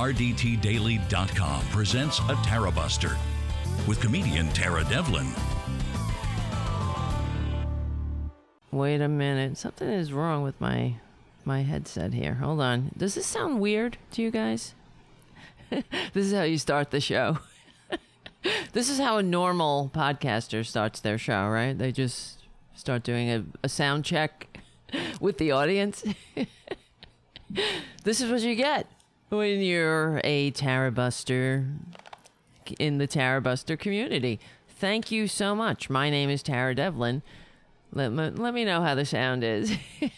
RDTDaily.com presents a Tara Buster with comedian Tara Devlin. Wait a minute. Something is wrong with my my headset here. Hold on. Does this sound weird to you guys? this is how you start the show. this is how a normal podcaster starts their show, right? They just start doing a, a sound check with the audience. this is what you get when you're a Tara Buster in the Tara Buster community. Thank you so much. My name is Tara Devlin. Let me, let me know how the sound is.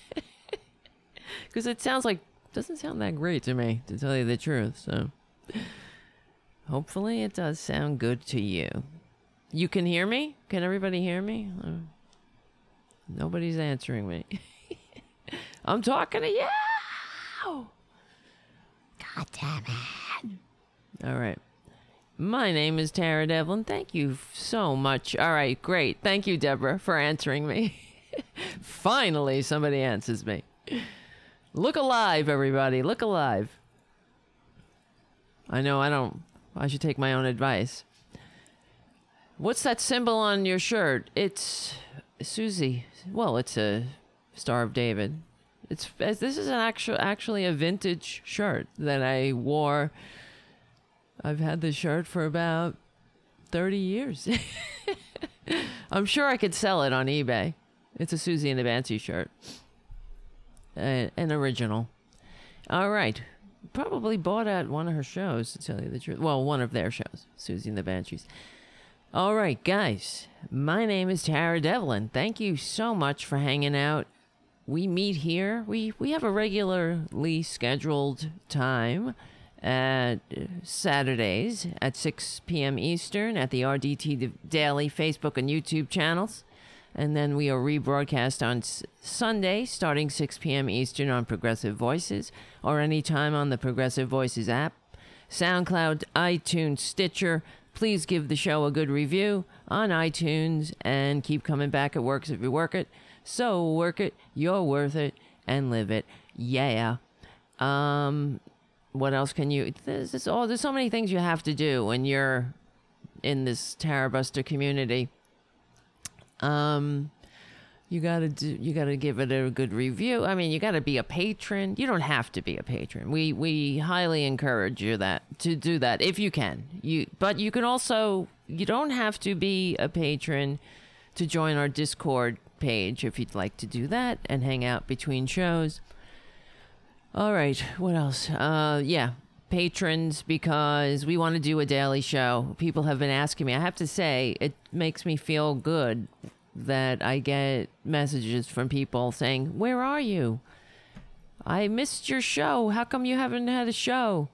Because it sounds like, doesn't sound that great to me, to tell you the truth. So hopefully it does sound good to you. You can hear me? Can everybody hear me? Uh, nobody's answering me. I'm talking to you. All right. My name is Tara Devlin. Thank you so much. All right, great. Thank you, Deborah, for answering me. Finally, somebody answers me. Look alive, everybody. Look alive. I know I don't. I should take my own advice. What's that symbol on your shirt? It's Siouxsie. Well, it's a Star of David. It's this is an actual actually a vintage shirt that I wore I've had this shirt for about 30 years. I'm sure I could sell it on eBay. It's a Siouxsie and the Banshee shirt. Uh, an original. All right. Probably bought at one of her shows, to tell you the truth. Well, one of their shows, Siouxsie and the Banshees. All right, guys. My name is Tara Devlin. Thank you so much for hanging out. We meet here. We we have a regularly scheduled time at uh, Saturdays at 6 p.m. Eastern at the RDT Daily Facebook and YouTube channels. And then we are rebroadcast on S- Sunday starting 6 p.m. Eastern on Progressive Voices or anytime on the Progressive Voices app, SoundCloud, iTunes, Stitcher. Please give the show a good review on iTunes and keep coming back. It works if you work it. So work it, you're worth it, and live it. Yeah. Um, what else can you there's, there's, there's so many things you have to do when you're in this Tara Buster community. Um you gotta do you gotta give it a good review. I mean you gotta be a patron. You don't have to be a patron. We we highly encourage you that to do that if you can. You but you can also you don't have to be a patron to join our discord page if you'd like to do that and hang out between shows all right. What else? Uh, yeah, patrons because we want to do a daily show. People have been asking me. I have to say, it makes me feel good that I get messages from people saying, "Where are you? I missed your show. How come you haven't had a show?"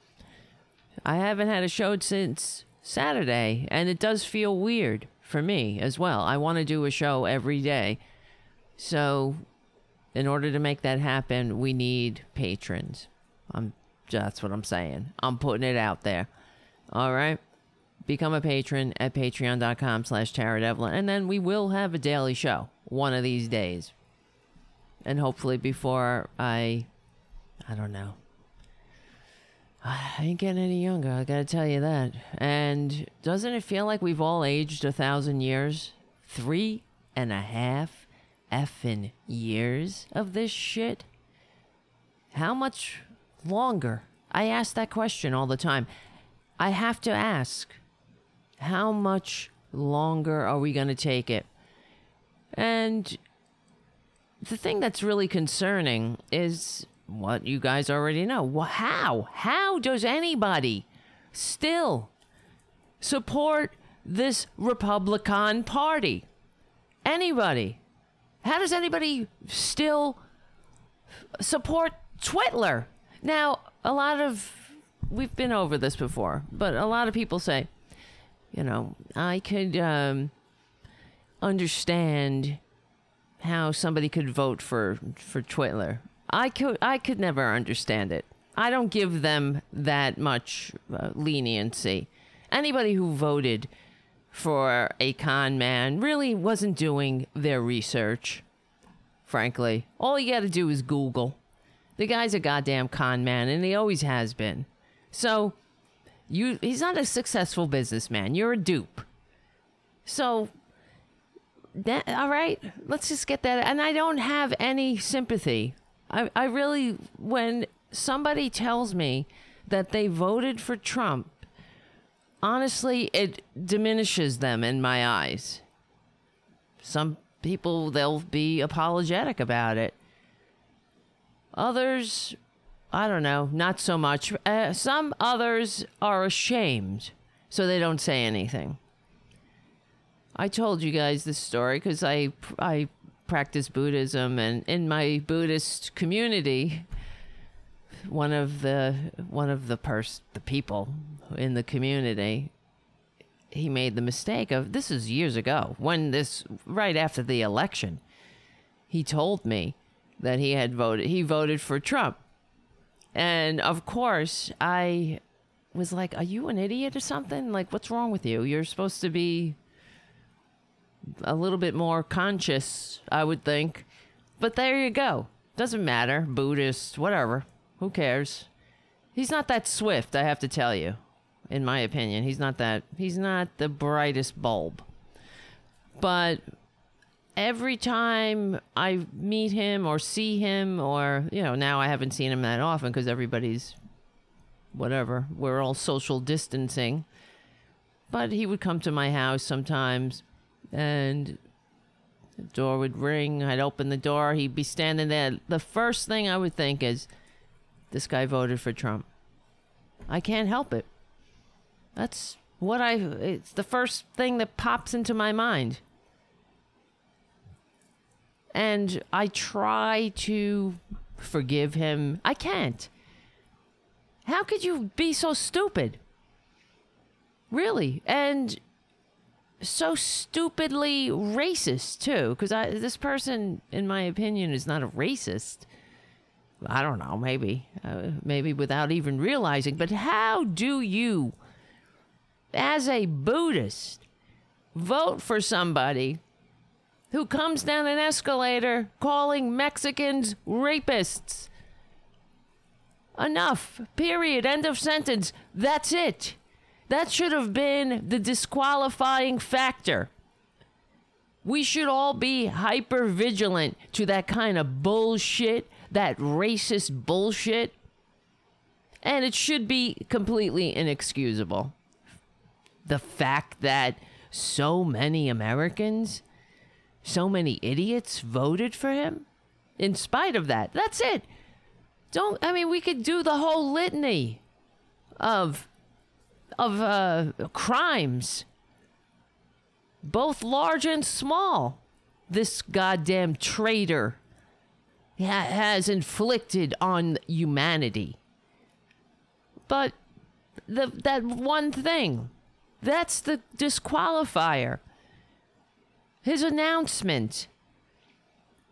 I haven't had a show since Saturday, and it does feel weird for me as well. I want to do a show every day. So in order to make that happen, we need patrons. I'm that's what I'm saying. I'm putting it out there. All right. Become a patron at patreon.com slash Tara Devlin. And then we will have a daily show one of these days. And hopefully before I I don't know. I ain't getting any younger, I gotta tell you that. And doesn't it feel like we've all aged a thousand years? Three and a half effing years of this shit? How much longer? I ask that question all the time. I have to ask, how much longer are we going to take it? And the thing that's really concerning is what you guys already know. How? How does anybody still support this Republican Party? Anybody? How does anybody still support Twitler? Now, a lot of we've been over this before, but a lot of people say, you know, I could um, understand how somebody could vote for for Twitler. I could I could never understand it. I don't give them that much uh, leniency. Anybody who voted for a con man really wasn't doing their research, frankly. All you got to do is Google. The guy's a goddamn con man, and he always has been. So you he's not a successful businessman. You're a dupe. So that, all right, let's just get that. And I don't have any sympathy. I, I really, when somebody tells me that they voted for Trump, honestly, it diminishes them in my eyes. Some people, they'll be apologetic about it. Others, I don't know, not so much. Uh, some others are ashamed, so they don't say anything. I told you guys this story because I I practice Buddhism, and in my Buddhist community, one of the one of the pers- the people in the community, he made the mistake of this is years ago when this right after the election, he told me that he had voted he voted for Trump, and of course I was like, "Are you an idiot or something? Like, what's wrong with you? You're supposed to be." a little bit more conscious, I would think. But there you go. Doesn't matter. Buddhist, whatever. Who cares? He's not that swift, I have to tell you. In my opinion, he's not that he's not the brightest bulb. But every time I meet him or see him or, you know, now I haven't seen him that often because everybody's whatever. We're all social distancing. But he would come to my house sometimes and the door would ring. I'd open the door. He'd be standing there. The first thing I would think is, this guy voted for Trump. I can't help it. That's what I, it's the first thing that pops into my mind. And I try to forgive him. I can't. How could you be so stupid? Really? And so stupidly racist too because this person in my opinion is not a racist i don't know maybe uh, maybe without even realizing but how do you as a buddhist vote for somebody who comes down an escalator calling mexicans rapists? Enough period end of sentence. That's it. That should have been the disqualifying factor. We should all be hyper vigilant to that kind of bullshit, that racist bullshit. And it should be completely inexcusable. The fact that so many Americans, so many idiots voted for him, in spite of that, that's it. Don't, I mean, we could do the whole litany of of uh, crimes, both large and small, this goddamn traitor has inflicted on humanity. But the, that one thing, that's the disqualifier. His announcement.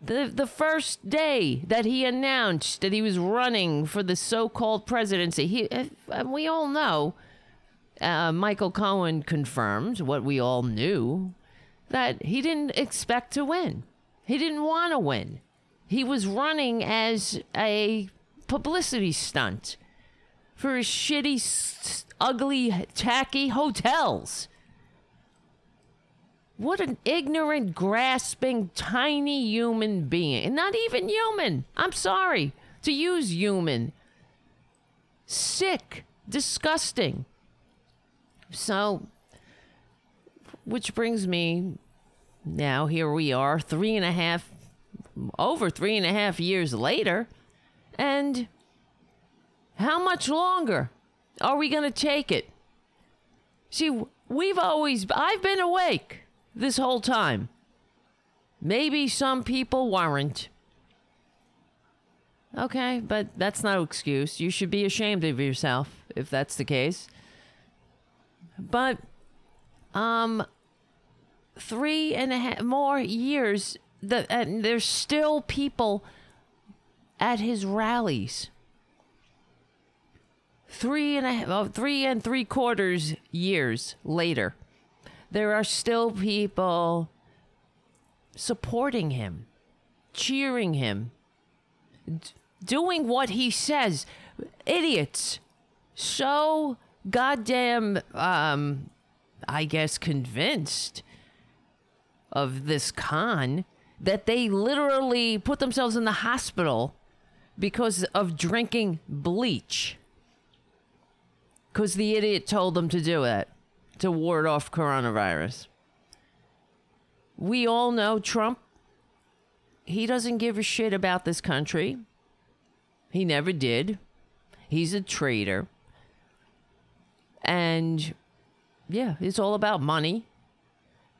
The, the first day that he announced that he was running for the so called presidency, he, and we all know uh, Michael Cohen confirmed what we all knew that he didn't expect to win. He didn't want to win. He was running as a publicity stunt for his shitty, ugly, tacky hotels. What an ignorant, grasping, tiny human being. And Not even human. I'm sorry to use human. Sick, disgusting. So, which brings me now, here we are, three and a half, over three and a half years later. And how much longer are we going to take it? See, we've always, I've been awake this whole time. Maybe some people weren't. Okay, but that's no excuse. You should be ashamed of yourself if that's the case. But um three and a half more years the and there's still people at his rallies. Three and a half, oh, three and three quarters years later, there are still people supporting him, cheering him, d- doing what he says. Idiots so goddamn, um, I guess, convinced of this con that they literally put themselves in the hospital because of drinking bleach. Because the idiot told them to do it to ward off coronavirus. We all know Trump, he doesn't give a shit about this country. He never did. He's a traitor. And yeah, it's all about money.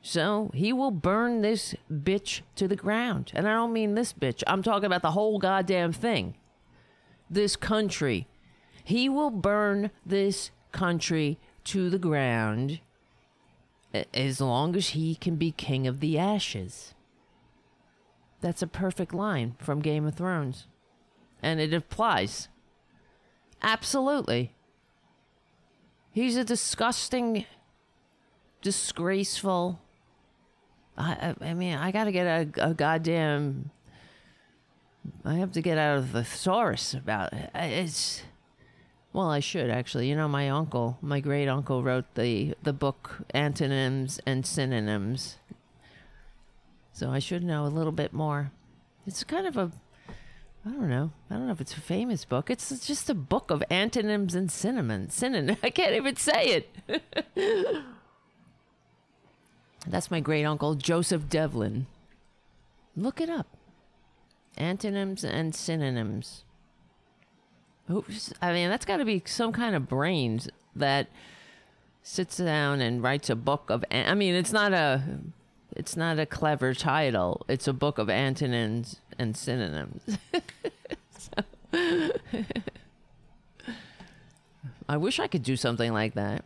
So he will burn this bitch to the ground. And I don't mean this bitch, I'm talking about the whole goddamn thing. This country. He will burn this country to the ground as long as he can be king of the ashes. That's a perfect line from Game of Thrones. And it applies. Absolutely. He's a disgusting, disgraceful. I, I, mean, I gotta get a, a goddamn. I have to get out of the thesaurus about it. It's. Well, I should actually. You know, my uncle, my great uncle, wrote the the book Antonyms and Synonyms. So I should know a little bit more. It's kind of a I don't know. I don't know if it's a famous book. It's just a book of antonyms and synonyms. Synonym. I can't even say it. That's my great uncle Joseph Devlin. Look it up. Antonyms and synonyms. Oops. I mean, that's got to be some kind of brains that sits down and writes a book of. I mean, it's not a. It's not a clever title. It's a book of antonyms and synonyms. so, I wish I could do something like that.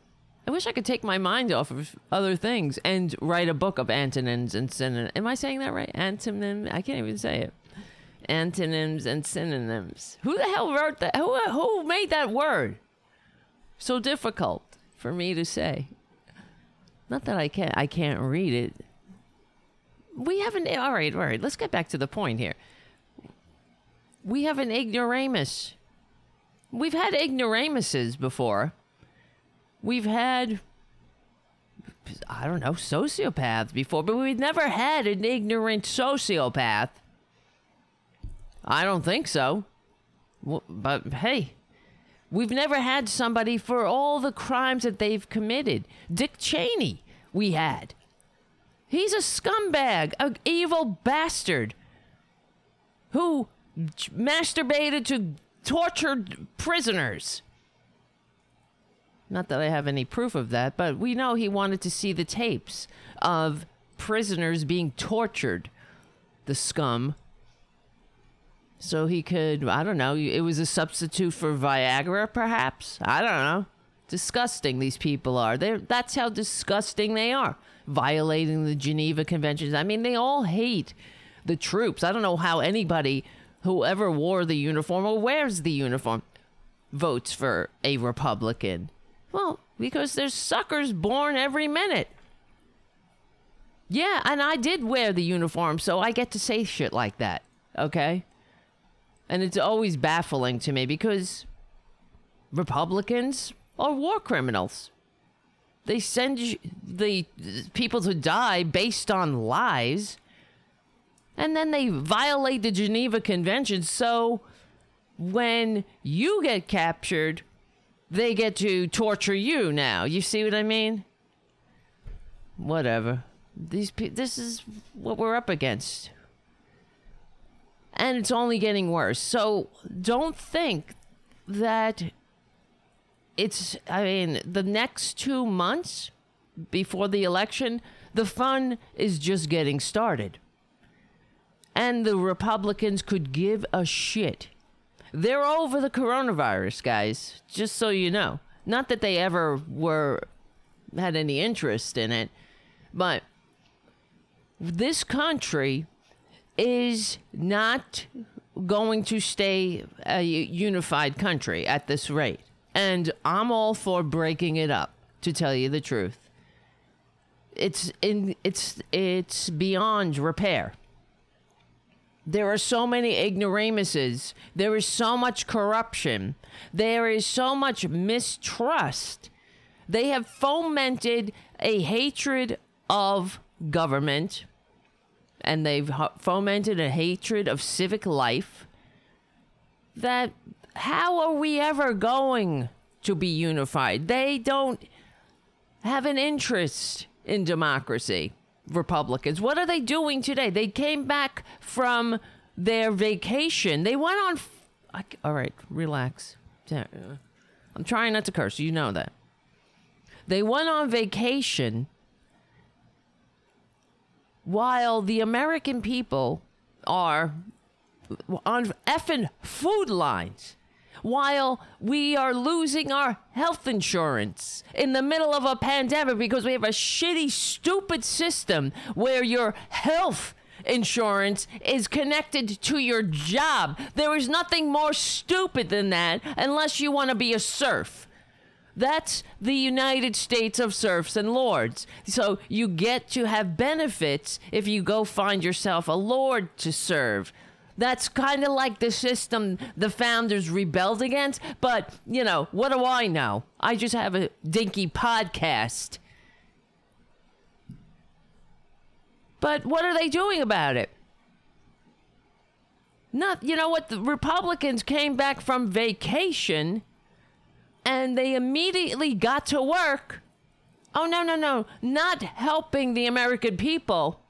I wish I could take my mind off of other things and write a book of antonyms and synonyms. Am I saying that right? Antonym? I can't even say it. Antonyms and synonyms. Who the hell wrote that? Who, who made that word? So difficult for me to say. Not that I can't. I can't read it. We haven't. All right, all right. Let's get back to the point here. We have an ignoramus. We've had ignoramuses before. We've had, I don't know, sociopaths before, but we've never had an ignorant sociopath. I don't think so. But hey, we've never had somebody for all the crimes that they've committed. Dick Cheney, we had. He's a scumbag, an evil bastard who masturbated to tortured prisoners. Not that I have any proof of that, but we know he wanted to see the tapes of prisoners being tortured. The scum. So he could, I don't know, it was a substitute for Viagra, perhaps? I don't know. Disgusting these people are. They're, that's how disgusting they are. Violating the Geneva Conventions. I mean, they all hate the troops. I don't know how anybody whoever wore the uniform or wears the uniform votes for a Republican. Well, because there's suckers born every minute. Yeah, and I did wear the uniform, so I get to say shit like that. Okay? And it's always baffling to me because Republicans are war criminals. They send the people to die based on lies. And then they violate the Geneva Convention. So when you get captured, they get to torture you now. You see what I mean? Whatever. These pe- this is what we're up against. And it's only getting worse. So don't think that it's I mean, the next 2 months before the election, the fun is just getting started. And the Republicans could give a shit they're over the coronavirus, guys, just so you know. Not that they ever were had any interest in it, but this country is not going to stay a unified country at this rate. And I'm all for breaking it up, to tell you the truth. It's in it's it's beyond repair. There are so many ignoramuses. There is so much corruption. There is so much mistrust. They have fomented a hatred of government and they've fomented a hatred of civic life that how are we ever going to be unified? They don't have an interest in democracy. Republicans. What are they doing today? They came back from their vacation. They went on. F- all right, relax. Uh, I'm trying not to curse. You know that. They went on vacation while the American people are on effing food lines while we are losing our health insurance in the middle of a pandemic because we have a shitty, stupid system where your health insurance is connected to your job. There is nothing more stupid than that unless you want to be a serf. That's the United States of serfs and lords. So you get to have benefits if you go find yourself a lord to serve. That's kind of like the system the founders rebelled against. But, you know, what do I know? I just have a dinky podcast. But what are they doing about it? Not, you know what? The Republicans came back from vacation and they immediately got to work. Oh, no, no, no. Not helping the American people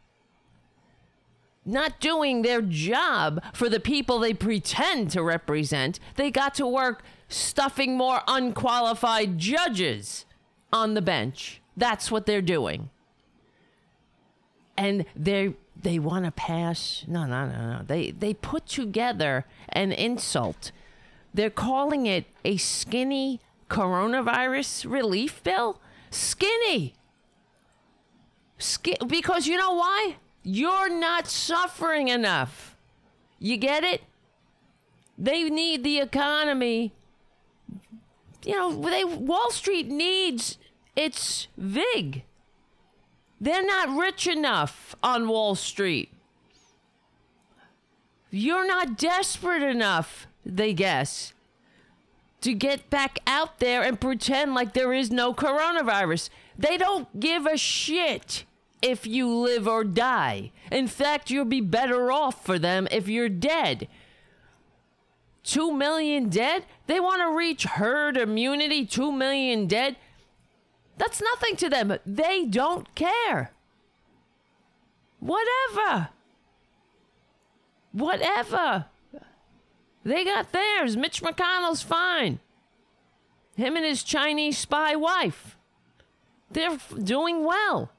not doing their job for the people they pretend to represent. They got to work stuffing more unqualified judges on the bench. That's what they're doing. And they they want to pass no no no no. They they put together an insult. They're calling it a skinny coronavirus relief bill. Skinny. Sk- because you know why? You're not suffering enough. You get it? They need the economy. You know, they Wall Street needs its VIG. They're not rich enough on Wall Street. You're not desperate enough, they guess, to get back out there and pretend like there is no coronavirus. They don't give a shit if you live or die. In fact, you'll be better off for them if you're dead. Two million dead? They want to reach herd immunity, two million dead? That's nothing to them. They don't care. Whatever. Whatever. They got theirs. Mitch McConnell's fine. Him and his Chinese spy wife. They're doing well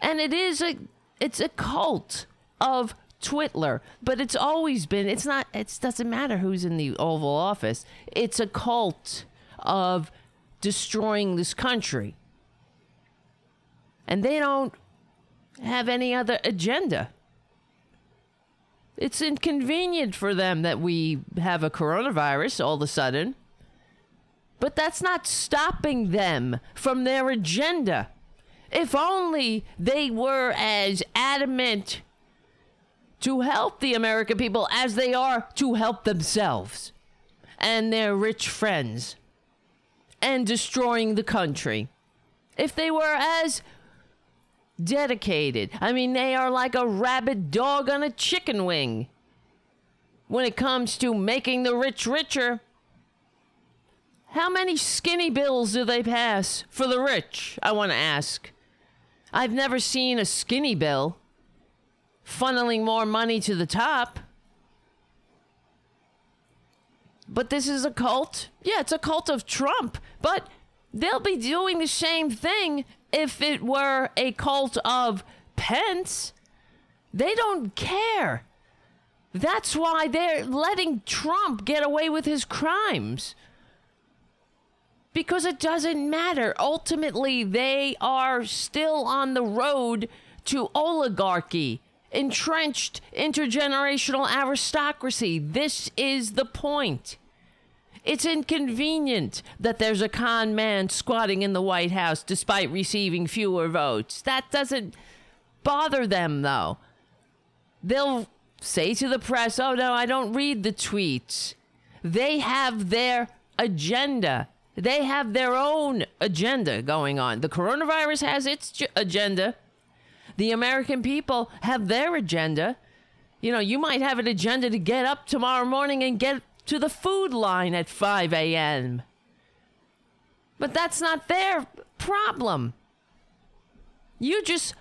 and it is a it's a cult of Twitler, but it's always been. It's not. It doesn't matter who's in the Oval Office. It's a cult of destroying this country, and they don't have any other agenda. It's inconvenient for them that we have a coronavirus all of a sudden. But that's not stopping them from their agenda. If only they were as adamant to help the American people as they are to help themselves and their rich friends and destroying the country. If they were as dedicated, I mean, they are like a rabid dog on a chicken wing when it comes to making the rich richer. How many skinny bills do they pass for the rich? I want to ask. I've never seen a skinny bill funneling more money to the top. But this is a cult. Yeah, it's a cult of Trump. But they'll be doing the same thing if it were a cult of Pence. They don't care. That's why they're letting Trump get away with his crimes because it doesn't matter. Ultimately, they are still on the road to oligarchy, entrenched intergenerational aristocracy. This is the point. It's inconvenient that there's a con man squatting in the White House despite receiving fewer votes. That doesn't bother them, though. They'll say to the press, oh no, I don't read the tweets. They have their agenda. They have their own agenda going on. The coronavirus has its agenda. The American people have their agenda. You know, you might have an agenda to get up tomorrow morning and get to the food line at 5 a.m. But that's not their problem. You just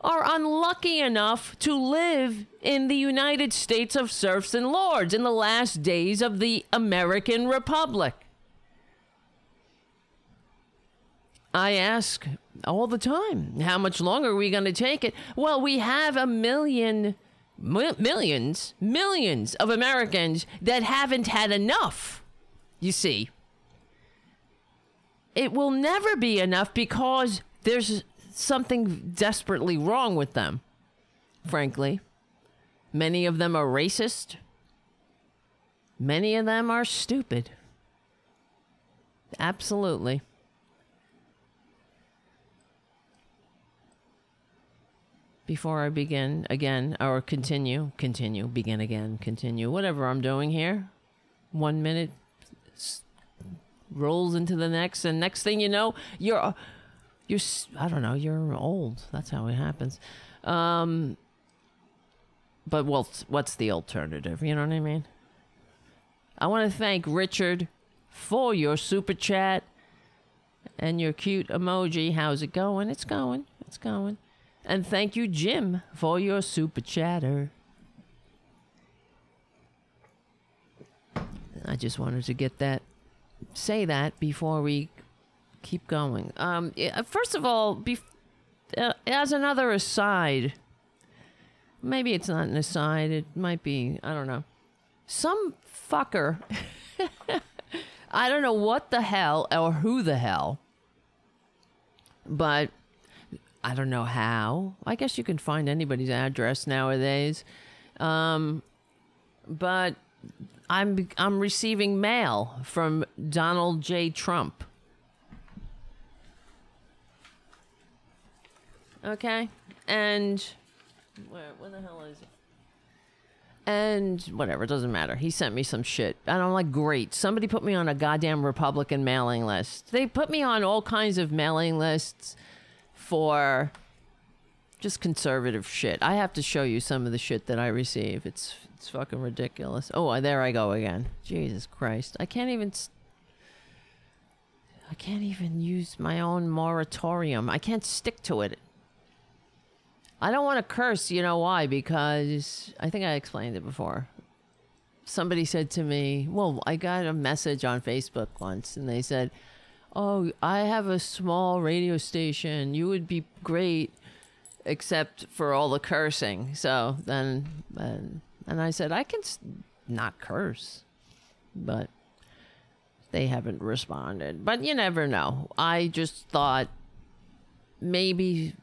are unlucky enough to live in the United States of serfs and lords in the last days of the American Republic. I ask all the time, how much longer are we going to take it? Well, we have a million, millions, millions of Americans that haven't had enough. You see, it will never be enough because there's something desperately wrong with them, frankly. Many of them are racist. Many of them are stupid. Absolutely. Before I begin again, or continue, continue, begin again, continue, whatever I'm doing here, one minute rolls into the next, and next thing you know, you're you're I don't know, you're old. That's how it happens. Um, but well, what's the alternative? You know what I mean? I want to thank Richard for your super chat and your cute emoji. How's it going? It's going. It's going. And thank you, Jim, for your super chatter. I just wanted to get that, say that before we keep going. Um, first of all, bef- uh, as another aside, maybe it's not an aside. It might be. I don't know. Some fucker. I don't know what the hell or who the hell, but I don't know how. I guess you can find anybody's address nowadays. Um, but I'm I'm receiving mail from Donald J. Trump. Okay, and where where the hell is it? And whatever, it doesn't matter. He sent me some shit. And I'm like, great. Somebody put me on a goddamn Republican mailing list. They put me on all kinds of mailing lists for just conservative shit. I have to show you some of the shit that I receive. It's it's fucking ridiculous. Oh, uh, there I go again. Jesus Christ. I can't even I can't even use my own moratorium. I can't stick to it. I don't want to curse, you know why? Because I think I explained it before. Somebody said to me, well, I got a message on Facebook once and they said, "Oh, I have a small radio station. You would be great except for all the cursing." So then and, and I said, "I can not curse." But they haven't responded. But you never know. I just thought maybe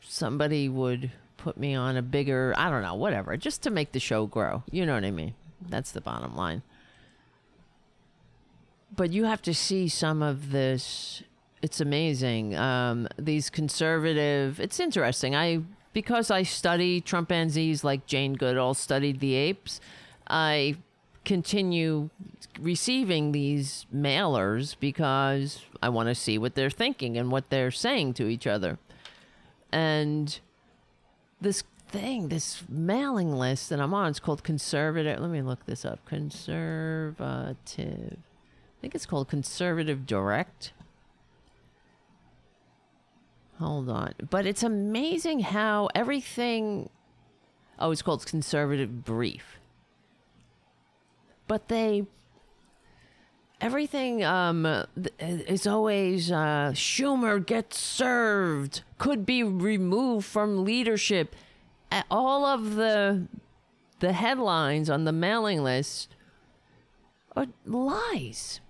somebody would put me on a bigger, I don't know, whatever, just to make the show grow. You know what I mean? That's the bottom line. But you have to see some of this. It's amazing. Um, these conservative, it's interesting. I, because I study chimpanzees like Jane Goodall studied the apes, I continue receiving these mailers because I want to see what they're thinking and what they're saying to each other and this thing, this mailing list that I'm on, it's called conservative. Let me look this up. Conservative. I think it's called Conservative Direct. Hold on. But it's amazing how everything. Oh, it's called Conservative Brief. But they everything um is always uh Schumer gets served could be removed from leadership all of the the headlines on the mailing list are lies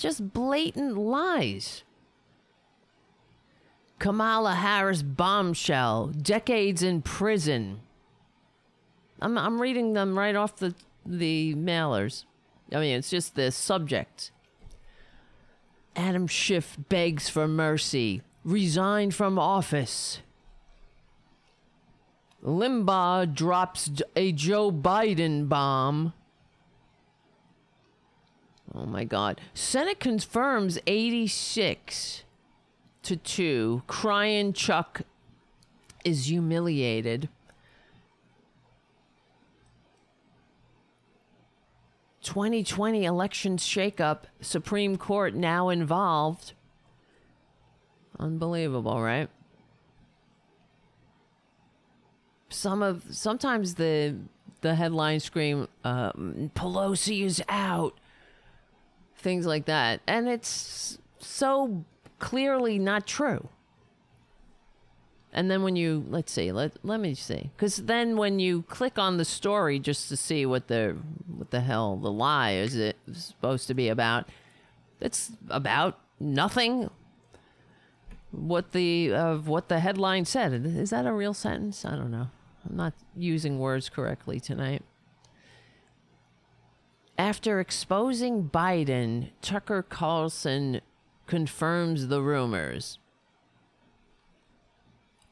just blatant lies Kamala Harris bombshell decades in prison I'm I'm reading them right off the the mailers I mean, it's just the subject. Adam Schiff begs for mercy, resigned from office. Limbaugh drops a Joe Biden bomb. Oh my God. Senate confirms 86 to 2. Crying Chuck is humiliated. 2020 elections shakeup, Supreme Court now involved. Unbelievable, right? Some of sometimes the the headlines scream um, Pelosi is out, things like that, and it's so clearly not true. And then when you let's see, let let me see, because then when you click on the story just to see what the what the hell the lie is it supposed to be about, it's about nothing. What the of what the headline said is that a real sentence? I don't know. I'm not using words correctly tonight. After exposing Biden, Tucker Carlson confirms the rumors.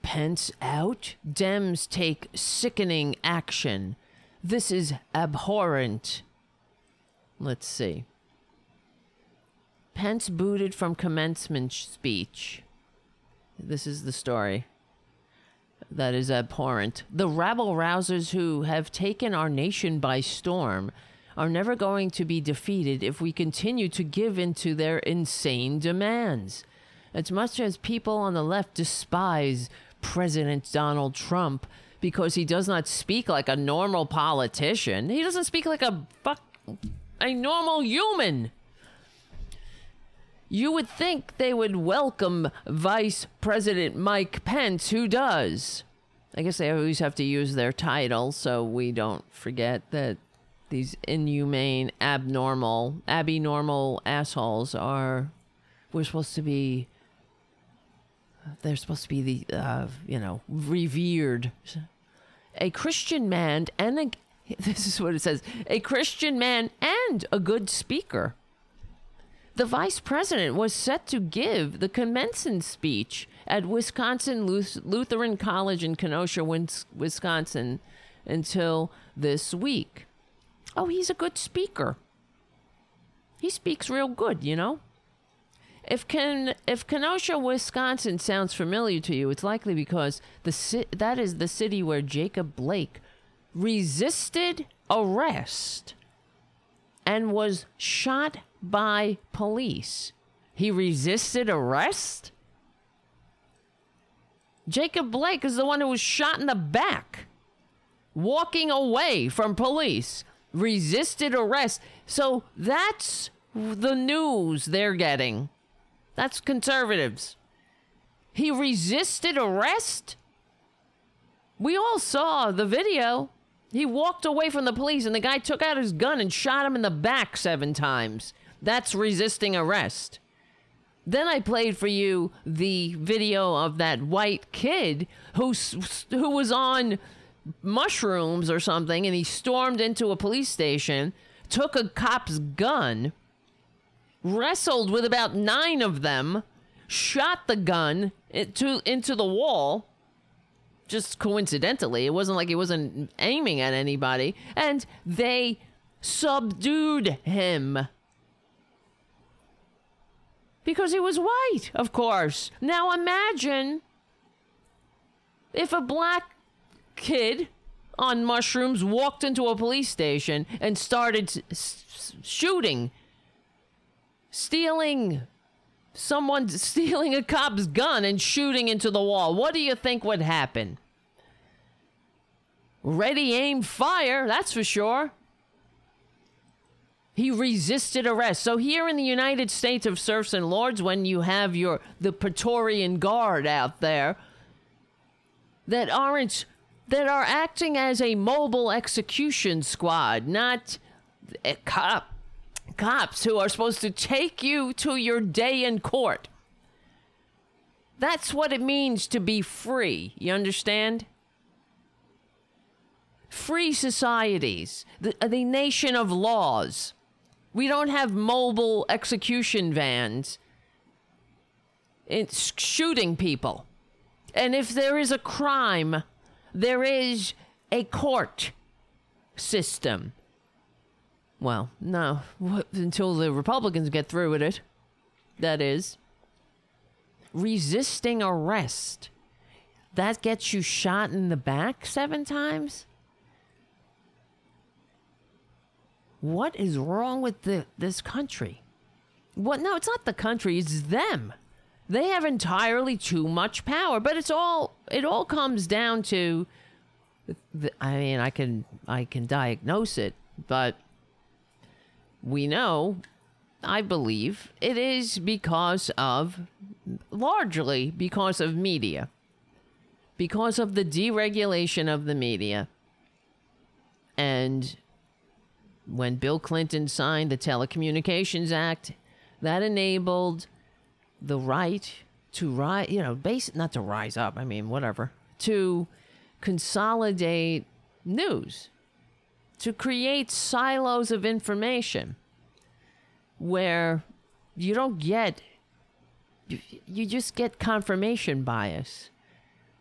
Pence out. Dems take sickening action. This is abhorrent. Let's see. Pence booted from commencement speech. This is the story that is abhorrent. The rabble rousers who have taken our nation by storm are never going to be defeated if we continue to give in to their insane demands. As much as people on the left despise President Donald Trump because he does not speak like a normal politician, he doesn't speak like a fuck a normal human. You would think they would welcome Vice President Mike Pence, who does. I guess they always have to use their title so we don't forget that these inhumane, abnormal, abnormal assholes are. We're supposed to be. They're supposed to be the, uh, you know, revered. A Christian man and a. This is what it says a Christian man and a good speaker. The vice president was set to give the commencement speech at Wisconsin Lutheran College in Kenosha, Wisconsin, until this week. Oh, he's a good speaker. He speaks real good, you know. If Ken, if Kenosha, Wisconsin sounds familiar to you, it's likely because the that is the city where Jacob Blake resisted arrest and was shot by police. He resisted arrest? Jacob Blake is the one who was shot in the back, walking away from police, resisted arrest. So that's the news they're getting. That's conservatives. He resisted arrest? We all saw the video. He walked away from the police and the guy took out his gun and shot him in the back seven times. That's resisting arrest. Then I played for you the video of that white kid who who was on mushrooms or something and he stormed into a police station, took a cop's gun, wrestled with about 9 of them, shot the gun into into the wall just coincidentally. It wasn't like he wasn't aiming at anybody. And they subdued him. Because he was white, of course. Now imagine if a black kid on mushrooms walked into a police station and started s- shooting, stealing someone stealing a cop's gun and shooting into the wall. What do you think would happen? Ready, aim, fire, that's for sure. He resisted arrest. So here in the United States of serfs and lords, when you have your the Praetorian Guard out there that aren't that are acting as a mobile execution squad, not a cop cops who are supposed to take you to your day in court. That's what it means to be free. You understand? Free societies, the, uh, the nation of laws. We don't have mobile execution vans. It's shooting people. And if there is a crime there is a court system. Well, no, until the Republicans get through with it. That is. Resisting arrest. That gets you shot in the back seven times? What is wrong with the, this country? What? No, it's not the country, it's them. They have entirely too much power, but it's all it all comes down to the, I mean, I can I can diagnose it, but we know I believe it is because of largely because of media. Because of the deregulation of the media. And when Bill Clinton signed the Telecommunications Act, that enabled the right to rise, you know, base not to rise up, I mean, whatever, to consolidate news, to create silos of information where you don't get you just get confirmation bias.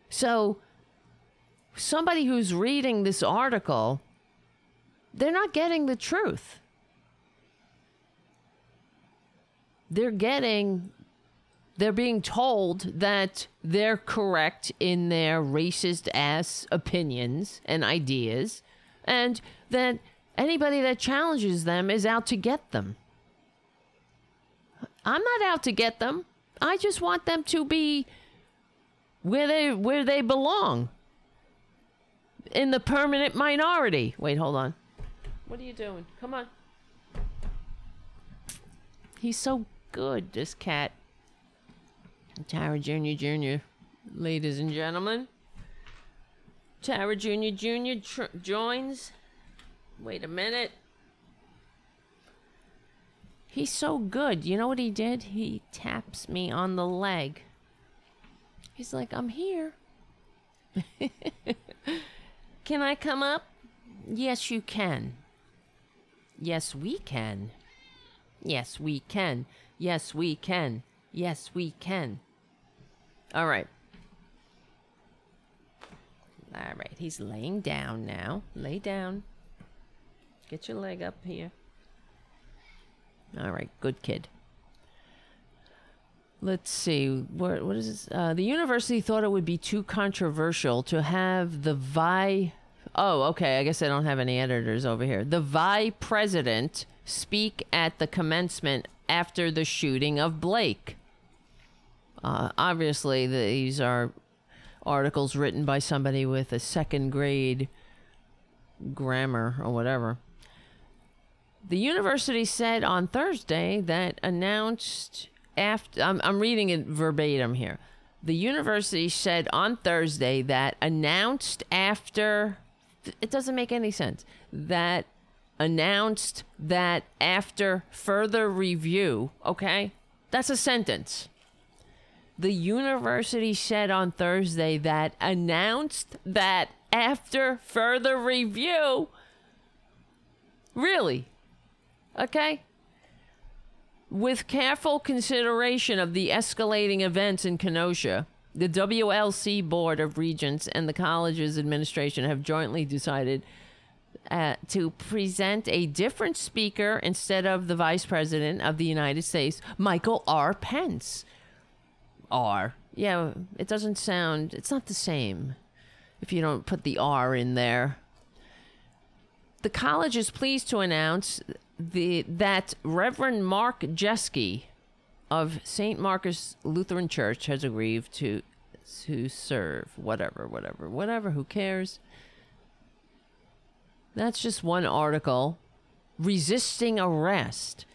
So somebody who's reading this article they're not getting the truth. They're getting they're being told that they're correct in their racist ass opinions and ideas and that anybody that challenges them is out to get them. I'm not out to get them. I just want them to be where they where they belong. In the permanent minority. Wait, hold on. What are you doing? Come on. He's so good, this cat. Tara Jr. Jr., ladies and gentlemen. Tara Jr. Jr. Tr- joins. Wait a minute. He's so good. You know what he did? He taps me on the leg. He's like, I'm here. can I come up? Yes, you can. Yes, we can. Yes, we can. Yes, we can. Yes, we can. All right. All right. He's laying down now. Lay down. Get your leg up here. All right, good kid. Let's see. What what is this? Uh, the university thought it would be too controversial to have the vi. Oh, okay. I guess I don't have any editors over here. The vi president speak at the commencement after the shooting of Blake. Uh, obviously, these are articles written by somebody with a second grade grammar or whatever. The university said on Thursday that announced after, I'm, I'm reading it verbatim here. The university said on Thursday that announced after, it doesn't make any sense, that announced that after further review, okay? That's a sentence. The university said on Thursday that announced that after further review. Really? Okay? With careful consideration of the escalating events in Kenosha, the WLC Board of Regents and the college's administration have jointly decided uh, to present a different speaker instead of the Vice President of the United States, Michael R. Pence. R. Yeah, it doesn't sound, it's not the same if you don't put the R in there. The college is pleased to announce the that Reverend Mark Jeske of St. Marcus Lutheran Church has agreed to to serve whatever whatever whatever who cares that's just one article resisting arrest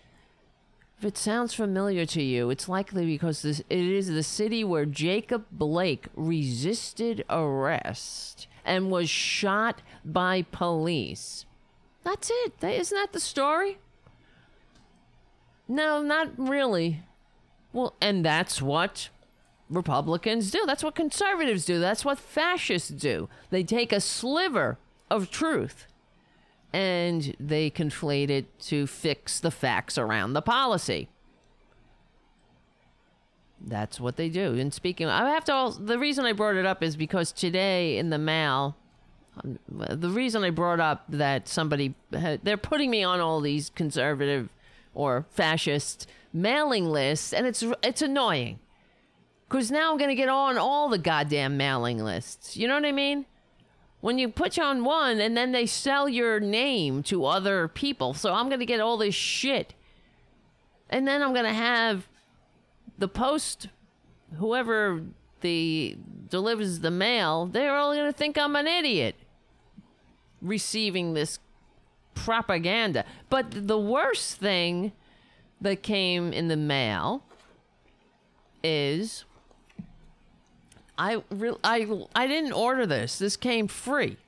if it sounds familiar to you it's likely because this it is the city where Jacob Blake resisted arrest and was shot by police that's it. That, isn't that the story? No, not really. Well, and that's what Republicans do. That's what conservatives do. That's what fascists do. They take a sliver of truth and they conflate it to fix the facts around the policy. That's what they do. And speaking, I have to. Also, the reason I brought it up is because today in the mail, um, the reason I brought up that somebody had, they're putting me on all these conservative or fascist mailing lists, and it's it's annoying because now I'm gonna get on all the goddamn mailing lists. You know what I mean? When you put you on one, and then they sell your name to other people, so I'm gonna get all this shit, and then I'm gonna have the post, whoever the delivers the mail, they're all gonna think I'm an idiot receiving this propaganda. But the worst thing that came in the mail is I re- I I didn't order this. This came free.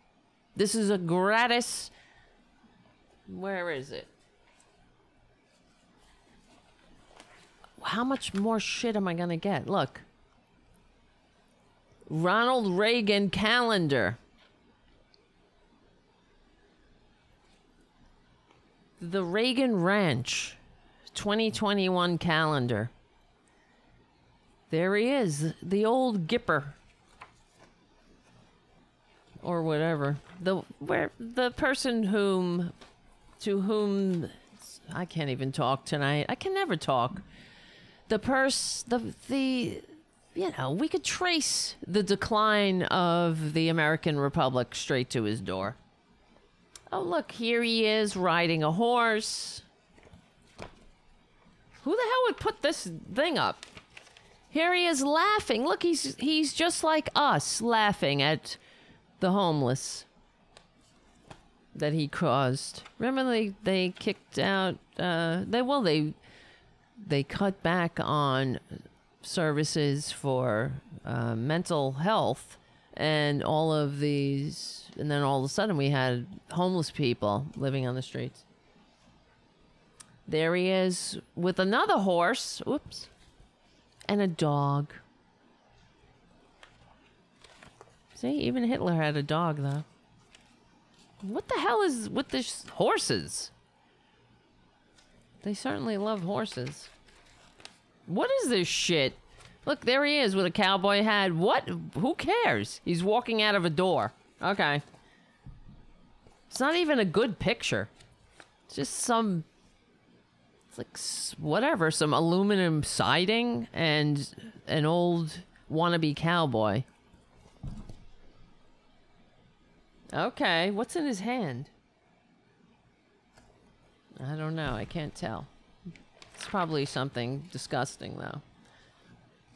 This is a gratis Where is it? How much more shit am I to get? Look. Ronald Reagan calendar. The Reagan Ranch 2021 calendar. There he is, the old Gipper. Or whatever. The where the person whom to whom I can't even talk tonight. I can never talk. The purse the the you know, we could trace the decline of the American Republic straight to his door. Oh, look, here he is riding a horse. Who the hell would put this thing up? Here he is laughing. Look, he's he's just like us, laughing at the homeless that he caused. Remember they they kicked out uh they well they they cut back on services for uh, mental health and all of these and then all of a sudden we had homeless people living on the streets there he is with another horse oops and a dog see even hitler had a dog though what the hell is with this horses they certainly love horses what is this shit Look, there he is with a cowboy hat. What? Who cares? He's walking out of a door. Okay. It's not even a good picture. It's just some. Like whatever, some aluminum siding and an old wannabe cowboy. Okay, what's in his hand? I don't know. I can't tell. It's probably something disgusting, though.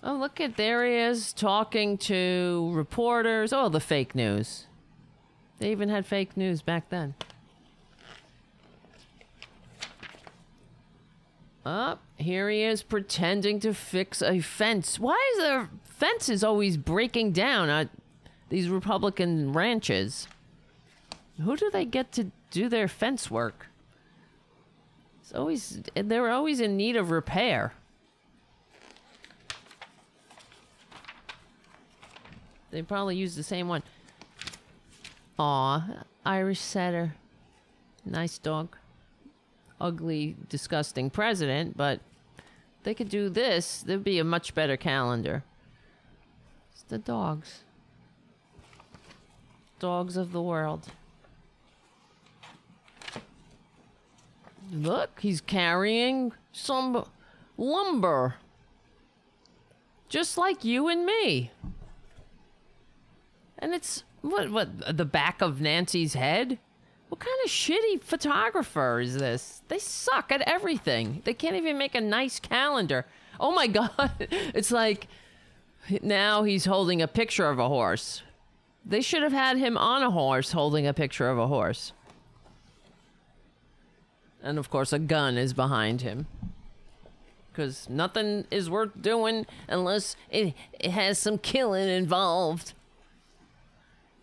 Oh, look at there he is talking to reporters. Oh, the fake news. They even had fake news back then. Up oh, here he is pretending to fix a fence. Why is there fences always breaking down at these Republican ranches? Who do they get to do their fence work? It's always they're always in need of repair. They probably use the same one. Aw, Irish setter. Nice dog. Ugly, disgusting president, but they could do this, there'd be a much better calendar. It's the dogs. Dogs of the world. Look, he's carrying some lumber. Just like you and me. And it's what what the back of Nancy's head? What kind of shitty photographer is this? They suck at everything. They can't even make a nice calendar. Oh my god. It's like now he's holding a picture of a horse. They should have had him on a horse holding a picture of a horse. And of course, a gun is behind him. Because nothing is worth doing unless it, it has some killing involved.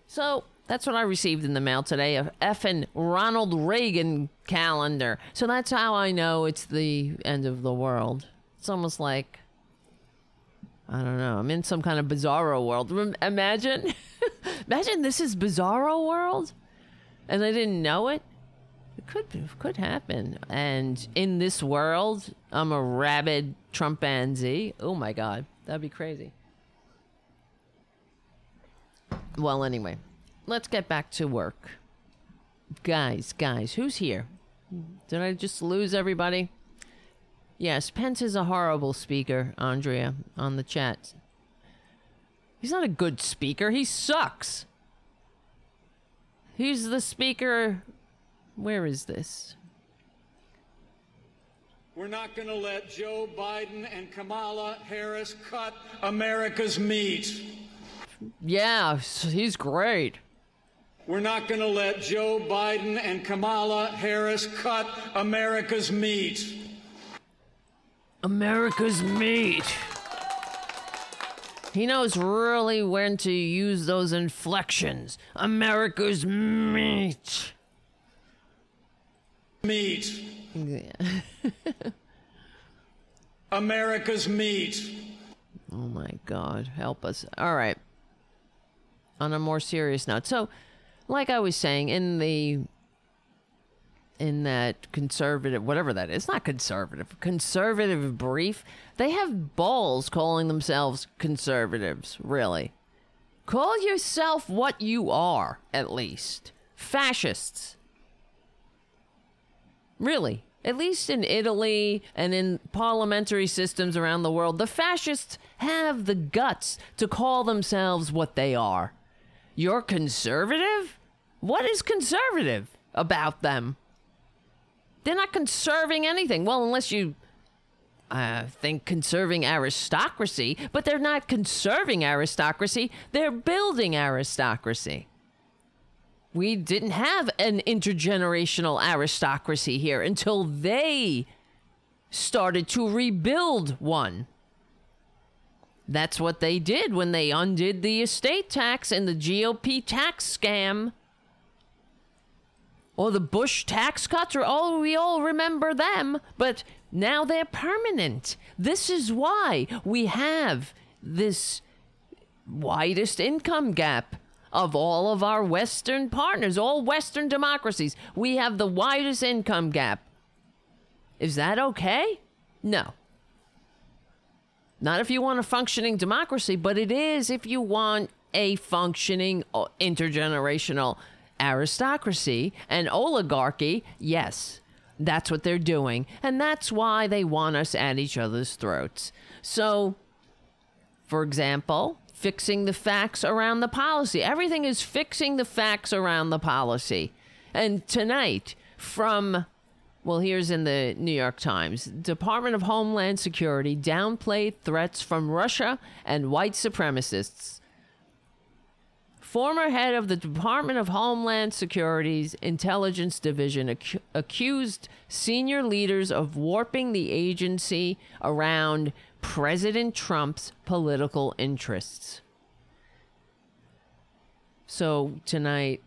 So that's what I received in the mail today a effing Ronald Reagan calendar. So that's how I know it's the end of the world. It's almost like, I don't know, I'm in some kind of bizarro world. Imagine, imagine this is bizarro world and I didn't know it. it could could happen. And in this world, I'm a rabid Trumpanzee. Oh my god, that'd be crazy. Well, anyway, let's get back to work. Guys, guys, who's here? Did I just lose everybody? Yes, Pence is a horrible speaker, Andrea, on the chat. He's not a good speaker. He sucks. He's the speaker. Where is this? We're not going to let Joe Biden and Kamala Harris cut America's meat. Yeah, he's great. We're not going to let Joe Biden and Kamala Harris cut America's meat. America's meat. He knows really when to use those inflections. America's meat. Meat. Yeah. America's meat. Oh my God, help us. All right. On a more serious note. So, like I was saying, in the in that conservative, whatever that is, not conservative, conservative brief, they have balls calling themselves conservatives, really. Call yourself what you are, at least. Fascists. Really. At least in Italy and in parliamentary systems around the world, the fascists have the guts to call themselves what they are. You're conservative? What is conservative about them? They're not conserving anything. Well, unless you uh, think conserving aristocracy, but they're not conserving aristocracy, they're building aristocracy. We didn't have an intergenerational aristocracy here until they started to rebuild one. That's what they did when they undid the estate tax and the GOP tax scam. Or the Bush tax cuts, or all we all remember them, but now they're permanent. This is why we have this widest income gap of all of our Western partners, all Western democracies. We have the widest income gap. Is that okay? No. Not if you want a functioning democracy, but it is if you want a functioning uh, intergenerational aristocracy and oligarchy. Yes, that's what they're doing. And that's why they want us at each other's throats. So, for example, fixing the facts around the policy. Everything is fixing the facts around the policy. And tonight, from well, here's in the New York Times Department of Homeland Security downplayed threats from Russia and white supremacists. Former head of the Department of Homeland Security's Intelligence Division ac- accused senior leaders of warping the agency around President Trump's political interests. So tonight,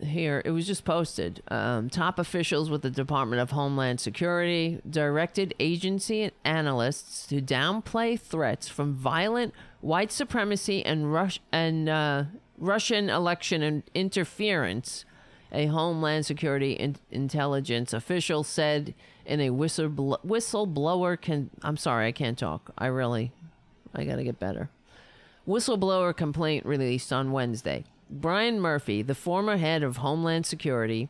here it was just posted. Um, top officials with the department of homeland security directed agency analysts to downplay threats from violent white supremacy and, and uh, russian election in- interference. A homeland security in- intelligence official said in a whistlebl- whistleblower can i'm sorry i can't talk. I really i gotta get better. Whistleblower complaint released on wednesday Brian Murphy, the former head of Homeland Security,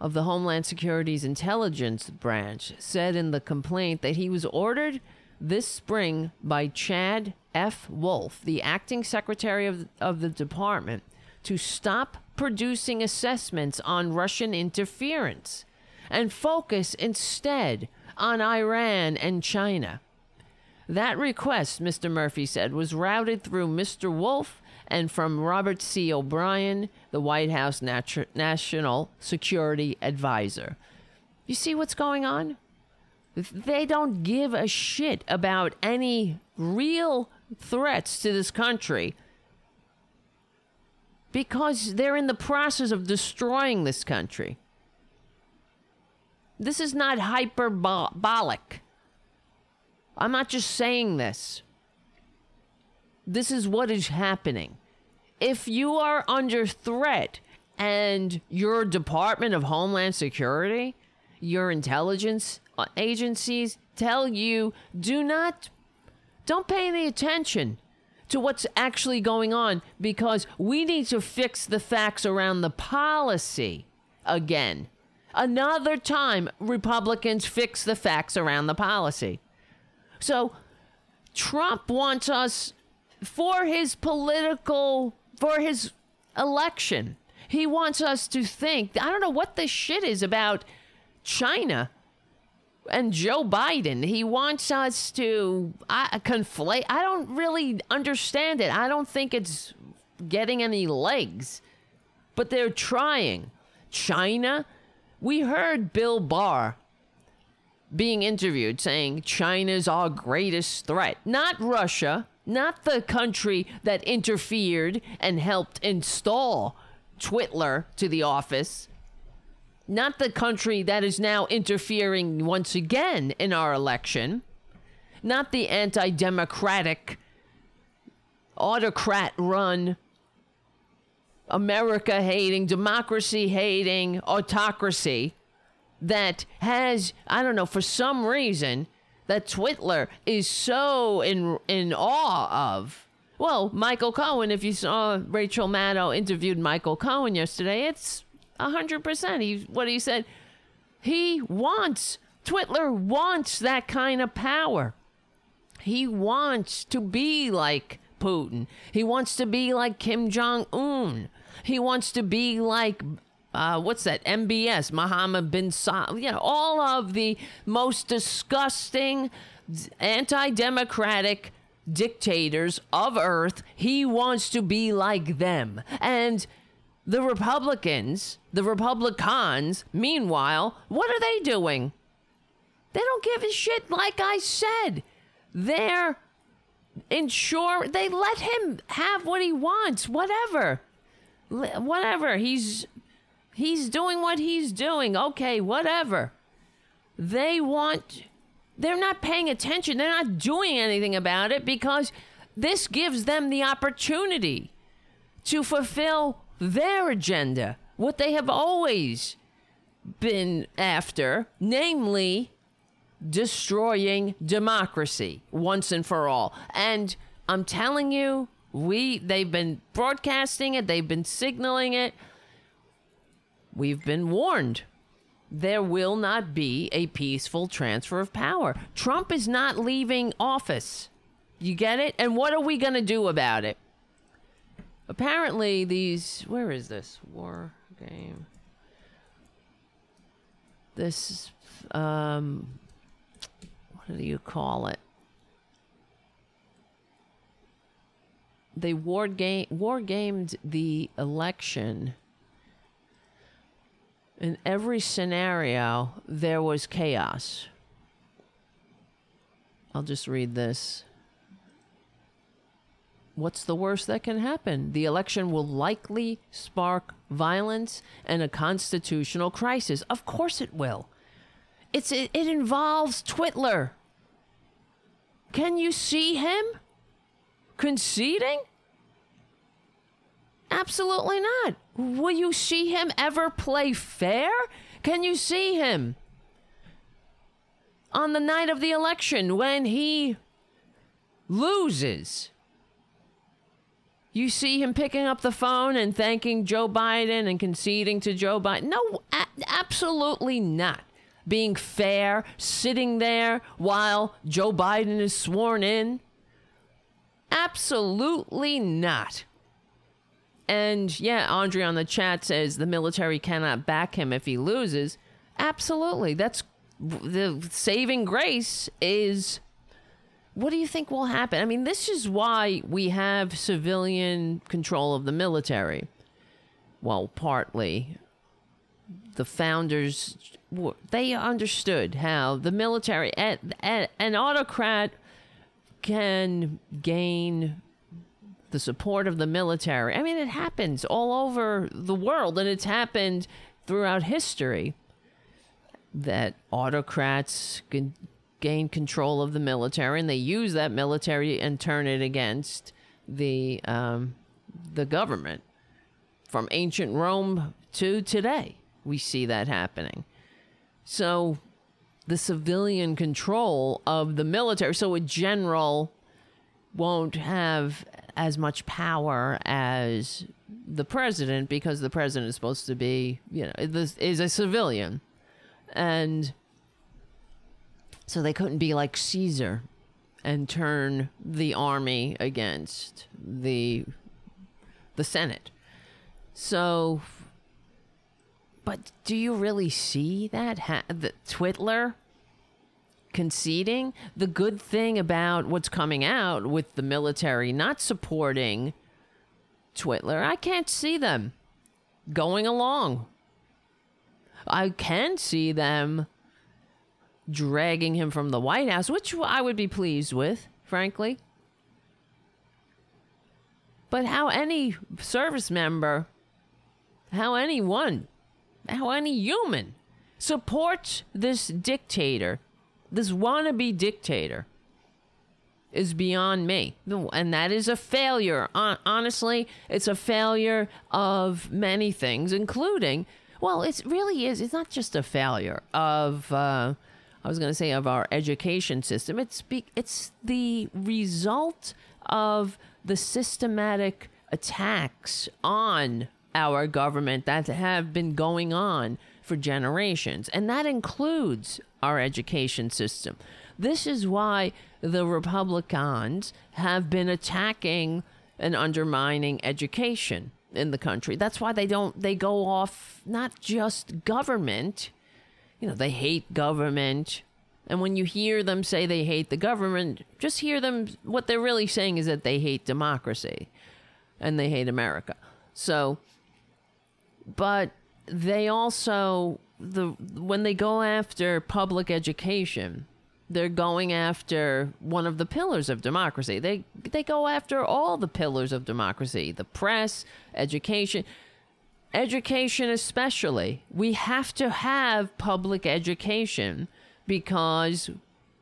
of the Homeland Security's intelligence branch, said in the complaint that he was ordered this spring by Chad F. Wolf, the acting secretary of, of the department, to stop producing assessments on Russian interference and focus instead on Iran and China. That request, Mr. Murphy said, was routed through Mr. Wolf and from Robert C. O'Brien, the White House Nat- National Security Advisor. You see what's going on? They don't give a shit about any real threats to this country because they're in the process of destroying this country. This is not hyperbolic. I'm not just saying this. This is what is happening if you are under threat and your Department of Homeland Security, your intelligence uh, agencies tell you do not, don't pay any attention to what's actually going on because we need to fix the facts around the policy again. Another time, Republicans fix the facts around the policy. So, Trump wants us for his political, for his election. He wants us to think, I don't know what this shit is about China and Joe Biden. He wants us to uh, conflate. I don't really understand it. I don't think it's getting any legs, but they're trying. China, we heard Bill Barr being interviewed saying China's our greatest threat, not Russia, not the country that interfered and helped install Twitler to the office, not the country that is now interfering once again in our election, not the anti democratic, autocrat run, America hating, democracy hating autocracy that has, I don't know, for some reason, that Twitler is so in in awe of. Well, Michael Cohen, if you saw Rachel Maddow interviewed Michael Cohen yesterday, it's hundred percent. He what he said. He wants Twitler wants that kind of power. He wants to be like Putin. He wants to be like Kim Jong Un. He wants to be like uh, what's that? MBS, Mohammed bin Salman. You know, all of the most disgusting, anti-democratic dictators of Earth. He wants to be like them, and the Republicans, the Republicans, meanwhile, what are they doing? They don't give a shit, like I said. They're ensure they let him have what he wants, whatever. Whatever. He's he's doing what he's doing. Okay, whatever. They want they're not paying attention. They're not doing anything about it because this gives them the opportunity to fulfill their agenda, what they have always been after, namely destroying democracy once and for all. And I'm telling you, we they've been broadcasting it, they've been signaling it. We've been warned. There will not be a peaceful transfer of power. Trump is not leaving office. You get it? And what are we going to do about it? apparently these where is this war game this um what do you call it they war game war gamed the election in every scenario there was chaos i'll just read this what's the worst that can happen? The election will likely spark violence and a constitutional crisis. Of course it will. It's it, it involves Twitler. Can you see him conceding? Absolutely not. Will you see him ever play fair? Can you see him on the night of the election when he loses? You see him picking up the phone and thanking Joe Biden and conceding to Joe Biden. No, a- absolutely not. Being fair, sitting there while Joe Biden is sworn in. Absolutely not. And yeah, Andre on the chat says the military cannot back him if he loses. Absolutely. That's the saving grace is what do you think will happen? I mean, this is why we have civilian control of the military. Well, partly. The founders, they understood how the military, an autocrat can gain the support of the military. I mean, it happens all over the world, and it's happened throughout history that autocrats can gain control of the military, and they use that military and turn it against the um, the government from ancient Rome to today. We see that happening. So the civilian control of the military, so a general won't have as much power as the president because the president is supposed to be, you know, is a civilian. And so they couldn't be like Caesar and turn the army against the the Senate. So but do you really see that ha- the Twitler conceding the good thing about what's coming out with the military not supporting Twitler? I can't see them going along. I can see them dragging him from the White House, which I would be pleased with, frankly. But how any service member, how anyone, how any human supports this dictator, this wannabe dictator, is beyond me. And that is a failure. Honestly, it's a failure of many things, including, well, it really is. It's not just a failure of, uh, I was going to say, of our education system. It's, be, it's the result of the systematic attacks on our government that have been going on for generations. And that includes our education system. This is why the Republicans have been attacking and undermining education in the country. That's why they don't they go off not just government. You know, they hate government. And when you hear them say they hate the government, just hear them what they're really saying is that they hate democracy and they hate America. So but they also the when they go after public education, they're going after one of the pillars of democracy. They they go after all the pillars of democracy: the press, education, education especially. We have to have public education because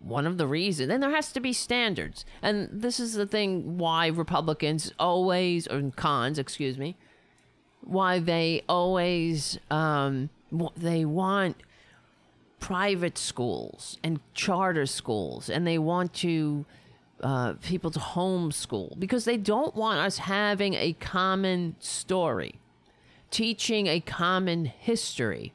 one of the reasons, and there has to be standards. And this is the thing why Republicans always, or cons, excuse me, why they always um, they want private schools and charter schools, and they want to uh, people to homeschool because they don't want us having a common story, teaching a common history.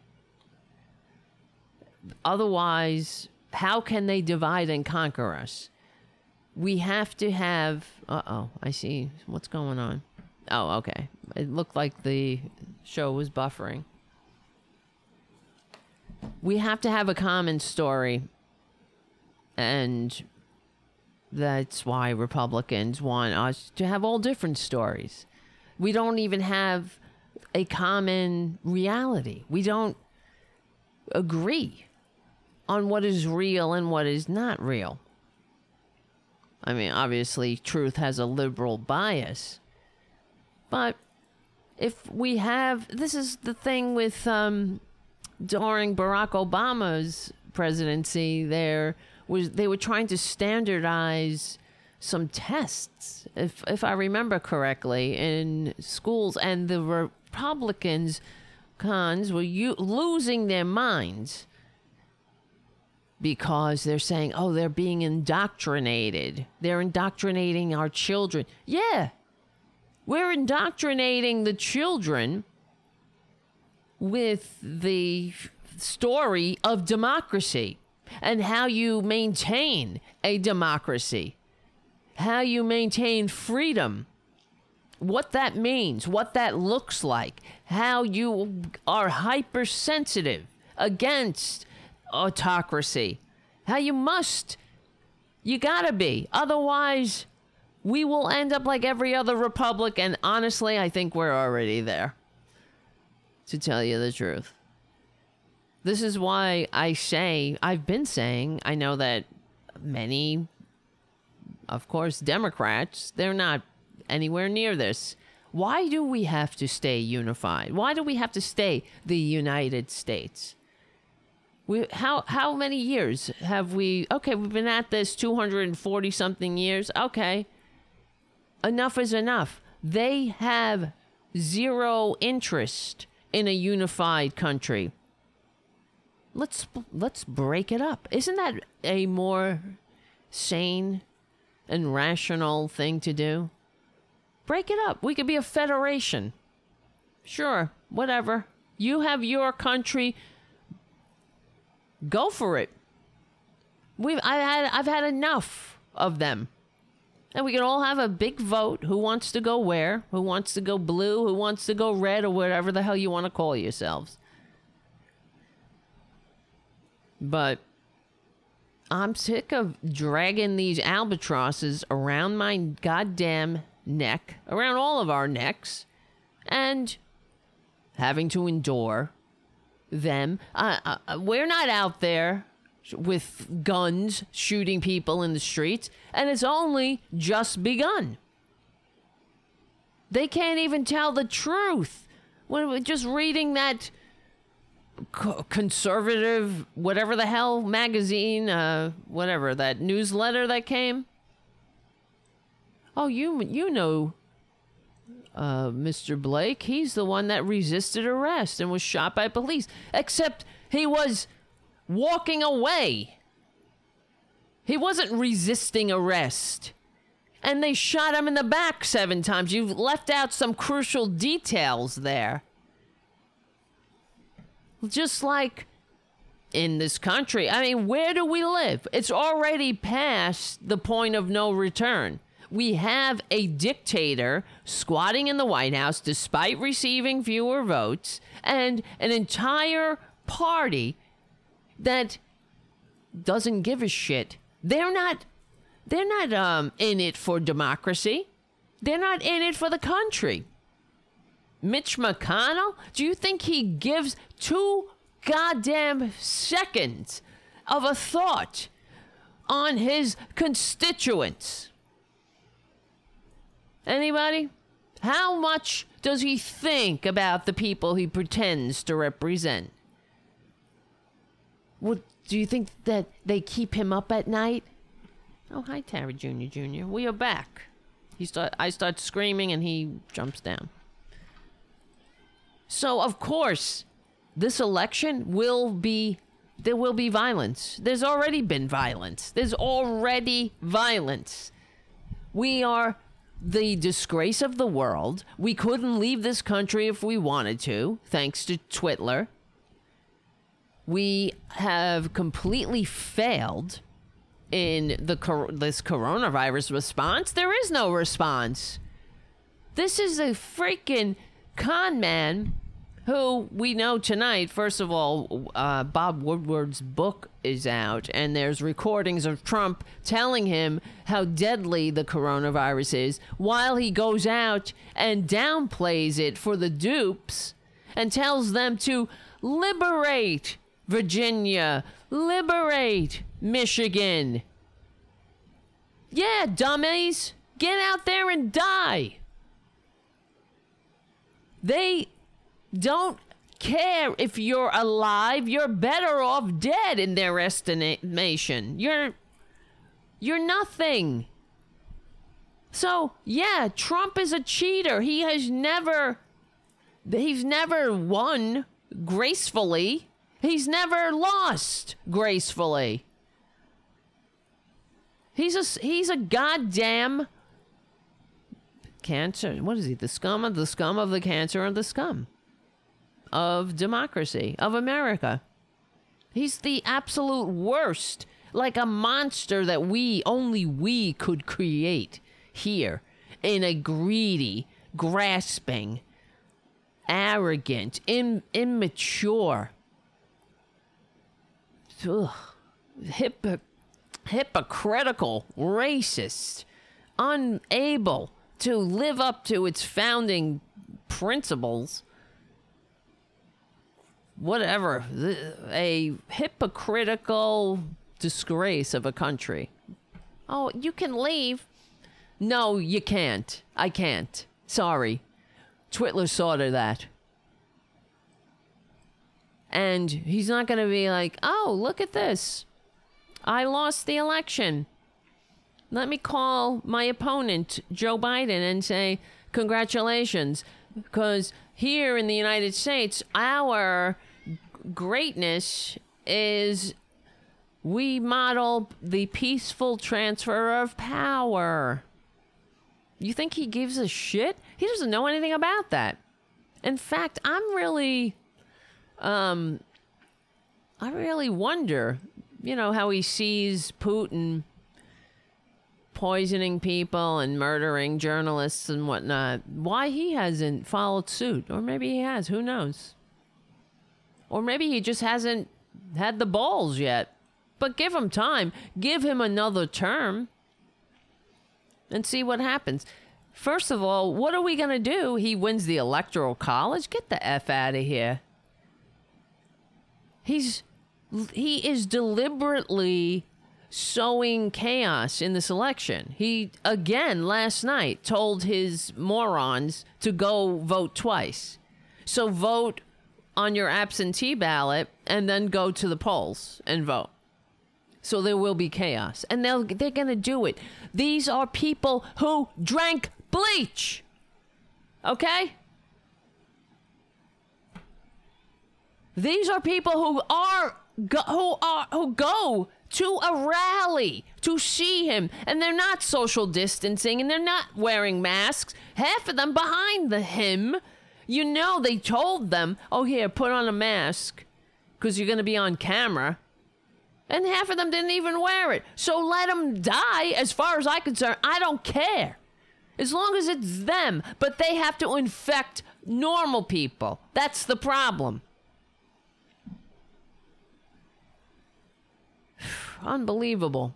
Otherwise, how can they divide and conquer us? We have to have. Uh oh, I see what's going on. Oh, okay. It looked like the show was buffering we have to have a common story. And that's why Republicans want us to have all different stories. We don't even have a common reality. We don't agree on what is real and what is not real. I mean, obviously, truth has a liberal bias. But if we have, this is the thing with um, during Barack Obama's presidency, there was they were trying to standardize some tests, if if I remember correctly, in schools, and the Republicans cons were u- losing their minds because they're saying, "Oh, they're being indoctrinated. They're indoctrinating our children." Yeah, we're indoctrinating the children with the story of democracy and how you maintain a democracy, how you maintain freedom, what that means, what that looks like, how you are hypersensitive against autocracy, how you must, you gotta be. Otherwise, we will end up like every other republic, and honestly, I think we're already there to tell you the truth. This is why I say, I've been saying, I know that many, of course, Democrats, they're not anywhere near this. Why do we have to stay unified? Why do we have to stay the United States? We, how how many years have we okay we've been at this 240 something years okay enough is enough they have zero interest in a unified country. Let's let's break it up. Isn't that a more sane and rational thing to do? Break it up. We could be a federation. Sure, whatever. You have your country. Go for it. We've I had I've had enough of them. And we can all have a big vote who wants to go where, who wants to go blue, who wants to go red, or whatever the hell you want to call yourselves. But I'm sick of dragging these albatrosses around my goddamn neck, around all of our necks, and having to endure them. Uh, uh, we're not out there with guns shooting people in the streets, and it's only just begun. They can't even tell the truth. When we just reading that conservative, whatever the hell magazine, uh, whatever that newsletter that came. Oh, you you know, uh, Mr. Blake. He's the one that resisted arrest and was shot by police. Except he was walking away. He wasn't resisting arrest. And they shot him in the back seven times. You've left out some crucial details there. Just like in this country. I mean, where do we live? It's already past the point of no return. We have a dictator squatting in the White House despite receiving fewer votes, and an entire party that doesn't give a shit. They're not they're not um, in it for democracy. They're not in it for the country. Mitch McConnell, do you think he gives two goddamn seconds of a thought on his constituents? Anybody? How much does he think about the people he pretends to represent? What do you think that they keep him up at night? Oh, hi, Tara Jr. Jr. We are back. He start, I start screaming and he jumps down. So, of course, this election will be there will be violence. There's already been violence. There's already violence. We are the disgrace of the world. We couldn't leave this country if we wanted to, thanks to Twitler we have completely failed in the this coronavirus response. There is no response. This is a freaking con man who we know tonight. First of all, uh, Bob Woodward's book is out, and there's recordings of Trump telling him how deadly the coronavirus is, while he goes out and downplays it for the dupes and tells them to liberate Virginia, liberate Michigan. Yeah, dummies, get out there and die. They don't care if you're alive. You're better off dead in their estimation. You're you're nothing. So, yeah, Trump is a cheater. He has never he's never won gracefully. He's never lost gracefully. He's a he's a goddamn cancer. What is he? The scum of the scum of the cancer of the scum of democracy of America. He's the absolute worst, like a monster that we only we could create here in a greedy, grasping, arrogant, Im- immature ugh, hypo- hypocritical, racist, unable to live up to its founding principles. Whatever, a hypocritical disgrace of a country. Oh, you can leave. No, you can't. I can't. Sorry. Twitler saw to that. And he's not going to be like, oh, look at this. I lost the election. Let me call my opponent, Joe Biden, and say, congratulations. Because here in the United States, our greatness is we model the peaceful transfer of power. You think he gives a shit? He doesn't know anything about that. In fact, I'm really um I really wonder, you know, how he sees Putin poisoning people and murdering journalists and whatnot. Why he hasn't followed suit. Or maybe he has, who knows? Or maybe he just hasn't had the balls yet. But give him time. Give him another term and see what happens. First of all, what are we going to do? He wins the electoral college? Get the F out of here. He's he is deliberately sowing chaos in this election. He again last night told his morons to go vote twice. So vote on your absentee ballot and then go to the polls and vote. So there will be chaos. And they'll, they're going to do it. These are people who drank bleach. Okay? These are people who are go, who are who go to a rally to see him and they're not social distancing and they're not wearing masks. Half of them behind the him. You know they told them, "Oh here, put on a mask cuz you're going to be on camera." And half of them didn't even wear it. So let them die as far as I'm concerned. I don't care. As long as it's them, but they have to infect normal people. That's the problem. Unbelievable.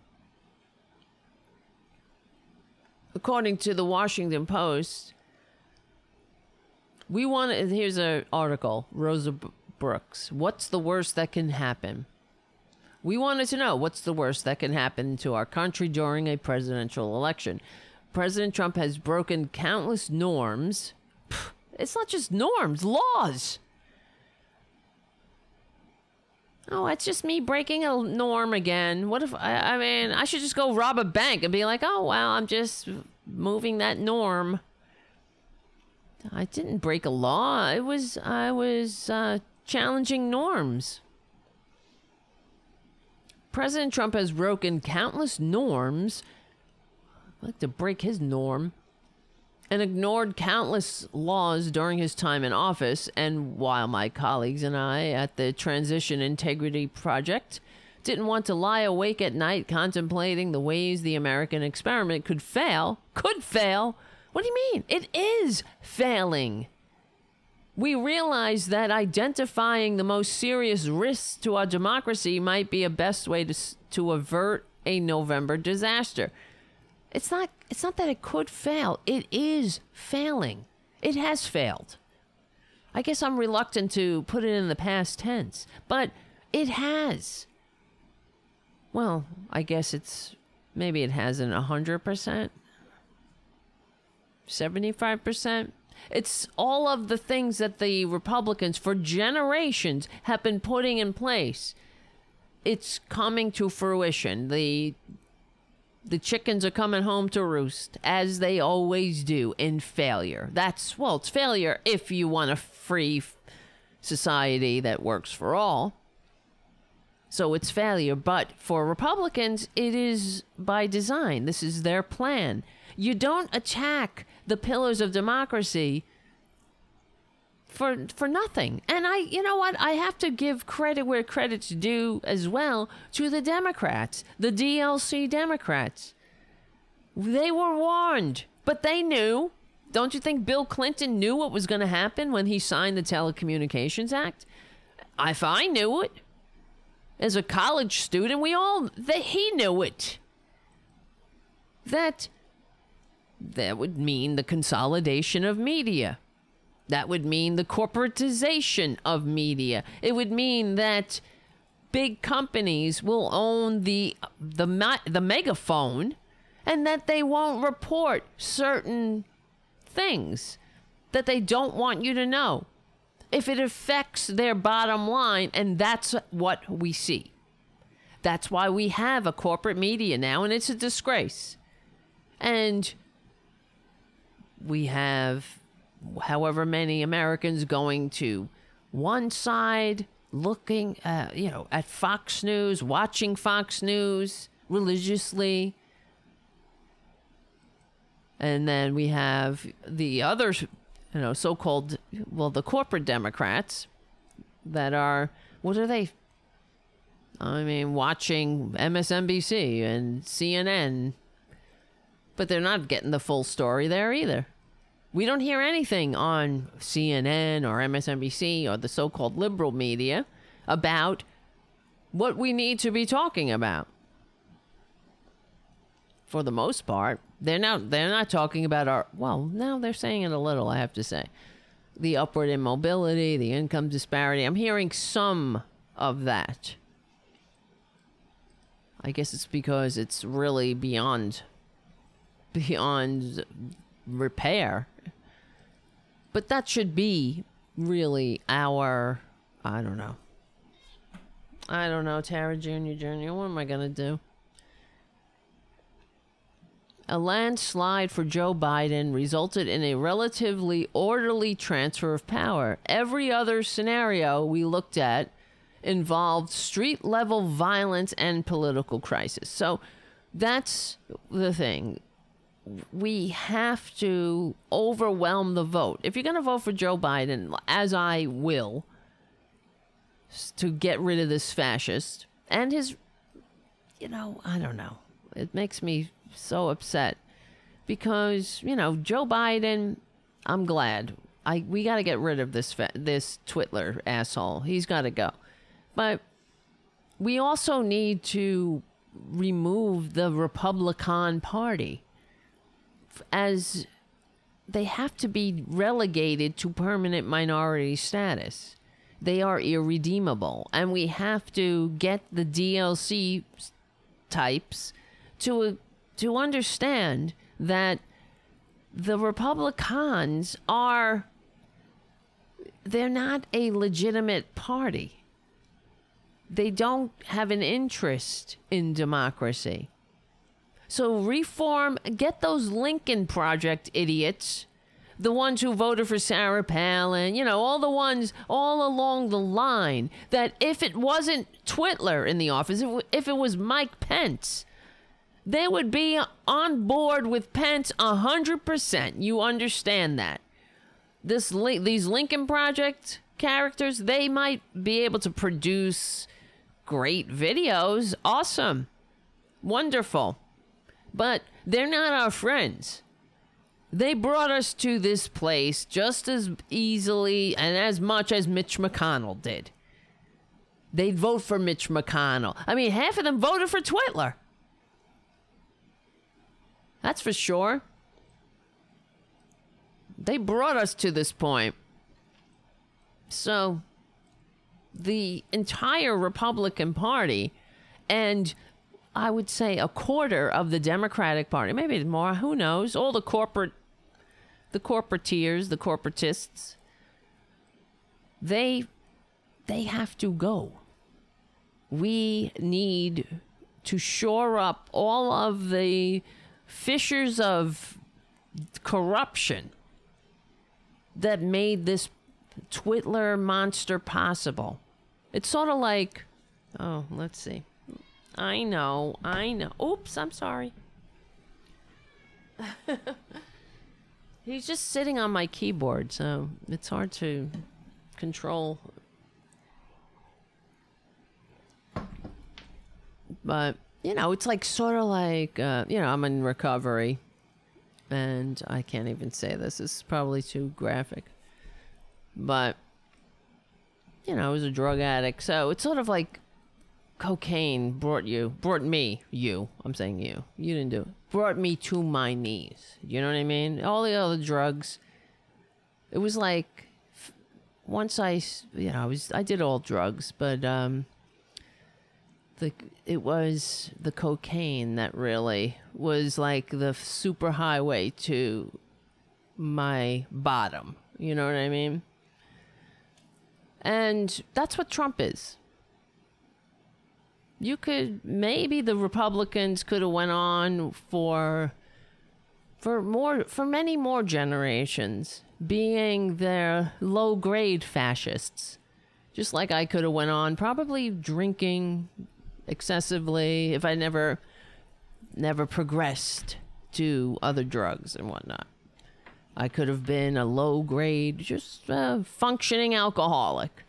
According to the Washington Post, we want to, here's an article, Rosa Brooks. What's the worst that can happen? We wanted to know what's the worst that can happen to our country during a presidential election. President Trump has broken countless norms. It's not just norms, laws. Oh, it's just me breaking a norm again. What if I, I mean, I should just go rob a bank and be like, oh, well, I'm just moving that norm. I didn't break a law. It was, I was uh, challenging norms. President Trump has broken countless norms. I'd like to break his norm. And ignored countless laws during his time in office. And while my colleagues and I at the Transition Integrity Project didn't want to lie awake at night contemplating the ways the American experiment could fail, could fail. What do you mean? It is failing we realized that identifying the most serious risks to our democracy might be a best way to to avert a November disaster. It's not it's not that it could fail. It is failing. It has failed. I guess I'm reluctant to put it in the past tense, but it has. Well, I guess it's maybe it hasn't a 100%. 75%. It's all of the things that the Republicans for generations have been putting in place. It's coming to fruition. The the chickens are coming home to roost as they always do in failure. That's well, it's failure if you want a free society that works for all. So it's failure, but for Republicans it is by design. This is their plan. You don't attack the pillars of democracy for for nothing. And I you know what? I have to give credit where credit's due as well to the Democrats, the DLC Democrats. They were warned, but they knew. Don't you think Bill Clinton knew what was going to happen when he signed the Telecommunications Act? If I knew it, as a college student, we all that he knew it. That that would mean the consolidation of media. That would mean the corporatization of media. It would mean that big companies will own the the the megaphone and that they won't report certain things that they don't want you to know if it affects their bottom line and that's what we see. That's why we have a corporate media now and it's a disgrace. And we have however many Americans going to one side, looking, uh, you know, at Fox News, watching Fox News religiously. And then we have the other, you know, so called, well, the corporate Democrats that are, what are they? I mean, watching MSNBC and CNN, but they're not getting the full story there either. We don't hear anything on CNN or MSNBC or the so called liberal media about what we need to be talking about. For the most part, they're not they're not talking about our well, now they're saying it a little, I have to say. The upward immobility, the income disparity. I'm hearing some of that. I guess it's because it's really beyond beyond repair. But that should be really our I don't know. I don't know, Tara Jr. Jr. What am I gonna do? A landslide for Joe Biden resulted in a relatively orderly transfer of power. Every other scenario we looked at involved street level violence and political crisis. So that's the thing. We have to overwhelm the vote. If you're going to vote for Joe Biden, as I will, to get rid of this fascist and his, you know, I don't know. It makes me so upset because, you know, Joe Biden, I'm glad. I we got to get rid of this fa- this Twitler asshole. He's got to go. But we also need to remove the Republican Party as they have to be relegated to permanent minority status. They are irredeemable, and we have to get the DLC types to uh, to understand that the Republicans are they're not a legitimate party. They don't have an interest in democracy. So reform, get those Lincoln Project idiots, the ones who voted for Sarah Palin, you know, all the ones all along the line that if it wasn't Twitler in the office, if, it was Mike Pence, they would be on board with Pence 100%. You understand that. This these Lincoln Project characters, they might be able to produce great videos. Awesome. Wonderful. But they're not our friends. They brought us to this place just as easily and as much as Mitch McConnell did. They'd vote for Mitch McConnell. I mean, half of them voted for Twitler. That's for sure. They brought us to this point. So, the entire Republican Party and I would say a quarter of the Democratic Party, maybe more, who knows, all the corporate the corporateers, the corporatists, they they have to go. We need to shore up all of the fissures of corruption that made this Twitler monster possible. It's sort of like, oh, let's see. I know, I know. Oops, I'm sorry. He's just sitting on my keyboard, so it's hard to control. But, you know, it's like sort of like, uh, you know, I'm in recovery. And I can't even say this. This is probably too graphic. But, you know, I was a drug addict. So it's sort of like cocaine brought you, brought me, you, I'm saying you, you didn't do it, brought me to my knees. You know what I mean? All the other drugs, it was like, once I, you know, I was, I did all drugs, but, um, the, it was the cocaine that really was like the super highway to my bottom. You know what I mean? And that's what Trump is you could maybe the Republicans could have went on for for more for many more generations being their low grade fascists. Just like I could have went on probably drinking excessively if I never never progressed to other drugs and whatnot. I could have been a low grade, just functioning alcoholic,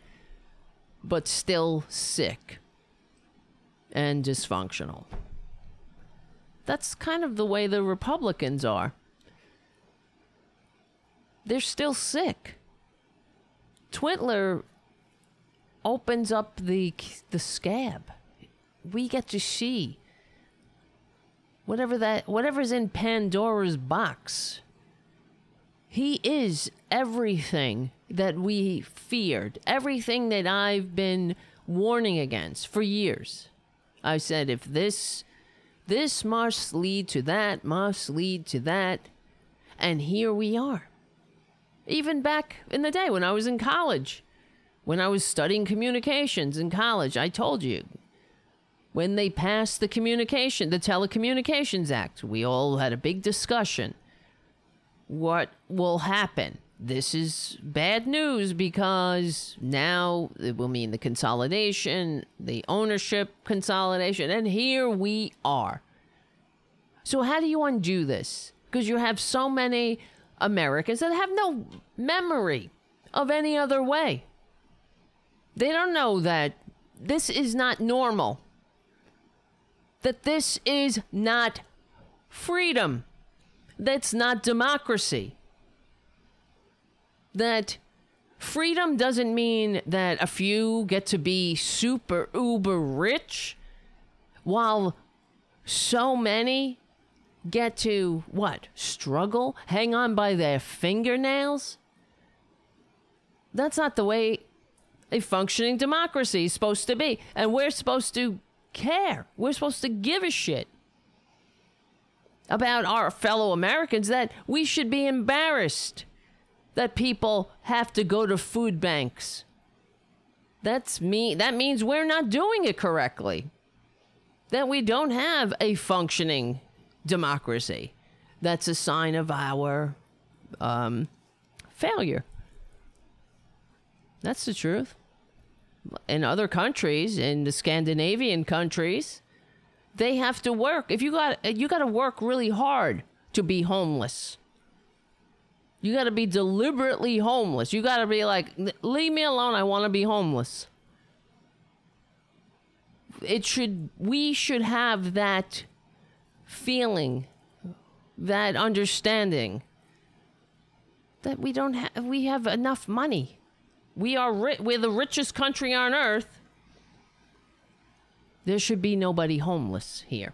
but still sick and dysfunctional. That's kind of the way the Republicans are. They're still sick. Twitler opens up the the scab. We get to see whatever that whatever's in Pandora's box. He is everything that we feared, everything that I've been warning against for years. I said if this this must lead to that, must lead to that, and here we are. Even back in the day when I was in college, when I was studying communications in college, I told you when they passed the communication, the Telecommunications Act, we all had a big discussion. What will happen? This is bad news because now it will mean the consolidation, the ownership consolidation, and here we are. So, how do you undo this? Because you have so many Americans that have no memory of any other way. They don't know that this is not normal, that this is not freedom, that's not democracy, that freedom doesn't mean that a few get to be super uber rich while so many get to what? Struggle? Hang on by their fingernails? That's not the way a functioning democracy is supposed to be. And we're supposed to care. We're supposed to give a shit about our fellow Americans that we should be embarrassed that people have to go to food banks. That's me. That means we're not doing it correctly. That we don't have a functioning democracy. That's a sign of our um, failure. That's the truth. In other countries, in the Scandinavian countries, they have to work. If you got you got to work really hard to be homeless. You got to be deliberately homeless. You got to be like, leave me alone. I want to be homeless. It should. We should have that feeling, that understanding that we don't have we have enough money. We are ri- we're the richest country on earth. There should be nobody homeless here.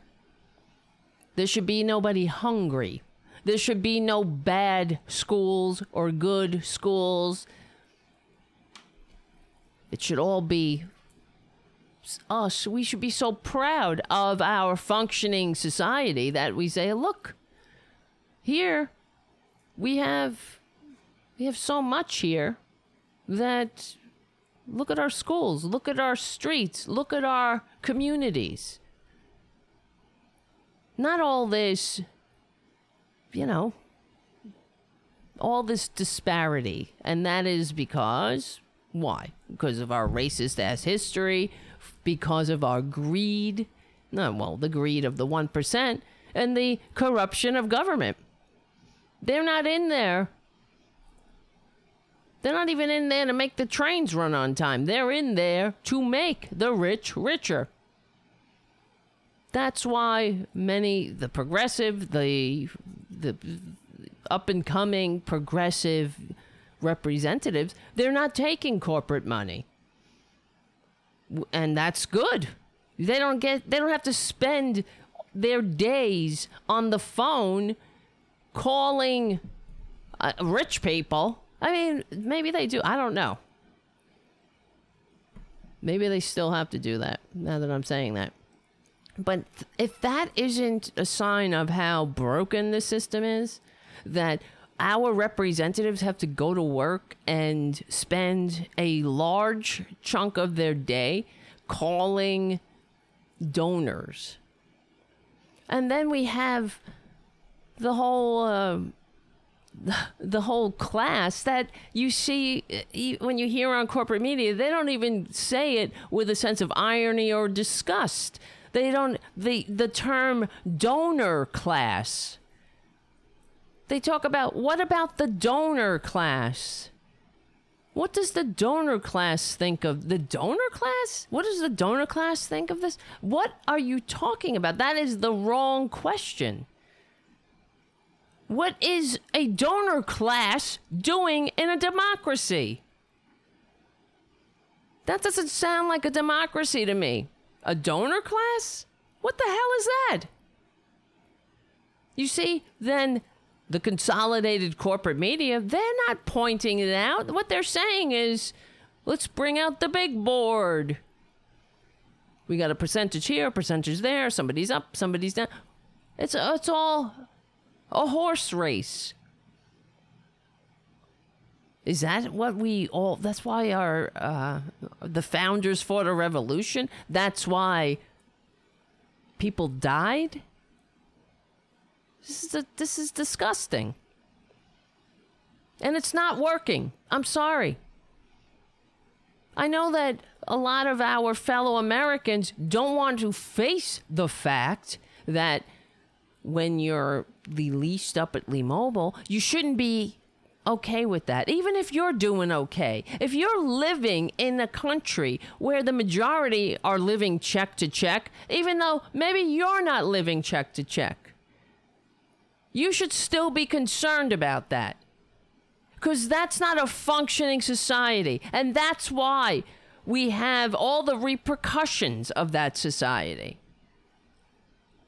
There should be nobody hungry. There should be no bad schools or good schools. It should all be us, we should be so proud of our functioning society that we say, look, here we have we have so much here that look at our schools, look at our streets, look at our communities. Not all this, you know, all this disparity. And that is because, why? Because of our racist ass history, because of our greed, no, well, the greed of the 1%, and the corruption of government. They're not in there. They're not even in there to make the trains run on time. They're in there to make the rich richer. That's why many the progressive, the the up and coming progressive representatives, they're not taking corporate money and that's good. They don't get they don't have to spend their days on the phone calling uh, rich people. I mean, maybe they do. I don't know. Maybe they still have to do that now that I'm saying that. But if that isn't a sign of how broken the system is, that our representatives have to go to work and spend a large chunk of their day calling donors. And then we have the whole uh, the whole class that you see uh, when you hear on corporate media they don't even say it with a sense of irony or disgust they don't the the term donor class they talk about what about the donor class what does the donor class think of the donor class? What does the donor class think of this? What are you talking about? That is the wrong question. What is a donor class doing in a democracy? That doesn't sound like a democracy to me. A donor class? What the hell is that? You see, then the consolidated corporate media, they're not pointing it out. What they're saying is, let's bring out the big board. We got a percentage here, a percentage there, somebody's up, somebody's down. It's, it's all a horse race. Is that what we all? That's why our uh, the founders fought a revolution. That's why people died. This is a, this is disgusting. And it's not working. I'm sorry. I know that a lot of our fellow Americans don't want to face the fact that when you're the least up at Lee Mobile, you shouldn't be okay with that. Even if you're doing okay. If you're living in a country where the majority are living check to check, even though maybe you're not living check to check, you should still be concerned about that. Because that's not a functioning society. And that's why we have all the repercussions of that society.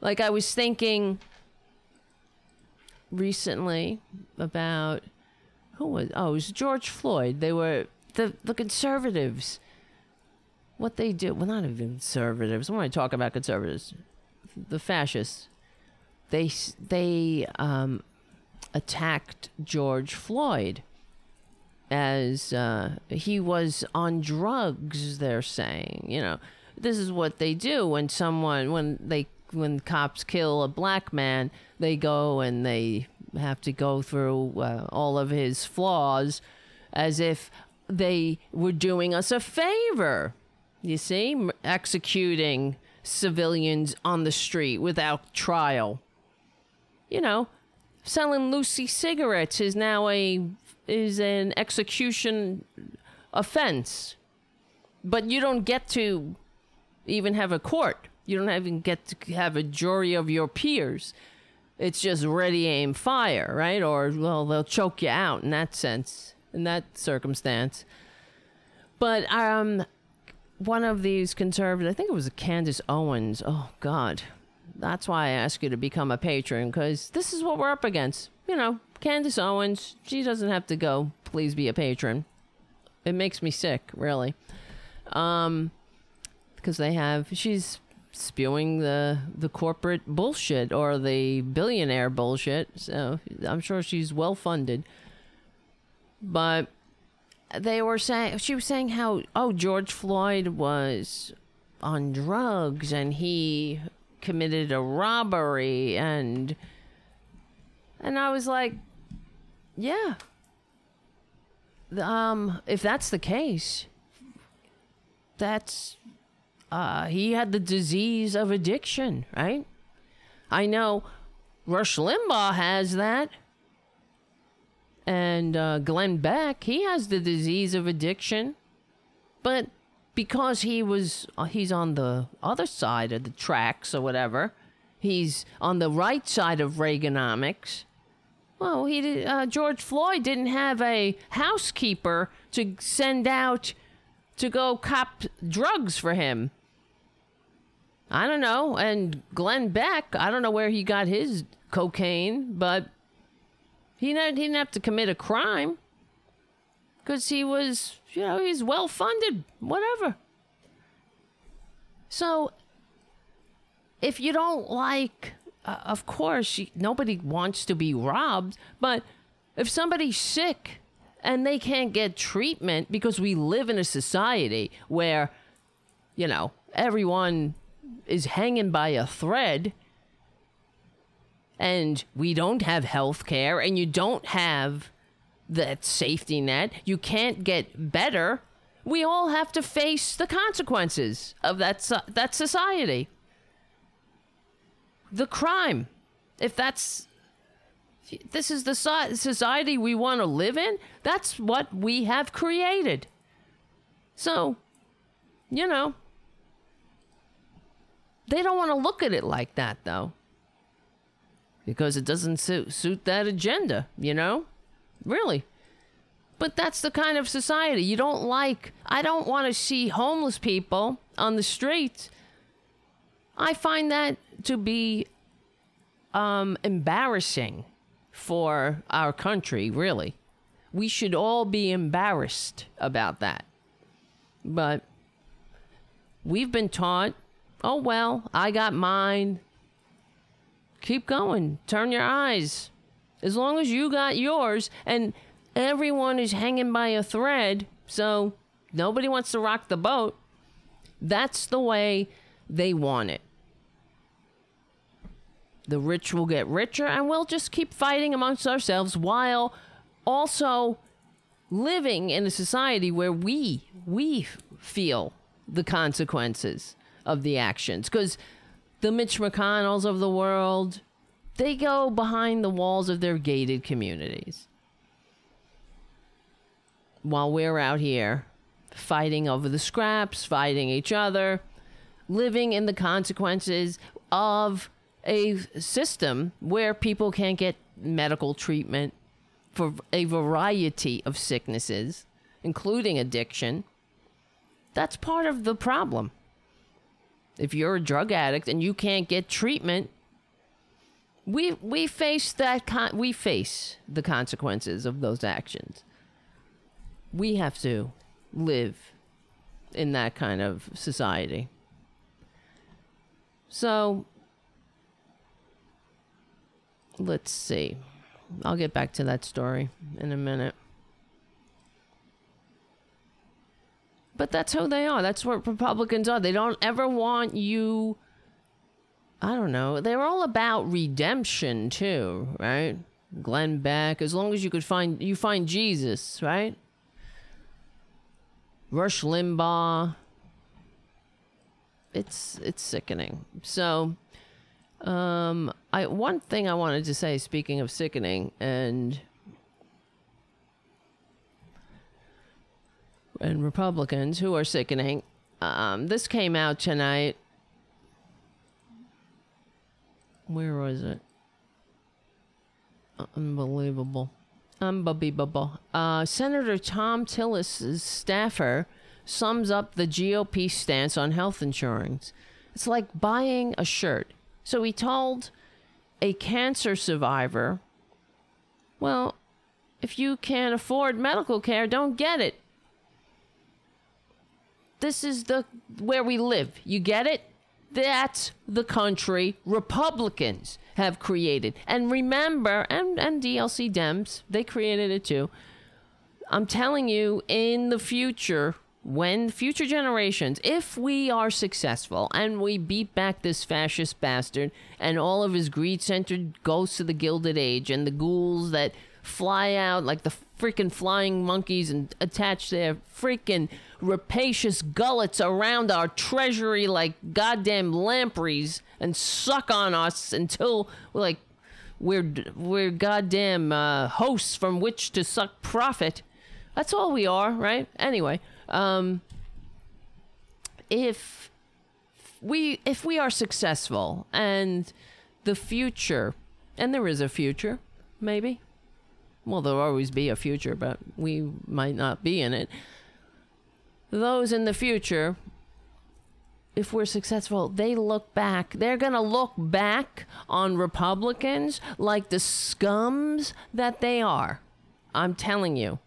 Like I was thinking recently about who was oh it was George Floyd. They were the the conservatives. What they do well not even conservatives. When I talk about conservatives, the fascists they they um, attacked George Floyd as uh, he was on drugs. They're saying, you know, this is what they do when someone when they when cops kill a black man, they go and they have to go through uh, all of his flaws as if they were doing us a favor. You see, executing civilians on the street without trial you know, selling loosie cigarettes is now a is an execution offense. But you don't get to even have a court. You don't even get to have a jury of your peers. It's just ready, aim, fire, right? Or, well, they'll choke you out in that sense, in that circumstance. But um, one of these conservatives, I think it was Candace Owens. Oh, God that's why I ask you to become a patron because this is what we're up against. You know, Candace Owens, she doesn't have to go. Please be a patron. It makes me sick, really. Um, because they have she's spewing the the corporate bullshit or the billionaire bullshit. So I'm sure she's well funded. But they were saying she was saying how oh George Floyd was on drugs and he committed a robbery and and I was like, yeah. Um, if that's the case, that's uh, he had the disease of addiction, right? I know Rush Limbaugh has that. And uh, Glenn Beck, he has the disease of addiction. But because he was uh, he's on the other side of the tracks or whatever. He's on the right side of Reaganomics. Well, he did, uh, George Floyd didn't have a housekeeper to send out to go cop drugs for him. I don't know. And Glenn Beck, I don't know where he got his cocaine, but he didn't, he didn't have to commit a crime because he was, you know, he's well funded, whatever. So, if you don't like, uh, of course, nobody wants to be robbed, but if somebody's sick and they can't get treatment because we live in a society where, you know, everyone is hanging by a thread and we don't have health care and you don't have that safety net, you can't get better. We all have to face the consequences of that so- that society. The crime. If that's this is the so- society we want to live in, that's what we have created. So, you know, they don't want to look at it like that though because it doesn't suit, suit that agenda, you know? Really. But that's the kind of society you don't like. I don't want to see homeless people on the streets. I find that to be um, embarrassing for our country, really. We should all be embarrassed about that. But we've been taught, oh, well, I got mine. Keep going. Turn your eyes. As long as you got yours, and everyone is hanging by a thread, so nobody wants to rock the boat. That's the way they want it. The rich will get richer, and we'll just keep fighting amongst ourselves while also living in a society where we we feel the consequences of the actions because the Mitch McConnells of the world they go behind the walls of their gated communities while we're out here fighting over the scraps, fighting each other, living in the consequences of a system where people can't get medical treatment for a variety of sicknesses, including addiction. That's part of the problem. If you're a drug addict and you can't get treatment, we we face that con- we face the consequences of those actions. We have to live in that kind of society. So let's see. I'll get back to that story in a minute. But that's who they are. That's what Republicans are. They don't ever want you. I don't know. They're all about redemption too, right? Glenn Beck. As long as you could find you find Jesus, right? Rush Limbaugh. It's it's sickening. So, um, I one thing I wanted to say. Speaking of sickening and and Republicans who are sickening. Um, this came out tonight. Where was it? Unbelievable. Unbelievable. Uh, Senator Thom Tillis' staffer sums up the GOP stance on health insurance. It's like buying a shirt. So he told a cancer survivor, well, if you can't afford medical care, don't get it this is the where we live. You get it? That's the country Republicans have created. And remember, and, and DLC Dems, they created it too. I'm telling you, in the future, when future generations, if we are successful and we beat back this fascist bastard and all of his greed centered ghosts of the Gilded Age and the ghouls that fly out like the freaking flying monkeys and attach their freaking rapacious gullets around our treasury like goddamn lampreys and suck on us until like we're we're goddamn uh, hosts from which to suck profit. That's all we are, right? Anyway, um, if we if we are successful and the future, and there is a future, maybe. Well, there'll always be a future, but we might not be in it those in the future, if we're successful, they look back. They're going to look back on Republicans like the scums that they are. I'm telling you.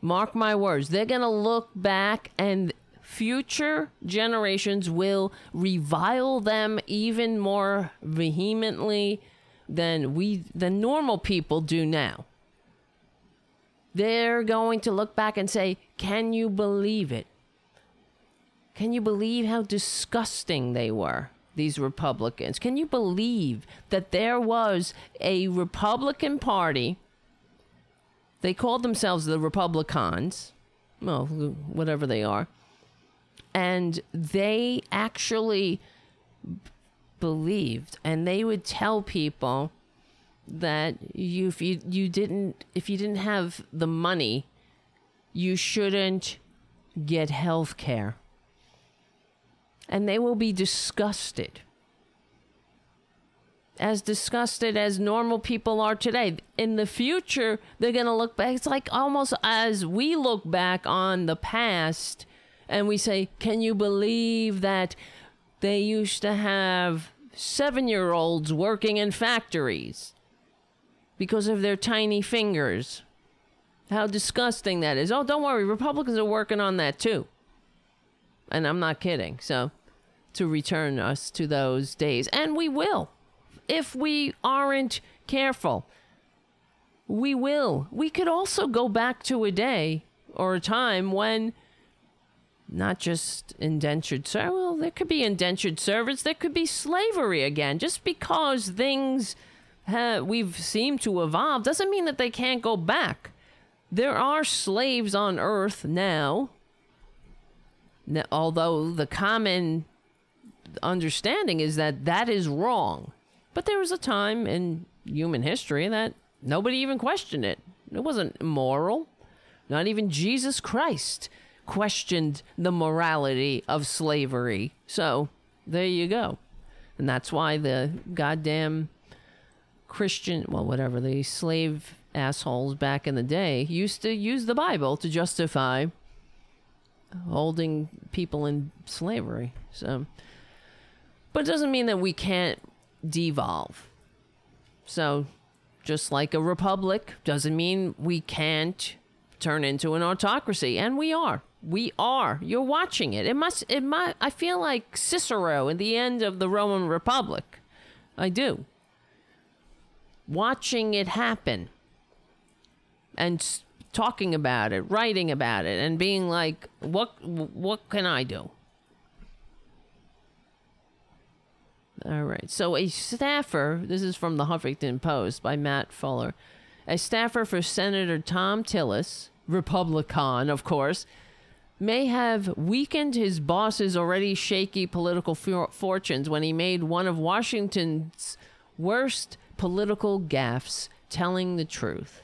Mark my words. They're going to look back and future generations will revile them even more vehemently than we than normal people do now. They're going to look back and say, Can you believe it? Can you believe how disgusting they were? these Republicans. Can you believe that there was a Republican Party? They called themselves the Republicans, well, whatever they are, and they actually believed, and they would tell people that you if you you didn't if you didn't have the money, you shouldn't get health care. And they will be disgusted. As disgusted as normal people are today. In the future, they're going to look back. It's like almost as we look back on the past and we say, Can you believe that they used to have seven year olds working in factories because of their tiny fingers? How disgusting that is. Oh, don't worry, Republicans are working on that too. And I'm not kidding. So, to return us to those days. And we will. If we aren't careful, we will. We could also go back to a day or a time when not just indentured service. Well, there could be indentured servants, There could be slavery again. Just because things we've seemed to evolve doesn't mean that they can't go back. There are slaves on Earth now, although the common understanding is that that is wrong. But there was a time in human history that nobody even questioned it. It wasn't immoral. Not even Jesus Christ questioned the morality of slavery. So there you go. And that's why the goddamn Christian, well, whatever, the slave assholes back in the day used to use the Bible to justify holding people in slavery. So, but it doesn't mean that we can't devolve. So, just like a republic doesn't mean we can't turn into an autocracy, and we are. We are. You're watching it. It must. It might. I feel like Cicero at the end of the Roman Republic. I do. Watching it happen and talking about it, writing about it, and being like, "What? What can I do?" All right. So a staffer. This is from the Huffington Post by Matt Fuller. A staffer for Senator Thom Tillis, Republican, of course, may have weakened his boss's already shaky political for- fortunes when he made one of Washington's worst political gaffes, telling the truth.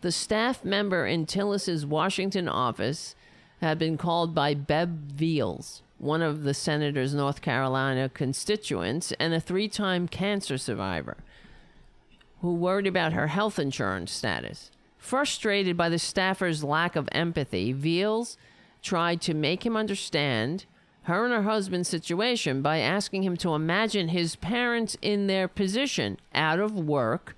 The staff member in Tillis's Washington office had been called by Beb Veals, one of the senator's North Carolina constituents and a three time cancer survivor, who worried about her health insurance status. Frustrated by the staffer's lack of empathy, Veals tried to make him understand her and her husband's situation by asking him to imagine his parents in their position, out of work,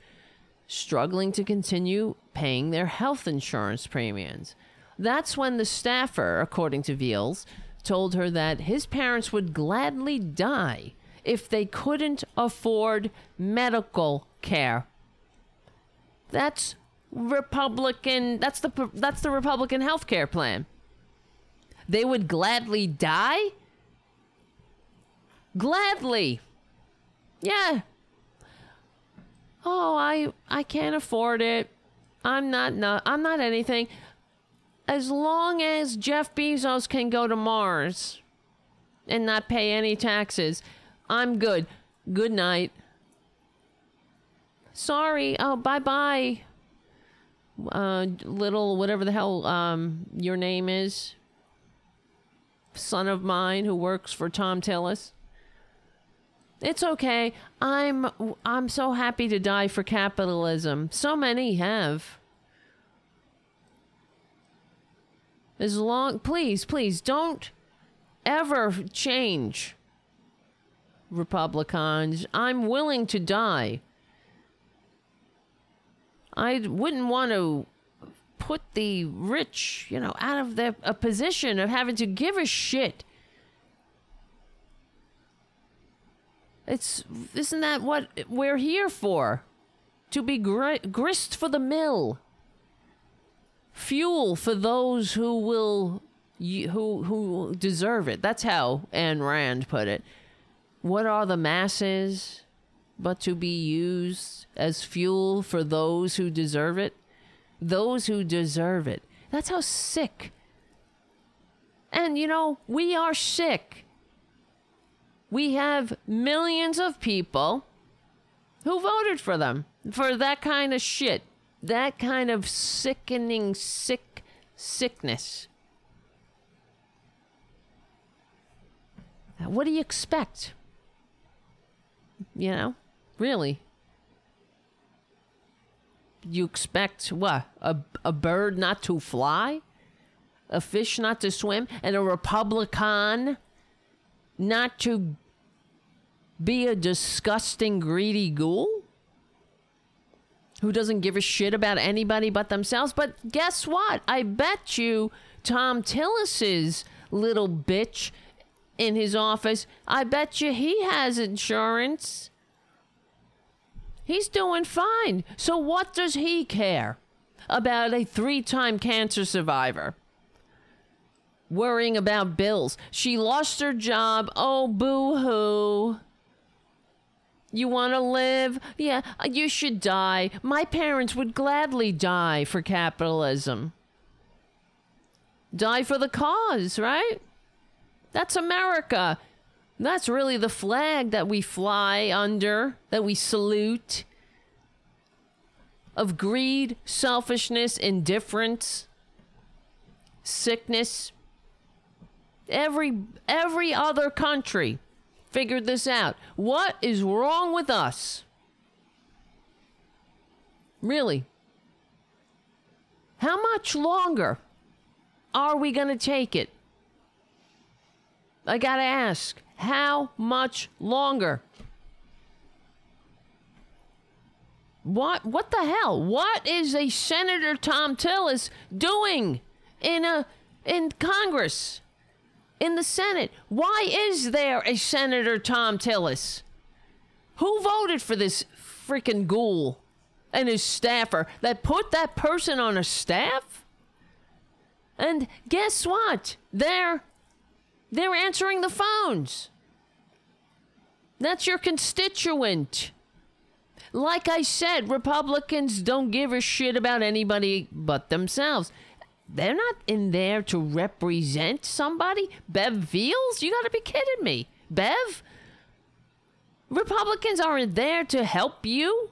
struggling to continue paying their health insurance premiums. That's when the staffer, according to Veals, told her that his parents would gladly die if they couldn't afford medical care. That's Republican that's the that's the Republican health care plan. They would gladly die? Gladly. Yeah. Oh, I I can't afford it. I'm not no, I'm not anything. As long as Jeff Bezos can go to Mars and not pay any taxes, I'm good. Good night. Sorry. Oh, bye bye. Uh, little whatever the hell um your name is. Son of mine who works for Thom Tillis. It's okay. I'm I'm so happy to die for capitalism. So many have. As long please, please don't ever change Republicans. I'm willing to die. I wouldn't want to put the rich, you know, out of their a position of having to give a shit It's isn't that what we're here for? To be gr- grist for the mill. Fuel for those who will who who deserve it. That's how Ayn Rand put it. What are the masses but to be used as fuel for those who deserve it? Those who deserve it. That's how sick. And you know, we are sick. We have millions of people who voted for them for that kind of shit, that kind of sickening, sick sickness. What do you expect? You know, really. You expect what? A, a bird not to fly? A fish not to swim? And a Republican not to be a disgusting, greedy ghoul? Who doesn't give a shit about anybody but themselves? But guess what? I bet you Thom Tillis's little bitch in his office. I bet you he has insurance. He's doing fine. So what does he care about a three time cancer survivor? Worrying about bills. She lost her job. Oh, boo hoo. You want to live? Yeah, you should die. My parents would gladly die for capitalism. Die for the cause, right? That's America. That's really the flag that we fly under, that we salute. Of greed, selfishness, indifference, sickness. Every every other country figured this out. What is wrong with us? Really? How much longer are we going to take it? I gotta ask, how much longer? What what the hell? What is a Senator Thom Tillis doing in a in Congress? In the Senate? Why is there a Senator Thom Tillis? Who voted for this freaking ghoul and his staffer that put that person on a staff? And guess what? They're they're answering the phones. That's your constituent. Like I said, Republicans don't give a shit about anybody but themselves. They're not in there to represent somebody. Bev Veals? You gotta be kidding me. Bev? Republicans aren't there to help you.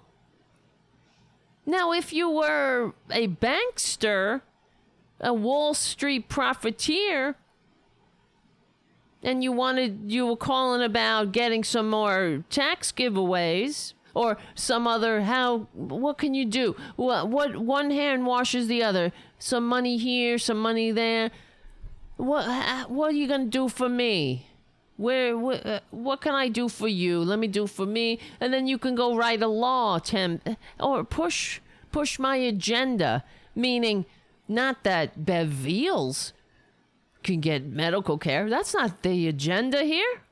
Now, if you were a bankster, a Wall Street profiteer, and you wanted you were calling about getting some more tax giveaways or some other how what can you do what what one hand washes the other some money here some money there what what are you to do for me where, uh, what can I do for you? Let me do for me, and then you can go write a law, Tim, or push push my agenda. Meaning, not that Bev Veals can get medical care. That's not the agenda here.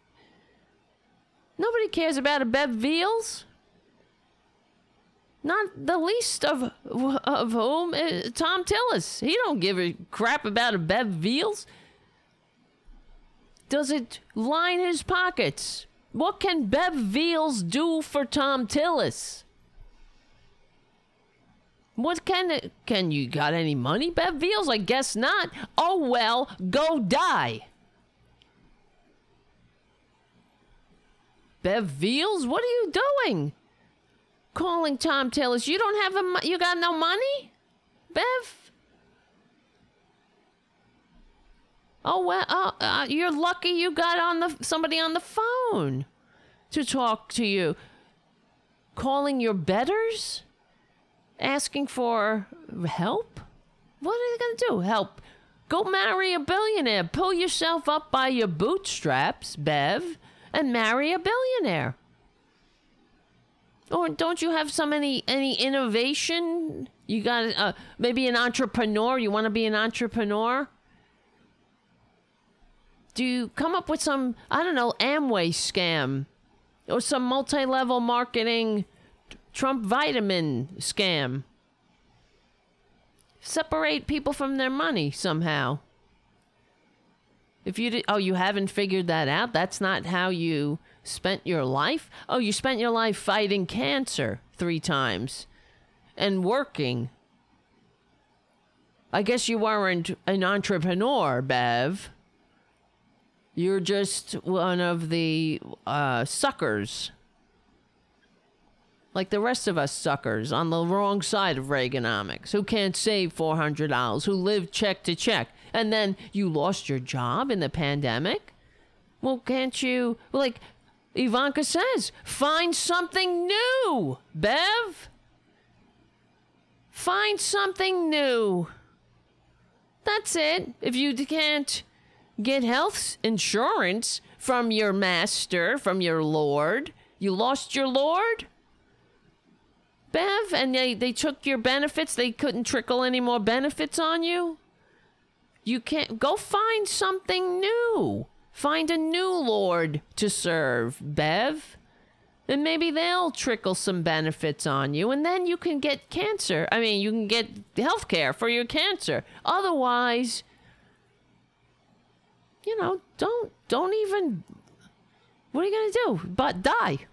Nobody cares about a Bev Veals. Not the least of of whom eh, is Thom Tillis. He don't give a crap about a Bev Veals. Does it line his pockets? What can Bev Veals do for Thom Tillis? What can can you got any money, Bev Veals? I guess not. Oh well, go die. Bev Veals, what are you doing? Calling Thom Tillis. You don't have a you got no money? Bev? Oh well, uh, uh, you're lucky you got on the somebody on the phone to talk to you. Calling your betters? asking for help? What are they to do? Help. Go marry a billionaire. Pull yourself up by your bootstraps, Bev, and marry a billionaire. Or don't you have some any any innovation? You got uh, maybe an entrepreneur. You want to be an entrepreneur? Do you come up with some I don't know Amway scam or some multi-level marketing Trump vitamin scam. Separate people from their money somehow. If you did, oh, you haven't figured that out. That's not how you spent your life? Oh, you spent your life fighting cancer three times and working. I guess you weren't an entrepreneur, Bev. You're just one of the uh, suckers. Like the rest of us suckers on the wrong side of Reaganomics who can't save $400, who live check to check. And then you lost your job in the pandemic? Well, can't you, like Ivanka says, find something new, Bev? Find something new. That's it. If you can't get health insurance from your master, from your lord, you lost your lord? Bev, and they, they took your benefits, they couldn't trickle any more benefits on you? You can't go find something new. Find a new lord to serve, Bev. And maybe they'll trickle some benefits on you, and then you can get cancer. I mean, you can get health care for your cancer. Otherwise, you know, don't don't even. What are you gonna do? But die.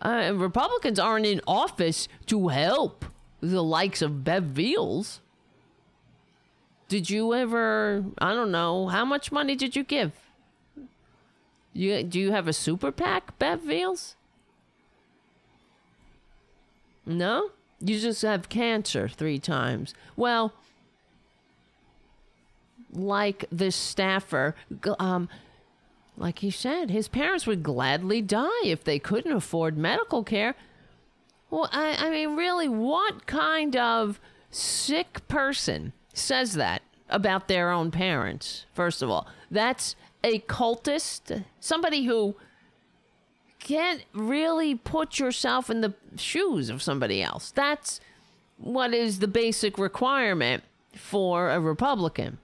Uh, Republicans aren't in office to help the likes of Bev Veals. Did you ever? I don't know. How much money did you give? You do you have a super PAC, Bev Veals? No, you just have cancer three times. Well, like this staffer, um, like he said, his parents would gladly die if they couldn't afford medical care. Well, I, I mean, really, what kind of sick person says that about their own parents? First of all, that's a cultist, somebody who can't really put yourself in the shoes of somebody else. That's what is the basic requirement for a Republican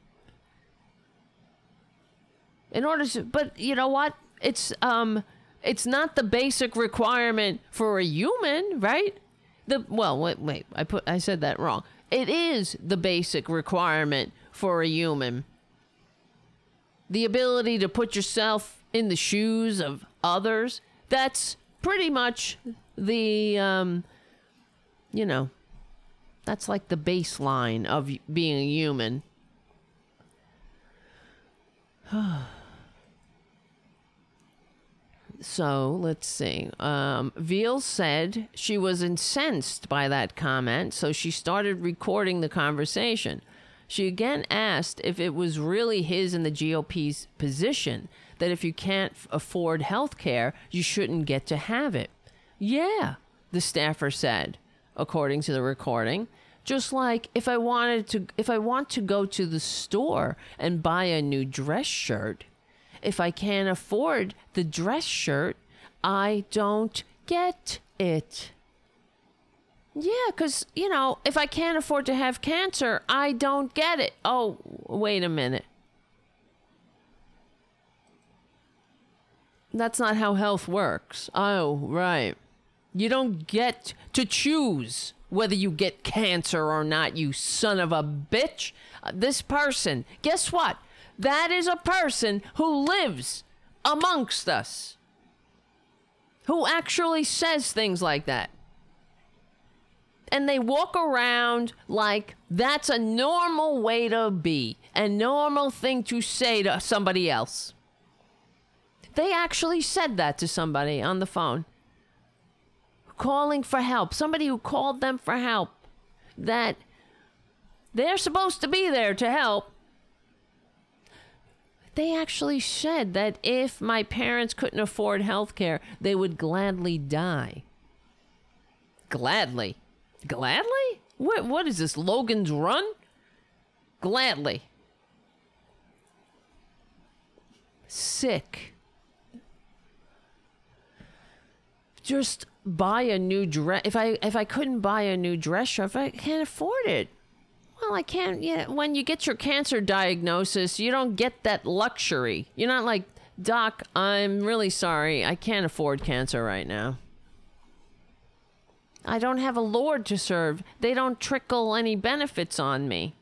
in order to but you know what it's um it's not the basic requirement for a human right the well wait wait i put i said that wrong it is the basic requirement for a human. The ability to put yourself in the shoes of others that's pretty much the um you know that's like the baseline of being a human So let's see. Um, Veal said she was incensed by that comment, so she started recording the conversation. She again asked if it was really his and the GOP's position that if you can't afford health care, you shouldn't get to have it. Yeah, the staffer said, according to the recording. Just like if I wanted to if I want to go to the store and buy a new dress shirt, if I can't afford the dress shirt, I don't get it. Yeah, because, you know, if I can't afford to have cancer, I don't get it. Oh, wait a minute. That's not how health works. Oh, right. You don't get to choose whether you get cancer or not, you son of a bitch. Uh, this person, guess what? That is a person who lives amongst us, who actually says things like that. And they walk around like that's a normal way to be, a normal thing to say to somebody else. They actually said that to somebody on the phone, calling for help, somebody who called them for help, that they're supposed to be there to help they actually said that if my parents couldn't afford health care, they would gladly die. Gladly. Gladly? What what is this? Logan's Run? Gladly. Sick. Just buy a new dress. If I if I couldn't buy a new dress if I can't afford it, well, I can't. Yeah, when you get your cancer diagnosis, you don't get that luxury. You're not like, Doc, I'm really sorry. I can't afford cancer right now. I don't have a Lord to serve. They don't trickle any benefits on me.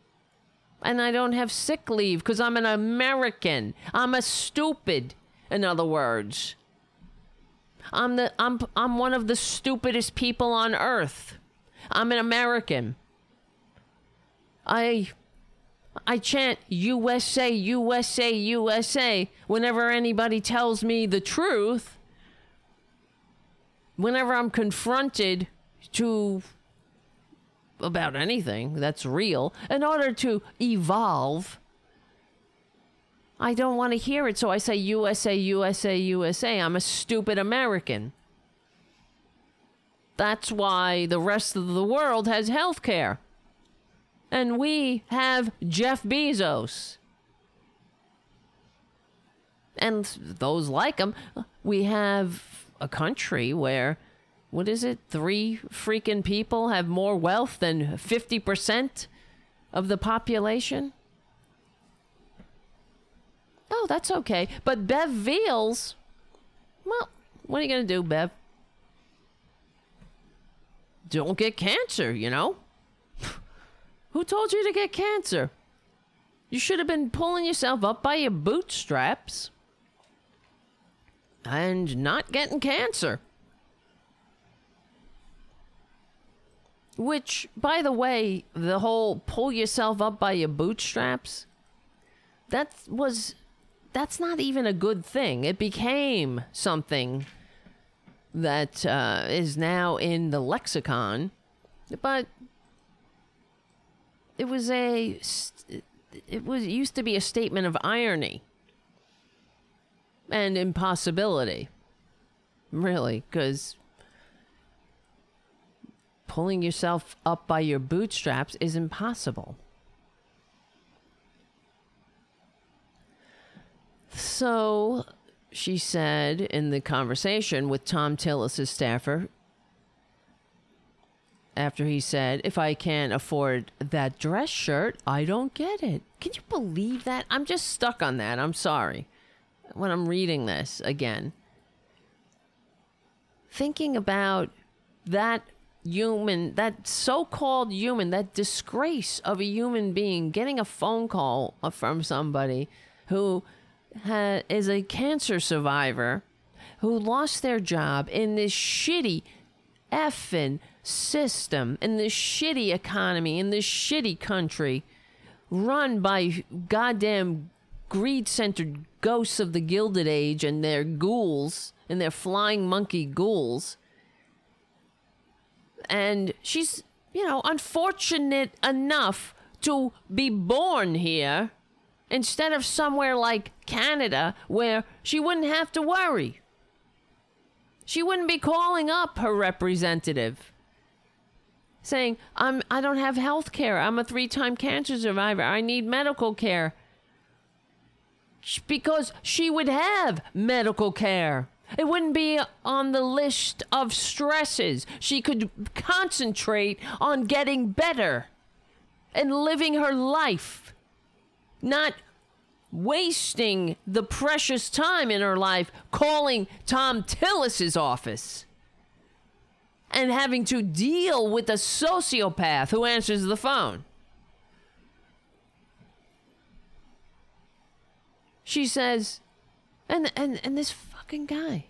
And I don't have sick leave because I'm an American. I'm a stupid In other words, I'm the I'm I'm one of the stupidest people on earth. I'm an American. I I chant USA, USA, USA whenever anybody tells me the truth. Whenever I'm confronted to about anything that's real, in order to evolve, I don't want to hear it, so I say USA, USA, USA. I'm a stupid American. That's why the rest of the world has health care. And we have Jeff Bezos. And those like him, we have a country where, what is it, three freaking people have more wealth than 50% of the population? Oh, that's okay. But Bev Veals, well, what are you going to do, Bev? Don't get cancer, you know? Who told you to get cancer? You should have been pulling yourself up by your bootstraps and not getting cancer. Which, by the way, the whole pull yourself up by your bootstraps, that was, that's not even a good thing. It became something that uh, is now in the lexicon, but it was a, it was it used to be a statement of irony and impossibility. Really, because pulling yourself up by your bootstraps is impossible. So she said in the conversation with Thom Tillis' staffer, after he said, If I can't afford that dress shirt, I don't get it. Can you believe that? I'm just stuck on that. I'm sorry. When I'm reading this again, thinking about that human, that so called human, that disgrace of a human being getting a phone call from somebody who ha- is a cancer survivor who lost their job in this shitty effing system, and this shitty economy, in this shitty country run by goddamn greed centered ghosts of the Gilded Age and their ghouls and their flying monkey ghouls. And she's, you know, unfortunate enough to be born here instead of somewhere like Canada where she wouldn't have to worry. She wouldn't be calling up her representative saying, I'm, I don't have health care. I'm a three time cancer survivor. I need medical care. Because she would have medical care. It wouldn't be on the list of stresses. She could concentrate on getting better and living her life, not wasting the precious time in her life calling Thom Tillis's office and having to deal with a sociopath who answers the phone. She says, and, and, and this fucking guy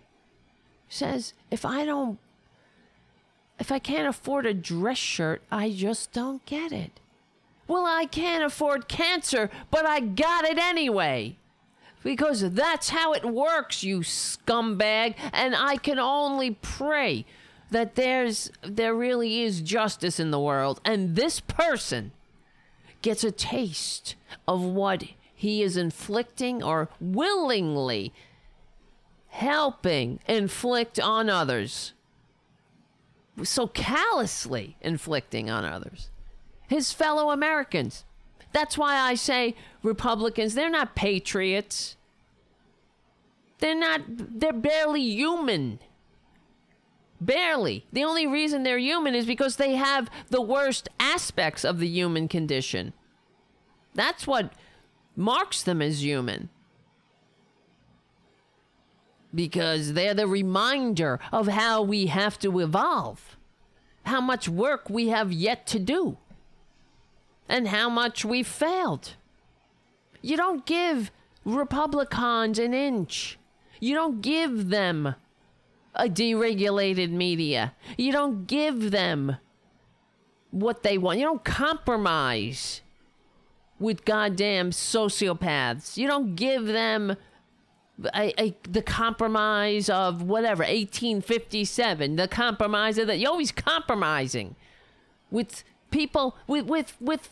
says, if I don't, if I can't afford a dress shirt, I just don't get it. Well, I can't afford cancer, but I got it anyway. Because that's how it works, you scumbag. And I can only pray that there's there really is justice in the world. And this person gets a taste of what he is inflicting or willingly helping inflict on others. So callously inflicting on others. His fellow americans. That's why i say republicans they're not patriots. They're not they're barely human Barely. The only reason they're human is because they have the worst aspects of the human condition. That's what marks them as human. Because they're the reminder of how we have to evolve, how much work we have yet to do, and how much we've failed. You don't give Republicans an inch. You don't give them a deregulated media. You don't give them what they want. You don't compromise with goddamn sociopaths. You don't give them a, a, the compromise of whatever 1857 the compromise of that you're always compromising with people with with with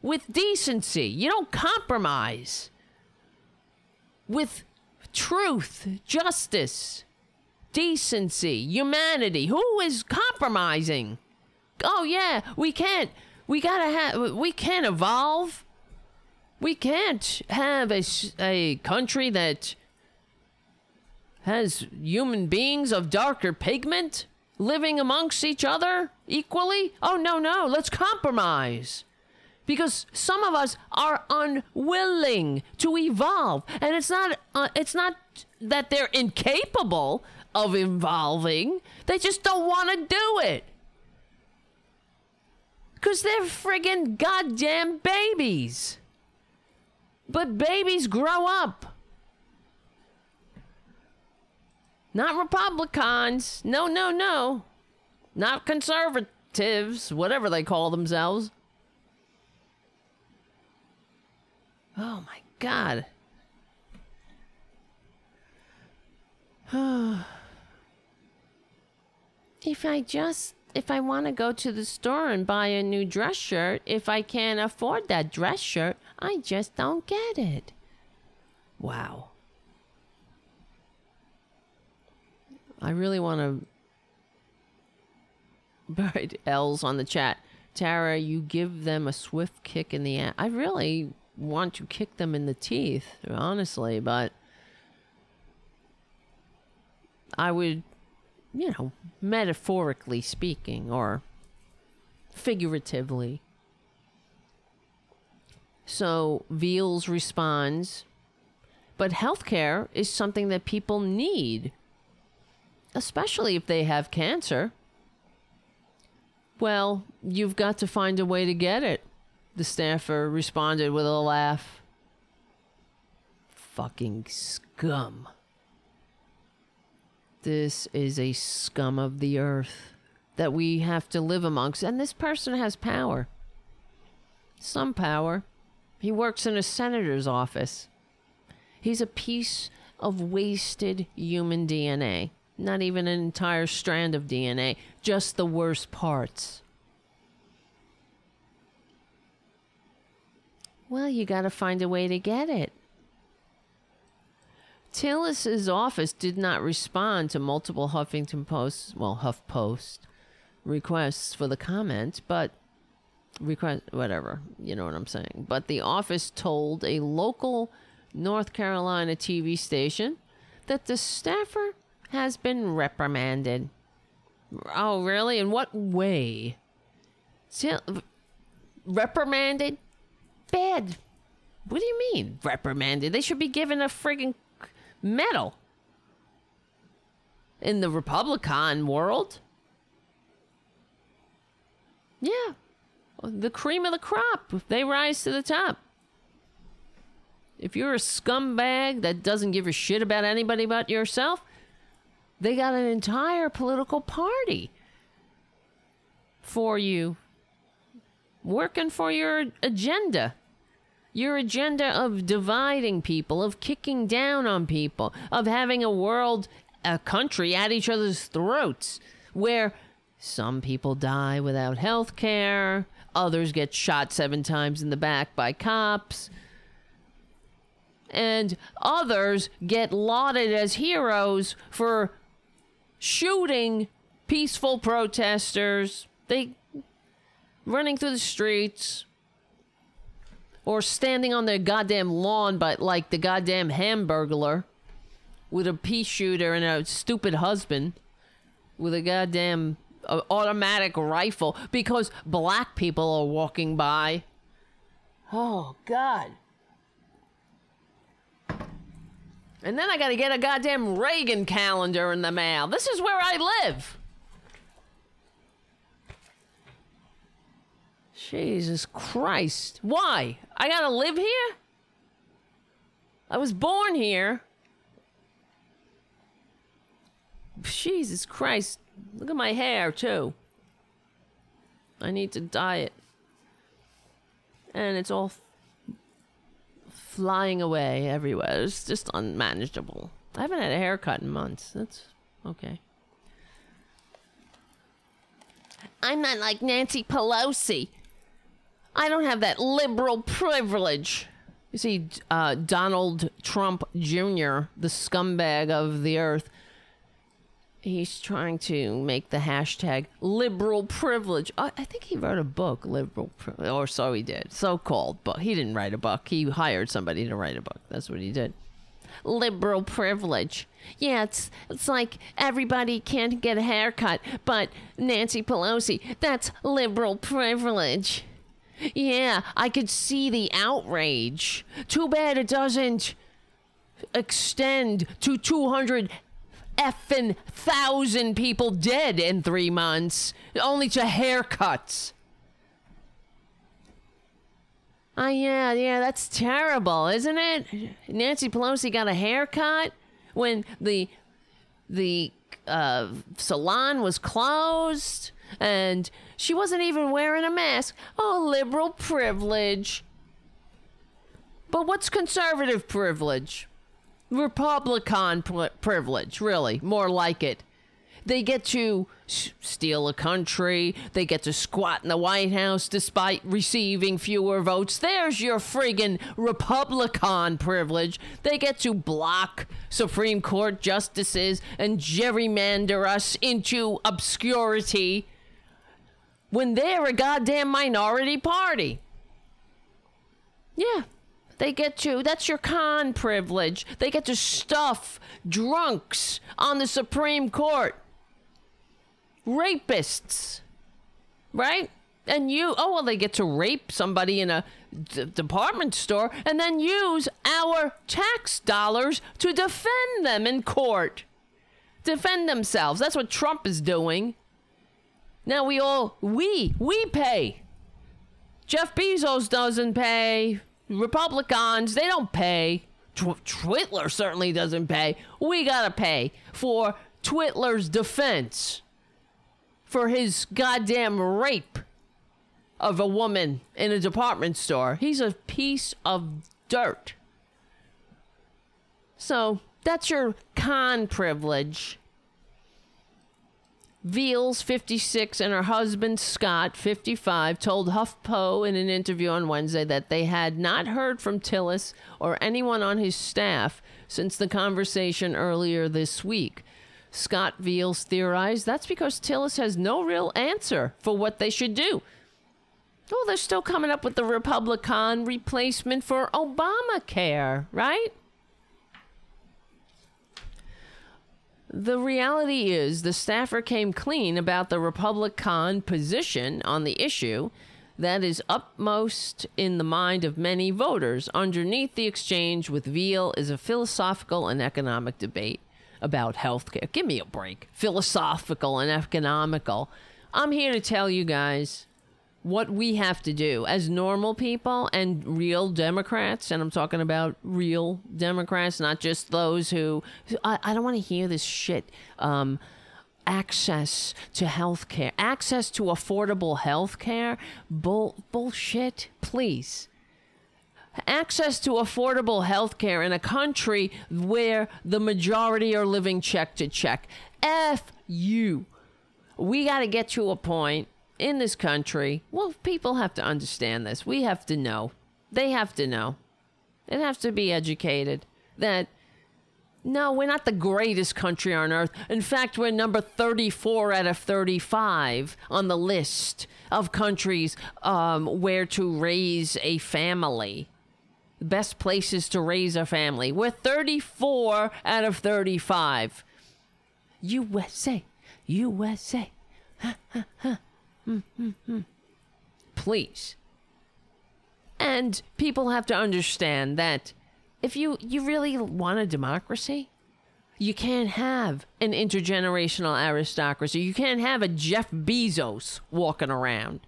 with decency you don't compromise with truth justice decency humanity who is compromising oh yeah we can't we gotta have we can't evolve we can't have a, a country that has human beings of darker pigment living amongst each other equally? Oh, no, no, let's compromise. Because some of us are unwilling to evolve. And it's not, uh, it's not that they're incapable of evolving, they just don't want to do it. Because they're friggin' goddamn babies. But babies grow up. Not Republicans. No, no, no. Not conservatives, whatever they call themselves. Oh my God. if I just, if I want to go to the store and buy a new dress shirt, if I can't afford that dress shirt, I just don't get it. Wow. I really want to write L's on the chat. Tara, you give them a swift kick in the ass. I really want to kick them in the teeth, honestly, but I would, you know, metaphorically speaking or figuratively. So Veals responds, but healthcare is something that people need especially if they have cancer. Well, you've got to find a way to get it, the staffer responded with a laugh. Fucking scum. This is a scum of the earth that we have to live amongst, and this person has power. Some power. He works in a senator's office. He's a piece of wasted human DNA. Not even an entire strand of DNA, just the worst parts. Well, you got to find a way to get it. Tillis's office did not respond to multiple Huffington Post, well, HuffPost requests for the comment, but request whatever, you know what I'm saying. But the office told a local North Carolina TV station that the staffer has been reprimanded. Oh, really? In what way? Still, reprimanded? Bad. What do you mean, reprimanded? They should be given a friggin' medal. In the Republican world? Yeah. The cream of the crop. They rise to the top. If you're a scumbag that doesn't give a shit about anybody but yourself, they got an entire political party for you, working for your agenda. Your agenda of dividing people, of kicking down on people, of having a world, a country at each other's throats, where some people die without health care, others get shot seven times in the back by cops and others get lauded as heroes for shooting peaceful protesters. They running through the streets or standing on their goddamn lawn but like the goddamn hamburglar with a pea shooter and a stupid husband with a goddamn uh, automatic rifle because black people are walking by. Oh god. And then I got to get a goddamn Reagan calendar in the mail. This is where I live. Jesus Christ. Why? I got to live here? I was born here. Jesus Christ. Look at my hair, too. I need to dye it. And it's all f- flying away everywhere. It's just unmanageable. I haven't had a haircut in months. That's okay. I'm not like Nancy Pelosi. I don't have that liberal privilege. You see, uh, Donald Trump Jr., the scumbag of the earth, he's trying to make the hashtag liberal privilege. I, I think he wrote a book, liberal privilege, or so he did, so called book. He didn't write a book. He hired somebody to write a book. That's what he did. Liberal privilege. Yeah, it's it's like everybody can't get a haircut, but Nancy Pelosi, that's liberal privilege. Yeah, I could see the outrage. Too bad it doesn't extend to 200 effing thousand people dead in three months, only to haircuts. Oh, yeah, yeah, that's terrible, isn't it? Nancy Pelosi got a haircut when the the uh, salon was closed and she wasn't even wearing a mask. Oh, liberal privilege. But what's conservative privilege? Republican pri- privilege, really, more like it. They get to steal a country. They get to squat in the White House despite receiving fewer votes. There's your friggin' Republican privilege. They get to block Supreme Court justices and gerrymander us into obscurity when they're a goddamn minority party. Yeah, they get to, that's your con privilege. They get to stuff drunks on the Supreme Court, rapists, right? And you, oh, well, they get to rape somebody in a d- department store and then use our tax dollars to defend them in court. Defend themselves. That's what Trump is doing. Now we all we we pay. Jeff Bezos doesn't pay. Republicans they don't pay. Tw- Twitler certainly doesn't pay. We gotta pay for Twitler's defense for his goddamn rape of a woman in a department store. He's a piece of dirt. So that's your con privilege. Veals, 56, and her husband, Scott, 55, told HuffPo in an interview on Wednesday that they had not heard from Tillis or anyone on his staff since the conversation earlier this week. Scott Veals theorized that's because Tillis has no real answer for what they should do. Oh, they're still coming up with the Republican replacement for Obamacare, right? The reality is, the staffer came clean about the Republican position on the issue that is upmost in the mind of many voters. Underneath the exchange with Veal is a philosophical and economic debate about health care. Give me a break. Philosophical and economical. I'm here to tell you guys what we have to do as normal people and real Democrats, and I'm talking about real Democrats, not just those who I, I don't want to hear this shit. Um, access to health care, access to affordable health care, bull, bullshit, please. Access to affordable health care in a country where the majority are living check to check. F you. We got to get to a point in this country, well, people have to understand this. We have to know. They have to know. They have to be educated that no, we're not the greatest country on earth. In fact, we're number 34 out of 35 on the list of countries um, where to raise a family. Best places to raise a family. We're 34 out of 35. USA, USA. Please. And people have to understand that if you, you really want a democracy, you can't have an intergenerational aristocracy. You can't have a Jeff Bezos walking around.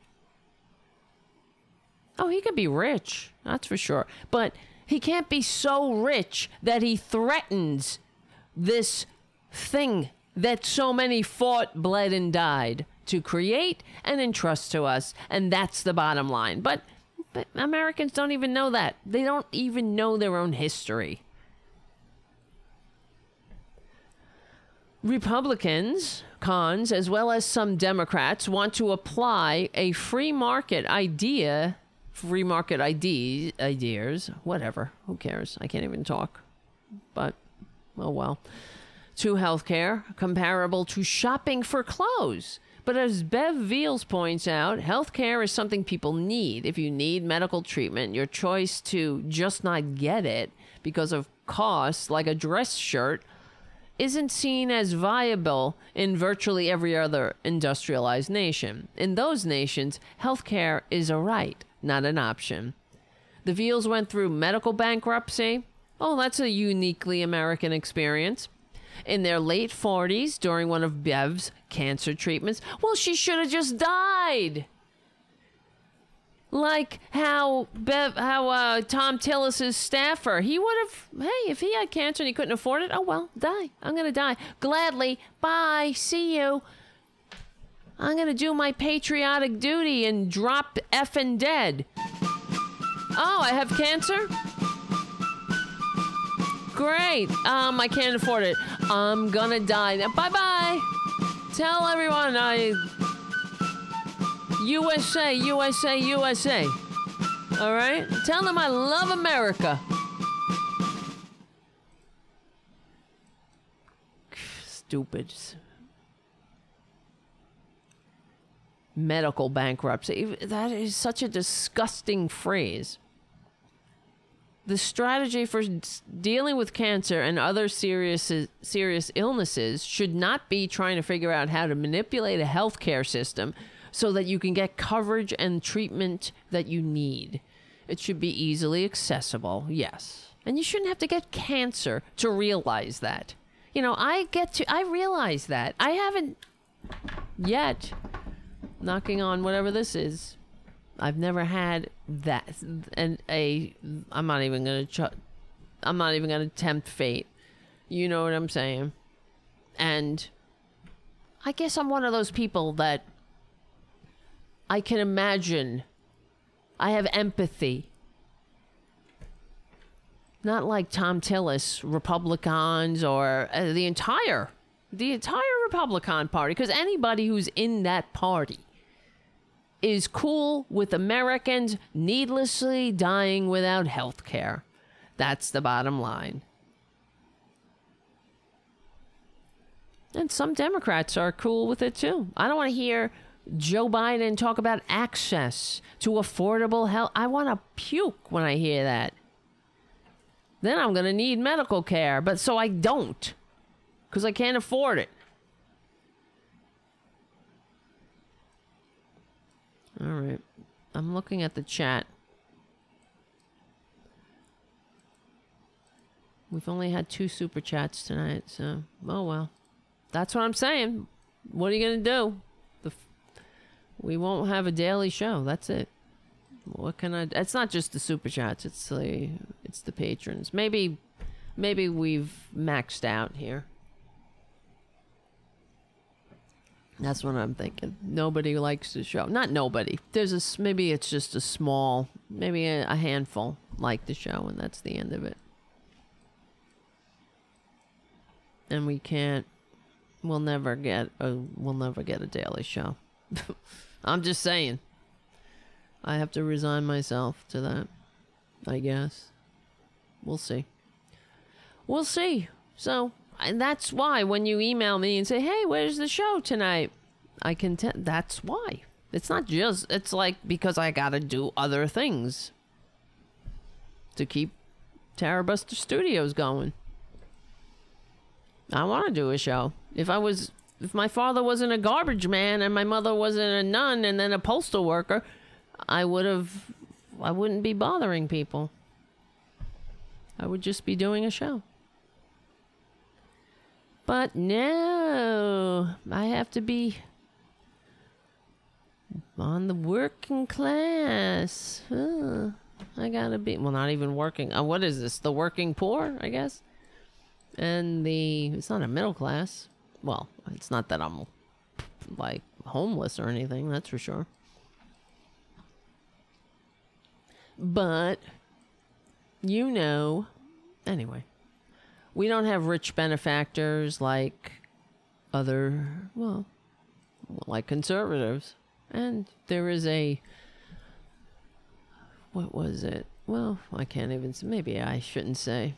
Oh, he could be rich, that's for sure. But he can't be so rich that he threatens this thing that so many fought, bled, and died to create and entrust to us. And that's the bottom line. But, but Americans don't even know that. They don't even know their own history. Republicans, cons, as well as some Democrats want to apply a free market idea, free market ID, ideas, whatever. Who cares? I can't even talk. But, oh well. To healthcare, comparable to shopping for clothes. But as Bev Veals points out, healthcare is something people need. If you need medical treatment, your choice to just not get it because of costs, like a dress shirt, isn't seen as viable in virtually every other industrialized nation. In those nations, healthcare is a right, not an option. The Veals went through medical bankruptcy. Oh, that's a uniquely American experience. In their late 40s, during one of Bev's cancer treatments, well, she should have just died like how Bev, how uh, Thom Tillis's staffer, he would have. Hey, if he had cancer and he couldn't afford it, oh well, die. I'm gonna die gladly. Bye. See you. I'm gonna do my patriotic duty and drop effing dead. Oh, I have cancer. Great. Um, I can't afford it. I'm gonna die. Bye bye. Tell everyone I USA, USA, USA. All right? Tell them I love America. Stupid. Medical bankruptcy. That is such a disgusting phrase. The strategy for dealing with cancer and other serious serious illnesses should not be trying to figure out how to manipulate a healthcare system so that you can get coverage and treatment that you need. It should be easily accessible, yes. And you shouldn't have to get cancer to realize that. You know, I get to, I realize that. I haven't yet, knocking on whatever this is. I've never had that, and a, I'm not even gonna, ch- I'm not even gonna tempt fate. You know what I'm saying? And I guess I'm one of those people that I can imagine. I have empathy. Not like Thom Tillis, Republicans, or uh, the entire, the entire Republican Party, because anybody who's in that party is cool with Americans needlessly dying without health care. That's the bottom line. And some Democrats are cool with it too. I don't want to hear Joe Biden talk about access to affordable health. I want to puke when I hear that. Then I'm going to need medical care, but so I don't because I can't afford it. All right. I'm looking at the chat. We've only had two super chats tonight, so oh well. That's what I'm saying. What are you to do? The we won't have a daily show. That's it. What can I? It's not just the super chats. It's the it's the patrons. Maybe maybe we've maxed out here. That's what I'm thinking. Nobody likes the show. Not nobody. There's a maybe it's just a small, maybe a, a handful like the show, and that's the end of it. And we can't. We'll never get a. We'll never get a daily show. I'm just saying. I have to resign myself to that. I guess. We'll see. We'll see. So, and that's why when you email me and say, "Hey, where's the show tonight?" I can tell. That's why. It's not just. It's like because I got to do other things to keep Tarabuster Studios going. I want to do a show. If I was if my father wasn't a garbage man and my mother wasn't a nun and then a postal worker, I would have I wouldn't be bothering people. I would just be doing a show. But no, I have to be on the working class. I gotta be well, not even working. Uh, what is this? The working poor, I guess. And the it's not a middle class well, it's not that I'm like homeless or anything, that's for sure. But you know, anyway, we don't have rich benefactors like other, well, like conservatives. And there is a, what was it? Well, I can't even, maybe I shouldn't say.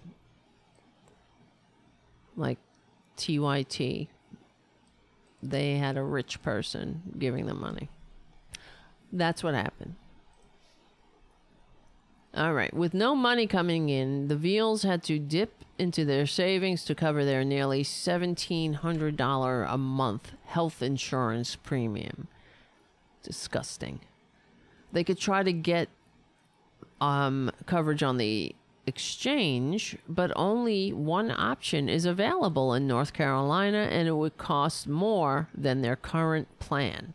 Like TYT, they had a rich person giving them money. That's what happened. All right. With no money coming in, the Veals had to dip into their savings to cover their nearly $1,700 a month health insurance premium. Disgusting. They could try to get um, coverage on the exchange, but only one option is available in North Carolina, and it would cost more than their current plan.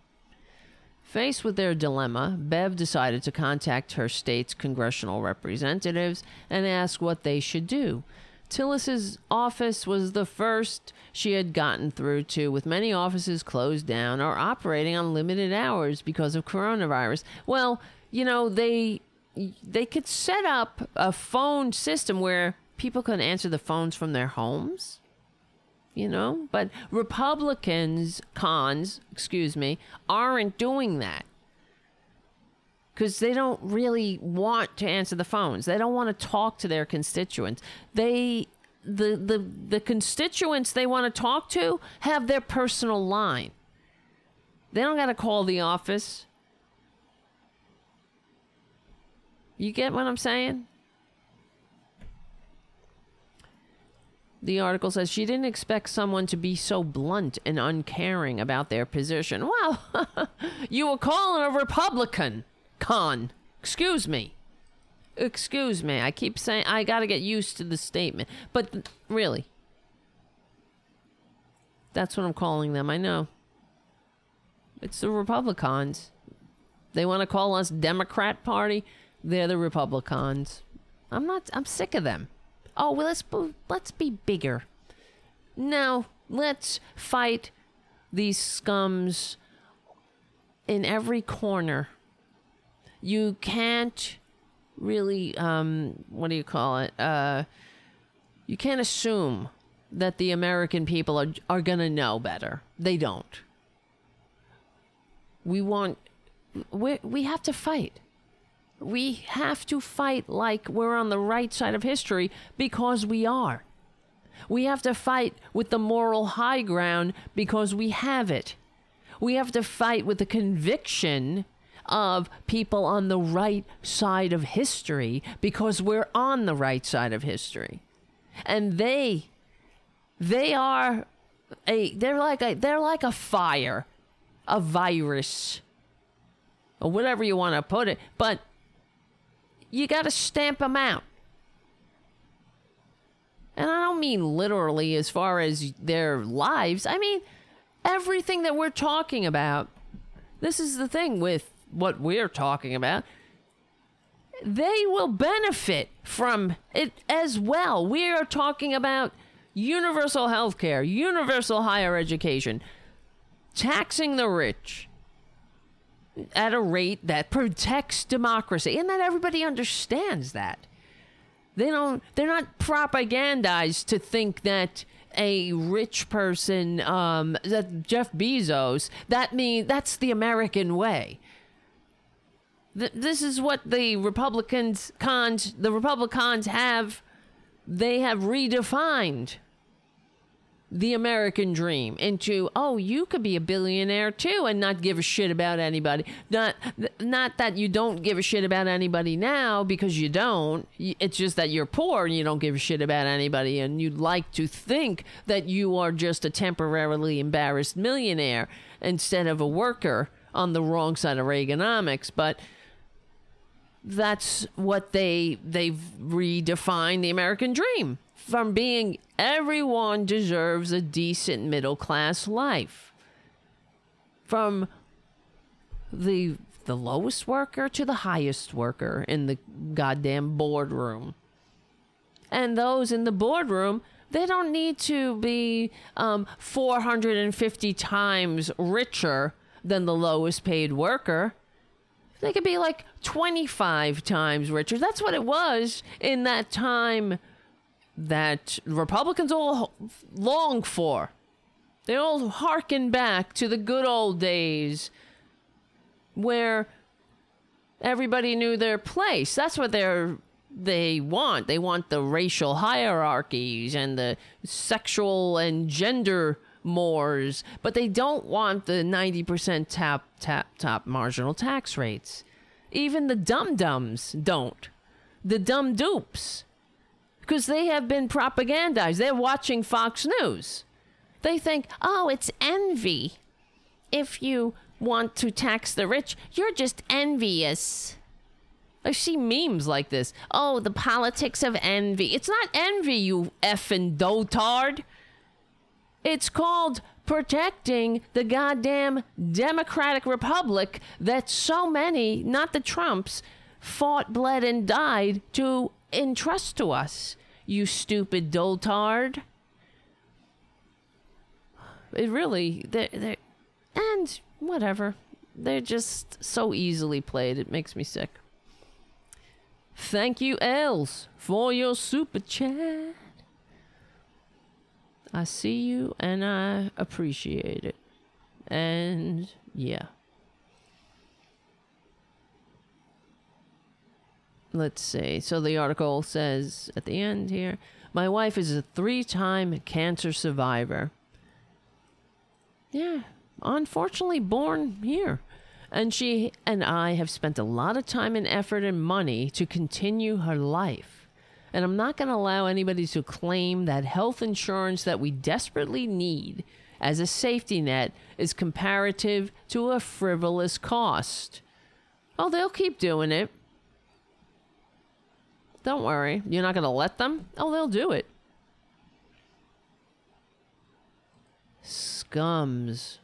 Faced with their dilemma, Bev decided to contact her state's congressional representatives and ask what they should do. Tillis's office was the first she had gotten through to, with many offices closed down or operating on limited hours because of coronavirus. Well, you know, they they could set up a phone system where people could answer the phones from their homes you know? But Republicans, cons, excuse me, aren't doing that. Because they don't really want to answer the phones. They don't want to talk to their constituents. They the the the constituents they want to talk to have their personal line. They don't got to call the office. You get what I'm saying? The article says she didn't expect someone to be so blunt and uncaring about their position. Well, you were calling a Republican, con. Excuse me. Excuse me. I keep saying I got to get used to the statement. But really, that's what I'm calling them. I know. It's the Republicans. They want to call us Democrat Party. They're the Republicans. I'm not. I'm sick of them. Oh, well, let's let's be bigger. Now let's fight these scums in every corner. You can't really um what do you call it? Uh you can't assume that the American people are are to know better. They don't. We want we we have to fight. We have to fight like we're on the right side of history because we are. We have to fight with the moral high ground because we have it. We have to fight with the conviction of people on the right side of history because we're on the right side of history. And they they are a they're like a they're like a fire, a virus, or whatever you want to put it, but you got to stamp them out. And I don't mean literally as far as their lives. I mean everything that we're talking about. This is the thing with what we're talking about. They will benefit from it as well. We are talking about universal health care, universal higher education, taxing the rich, at a rate that protects democracy and that everybody understands that. They don't they're not propagandized to think that a rich person um that Jeff Bezos that mean that's the American way. Th- this is what the Republicans cons the Republicans have they have redefined the American dream into oh you could be a billionaire too and not give a shit about anybody. Not not that you don't give a shit about anybody now because you don't. It's just that you're poor and you don't give a shit about anybody and you'd like to think that you are just a temporarily embarrassed millionaire instead of a worker on the wrong side of Reaganomics but that's what they they've redefined the American dream from being everyone deserves a decent middle class life. From the the lowest worker to the highest worker in the goddamn boardroom. And those in the boardroom They don't need to be um, 450 times richer than the lowest paid worker. They could be like 25 times richer. That's what it was in that time that Republicans all long for. They all harken back to the good old days where everybody knew their place. That's what they're they want. They want the racial hierarchies and the sexual and gender mores, but they don't want the 90% tap tap top marginal tax rates. Even the dum dums don't. The dumb dupes. Because they have been propagandized. They're watching Fox News. They think, oh, it's envy. If you want to tax the rich, you're just envious. I see memes like this. Oh, the politics of envy. It's not envy, you effing dotard. It's called protecting the goddamn Democratic Republic that so many, not the Trumps, fought, bled, and died to entrust to us. You stupid dotard. It really, they're, they're, and whatever. They're just so easily played. It makes me sick. Thank you, Els, for your super chat. I see you and I appreciate it. And yeah. Let's see. So the article says at the end here My wife is a three time cancer survivor. Yeah, unfortunately born here. And she and I have spent a lot of time and effort and money to continue her life. And I'm not going to allow anybody to claim that health insurance that we desperately need as a safety net is comparative to a frivolous cost. Oh, they'll keep doing it. Don't worry. You're not going to let them? Oh, they'll do it. Scums.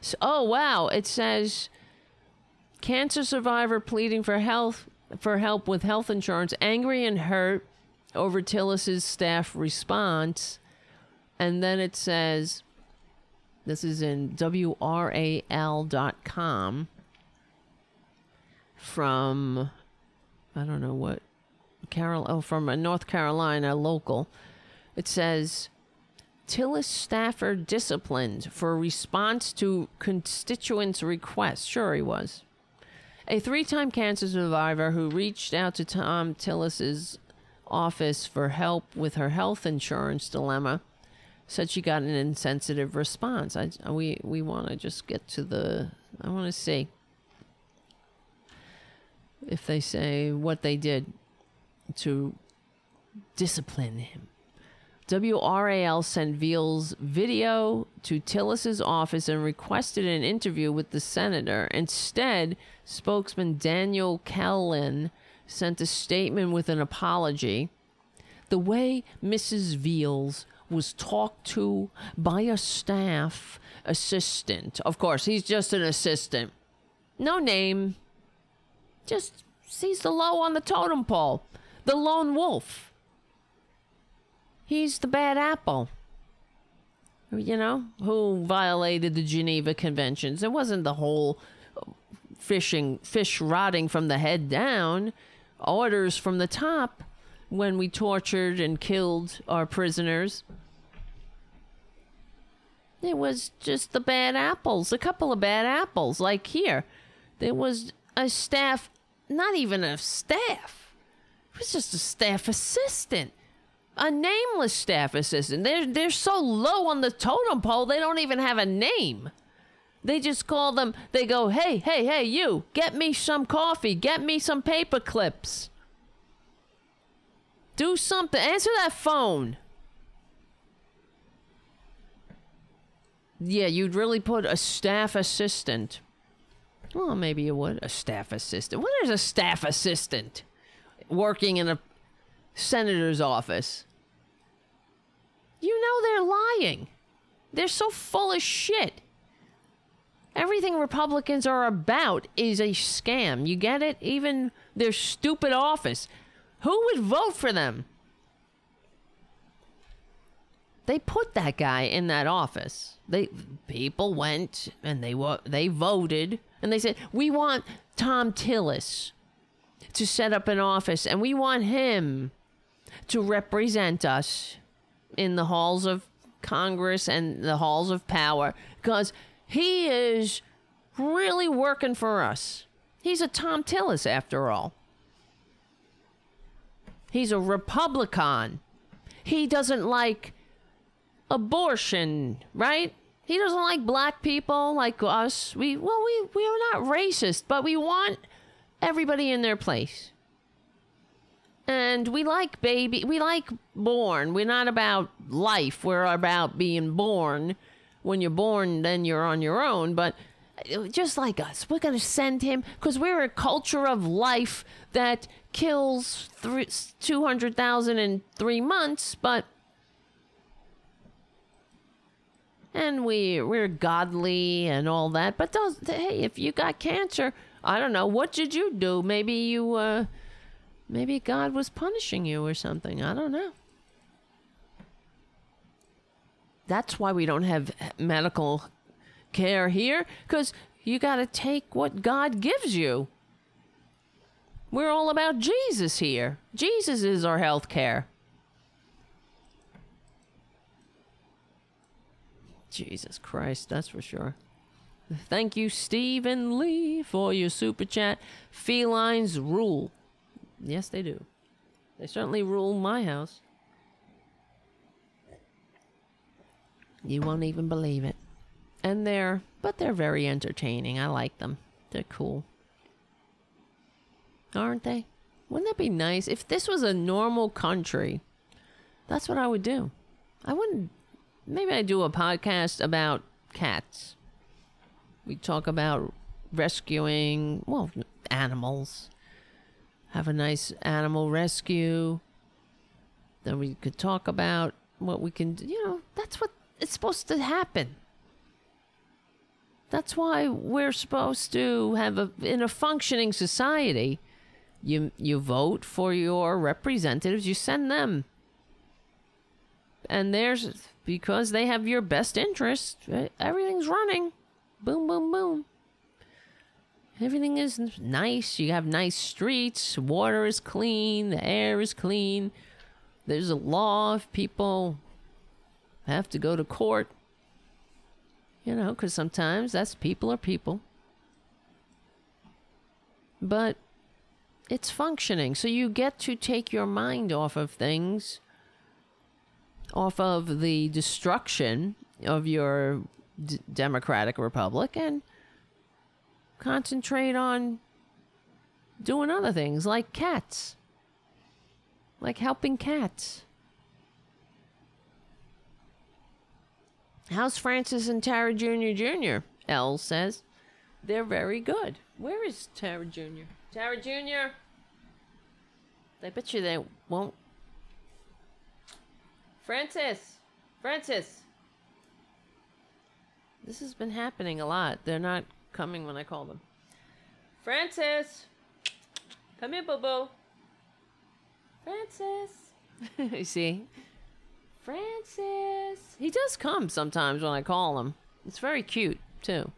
So, oh, wow. It says cancer survivor pleading for health for help with health insurance, angry and hurt over Tillis's staff response. And then it says this is in WRAL.com from I don't know what Carol oh from a North Carolina local. It says Tillis staffer disciplined for response to constituents' requests. Sure, he was. A three time cancer survivor who reached out to Thom Tillis's office for help with her health insurance dilemma said she got an insensitive response. I, we we want to just get to the. I want to see if they say what they did to discipline him. WRAL sent Veal's video to Tillis's office and requested an interview with the senator. Instead, spokesman Daniel Keylin sent a statement with an apology. The way Mrs. Veals was talked to by a staff assistant. Of course, he's just an assistant. No name. Just sees the low on the totem pole. The lone wolf. He's the bad apple. You know, who violated the Geneva Conventions. It wasn't the whole fishing fish rotting from the head down. Orders from the top when we tortured and killed our prisoners. It was just the bad apples, a couple of bad apples, like here. There was a staff, not even a staff, it was just a staff assistant a nameless staff assistant. They're they're so low on the totem pole they don't even have a name. They just call them. They go, hey, hey, hey, you, get me some coffee, get me some paper clips. Do something. Answer that phone. Yeah, you'd really put a staff assistant. Well, maybe you would. A staff assistant. What is a staff assistant working in a senator's office. You know they're lying. They're so full of shit. Everything Republicans are about is a scam. You get it? Even their stupid office. Who would vote for them? They put that guy in that office. They people went and they wa- they voted and they said, "We want Thom Tillis to set up an office and we want him to represent us in the halls of Congress and the halls of power because he is really working for us. He's a Thom Tillis after all. He's a Republican. He doesn't like abortion, right? He doesn't like black people like us. We well we we are not racist, but we want everybody in their place. And we like baby, we like born. We're not about life. We're about being born. When you're born, then you're on your own, but just like us, we're going to send him because we're a culture of life that kills three, 200,000 in three months, but and we we're godly and all that. But those, hey, if you got cancer, I don't know what did you do. Maybe you, uh, maybe God was punishing you or something. I don't know. That's why we don't have medical care here, because you got to take what God gives you. We're all about Jesus here. Jesus is our health care. Jesus Christ, that's for sure. Thank you, Stephen Lee, for your super chat. Felines rule. Yes, they do. They certainly rule my house. You won't even believe it. And they're, but they're very entertaining. I like them. They're cool. Aren't they? Wouldn't that be nice? If this was a normal country, that's what I would do. I wouldn't maybe I'd do a podcast about cats. We talk about rescuing, well, animals. Have a nice animal rescue. Then we could talk about what we can, you know, that's what it's supposed to happen. That's why we're supposed to have a in a functioning society. You you vote for your representatives, you send them. And there's because they have your best interest. Everything's running. Boom, boom, boom. Everything is nice. You have nice streets. Water is clean. The air is clean. There's a law if people have to go to court. You know, because sometimes that's people are people. But it's functioning. So you get to take your mind off of things off of the destruction of your d- democratic republic and concentrate on doing other things like cats, like helping cats. How's Francis and Tara Jr. Jr.? L says. They're very good. Where is Tara Jr.? Tara Jr.? I bet you they won't Francis! Francis! This has been happening a lot. They're not coming when I call them. Francis! Come here, boo boo. Francis! you see? Francis! He does come sometimes when I call him. It's very cute, too.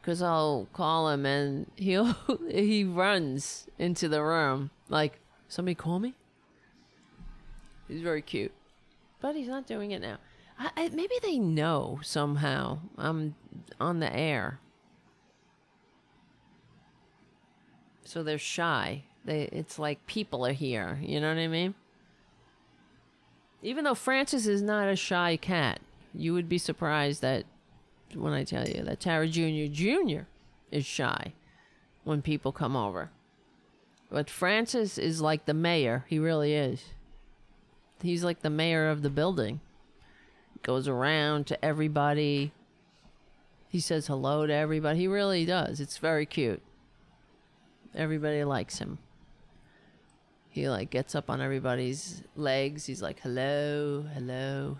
Because I'll call him and he'll he runs into the room like, somebody call me? He's very cute but he's not doing it now. I, I, maybe they know somehow I'm on the air, so they're shy. They it's like people are here. You know what I mean? Even though Francis is not a shy cat, you would be surprised that when I tell you that Tara Jr. Jr. is shy when people come over. But Francis is like the mayor. He really is. He's like the mayor of the building. Goes around to everybody. He says hello to everybody. He really does. It's very cute. Everybody likes him. He like gets up on everybody's legs. He's like, "Hello, hello."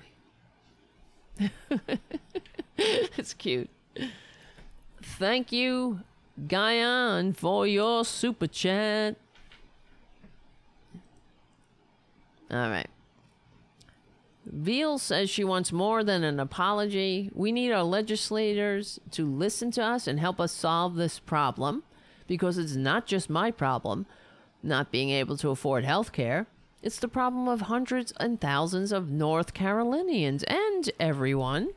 it's cute. Thank you, Guyan, for your super chat. All right. Veal says she wants more than an apology. We need our legislators to listen to us and help us solve this problem because it's not just my problem not being able to afford health care. It's the problem of hundreds and thousands of North Carolinians and everyone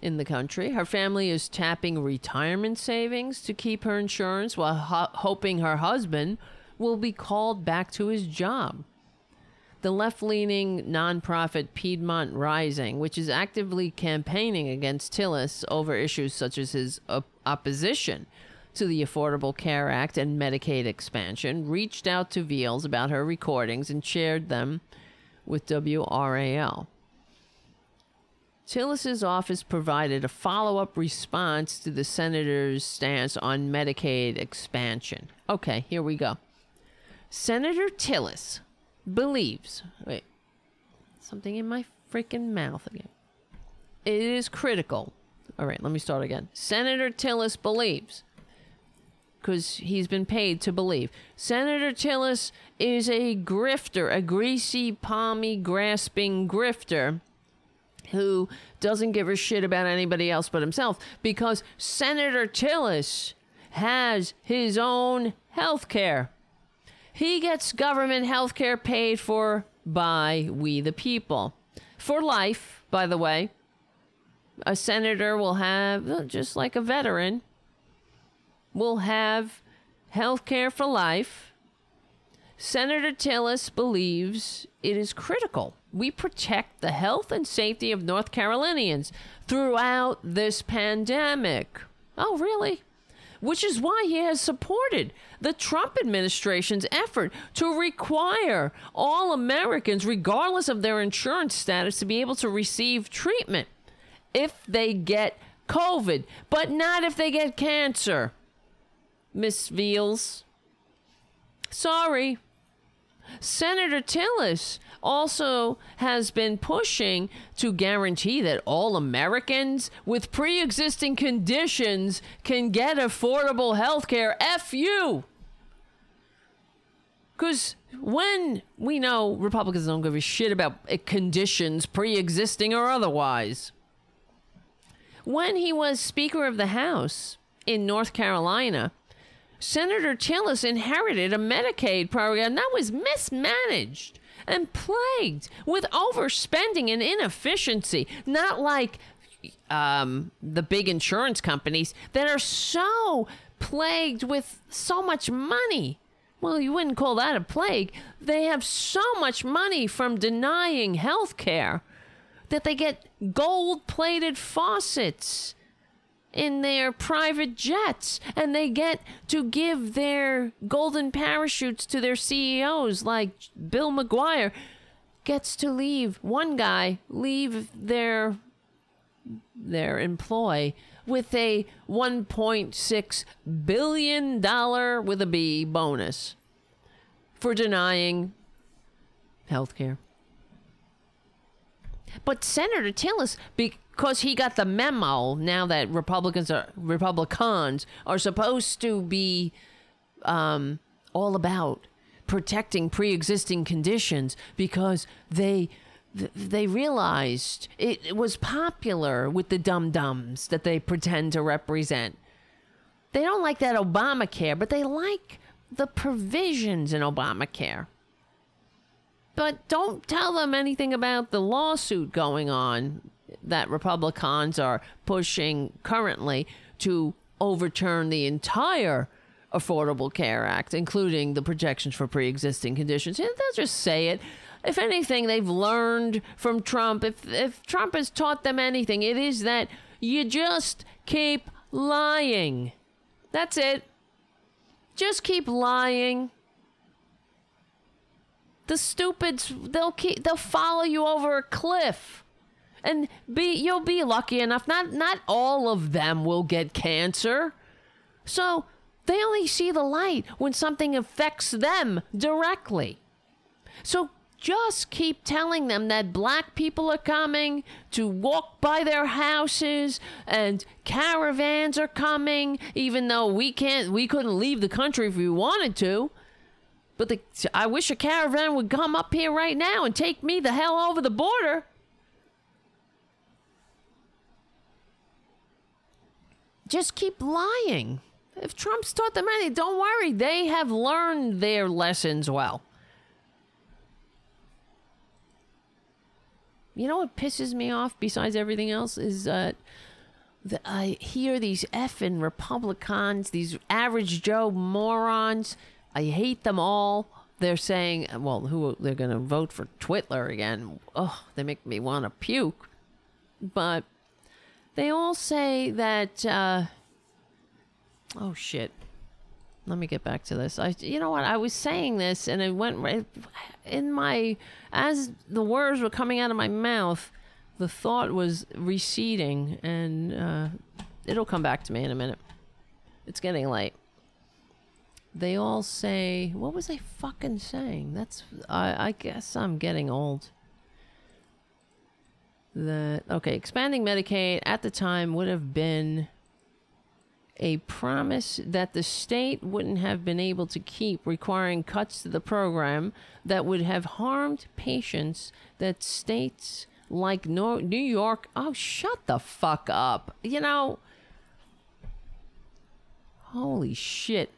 in the country. Her family is tapping retirement savings to keep her insurance while ho- hoping her husband will be called back to his job. The left leaning nonprofit Piedmont Rising, which is actively campaigning against Tillis over issues such as his op- opposition to the Affordable Care Act and Medicaid expansion, reached out to Veals about her recordings and shared them with WRAL. Tillis's office provided a follow up response to the senator's stance on Medicaid expansion. Okay, here we go. Senator Tillis believes. Wait, something in my freaking mouth again. It is critical. All right, let me start again. Senator Tillis believes, because he's been paid to believe, Senator Tillis is a grifter, a greasy, palmy, grasping grifter who doesn't give a shit about anybody else but himself because Senator Tillis has his own health care. He gets government health care paid for by we the people. For life, by the way. A senator will have, just like a veteran, will have health care for life. Senator Tillis believes it is critical we protect the health and safety of North Carolinians throughout this pandemic. Oh, really? Which is why he has supported the Trump administration's effort to require all Americans, regardless of their insurance status, to be able to receive treatment if they get COVID, but not if they get cancer. Miss Veals. Sorry. Senator Tillis also has been pushing to guarantee that all Americans with pre existing conditions can get affordable health care. F you! Because when we know Republicans don't give a shit about eh, conditions, pre existing or otherwise, when he was Speaker of the House in North Carolina, Senator Tillis inherited a Medicaid program that was mismanaged and plagued with overspending and inefficiency, not like um, the big insurance companies that are so plagued with so much money. Well, you wouldn't call that a plague. They have so much money from denying health care that they get gold plated faucets in their private jets and they get to give their golden parachutes to their CEOs like Bill McGuire gets to leave one guy leave their their employ with a 1.6 billion dollar with a B bonus for denying health care. But Senator Tillis, because he got the memo now that Republicans are Republicans are supposed to be um, all about protecting pre-existing conditions because they they realized it, it was popular with the dum dums that they pretend to represent. They don't like that Obamacare, but they like the provisions in Obamacare. But don't tell them anything about the lawsuit going on that Republicans are pushing currently to overturn the entire Affordable Care Act, including the protections for pre existing conditions. they'll just say it. If anything, they've learned from Trump. If, if Trump has taught them anything, it is that you just keep lying. That's it. Just keep lying. The stupids, they'll keep, they'll follow you over a cliff and be you'll be lucky enough not not all of them will get cancer. So they only see the light when something affects them directly. So just keep telling them that black people are coming to walk by their houses and caravans are coming even though we can't we couldn't leave the country if we wanted to. But the, I wish a caravan would come up here right now and take me the hell over the border. Just keep lying. If Trump's taught them anything, don't worry. They have learned their lessons well. You know what pisses me off besides everything else is uh, that I hear these effing Republicans, these average Joe morons. I hate them all. They're saying, well, who they're going to vote for Twitler again. Oh, they make me want to puke. But they all say that. Uh, oh shit! Let me get back to this. I, you know what? I was saying this, and it went right in my as the words were coming out of my mouth. The thought was receding, and uh, it'll come back to me in a minute. It's getting late. They all say, "What was I fucking saying?" That's I, I guess I'm getting old that okay expanding medicaid at the time would have been a promise that the state wouldn't have been able to keep requiring cuts to the program that would have harmed patients that states like New York oh shut the fuck up. You know holy shit.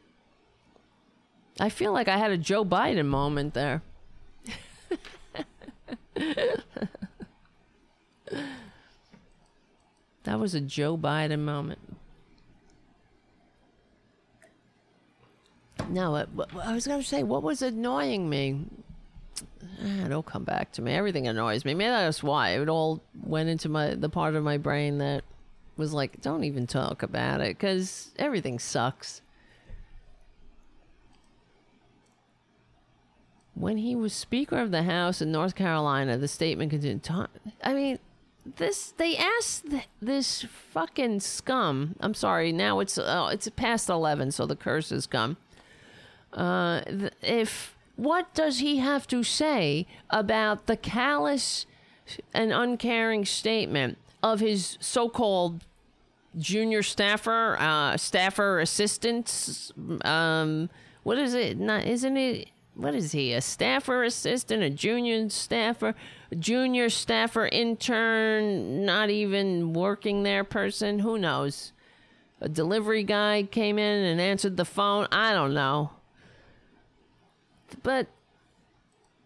I feel like I had a Joe Biden moment there That was a Joe Biden moment. No, I was going to say, what was annoying me? Ah, it'll come back to me. Everything annoys me. Maybe that's why it all went into my the part of my brain that was like, don't even talk about it because everything sucks. When he was Speaker of the House in North Carolina, the statement continued. I mean, this they asked th- this fucking scum. I'm sorry. Now it's uh, it's past eleven, so the curse has come. Uh, if what does he have to say about the callous and uncaring statement of his so-called junior staffer, uh, staffer assistants? Um, what is it? Not isn't it? What is he? A staffer assistant? A junior staffer? Junior staffer, intern, not even working there person. Who knows? A delivery guy came in and answered the phone. I don't know. But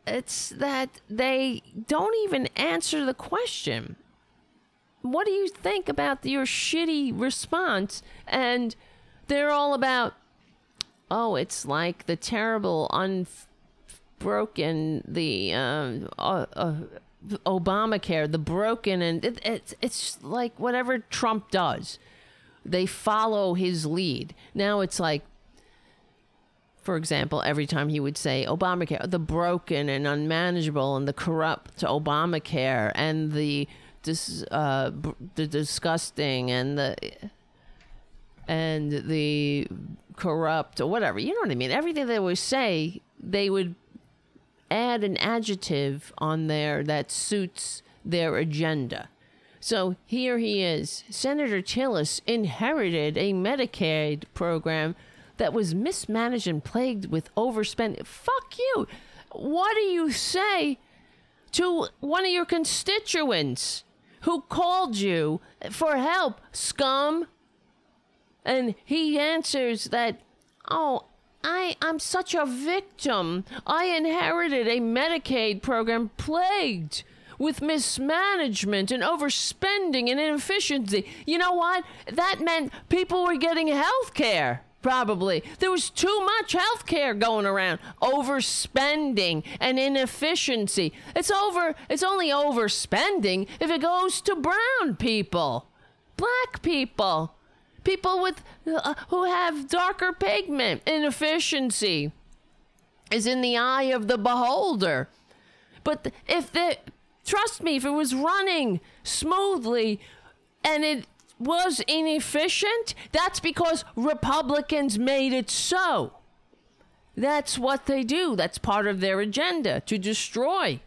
it's that they don't even answer the question. What do you think about your shitty response? And they're all about, oh, it's like the terrible, unfair broken the um, uh, uh, Obamacare, the broken, and it, it's it's like whatever Trump does, they follow his lead. Now it's like, for example, every time he would say Obamacare, the broken and unmanageable and the corrupt Obamacare and the dis, uh, the disgusting and the and the corrupt or whatever. You know what I mean? Everything they would say, they would add an adjective on there that suits their agenda. So here he is. Senator Tillis inherited a Medicaid program that was mismanaged and plagued with overspending. Fuck you. What do you say to one of your constituents who called you for help, scum? And he answers that, oh, I, I'm such a victim. I inherited a Medicaid program plagued with mismanagement and overspending and inefficiency. You know what? That meant people were getting health care. Probably. There was too much health care going around. Overspending and inefficiency. It's over it's only overspending if it goes to brown people. Black people people with uh, who have darker pigment inefficiency is in the eye of the beholder. But if the trust me if it was running smoothly and it was inefficient that's because republicans made it so. That's what they do. That's part of their agenda to destroy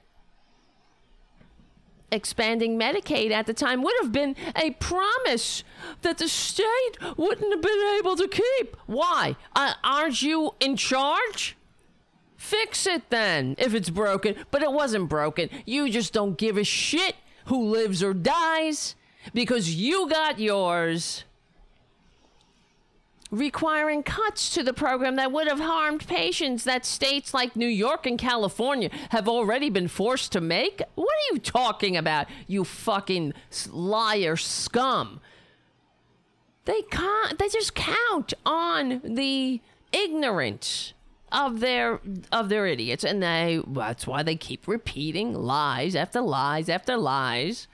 expanding Medicaid at the time would have been a promise that the state wouldn't have been able to keep. Why? Uh, aren't you in charge? Fix it then if it's broken. But it wasn't broken. You just don't give a shit who lives or dies because you got yours. Requiring cuts to the program that would have harmed patients that states like New York and California have already been forced to make? What are you talking about, you fucking liar scum? They can't, they just count on the ignorance of their of their idiots and they that's why they keep repeating lies after lies after lies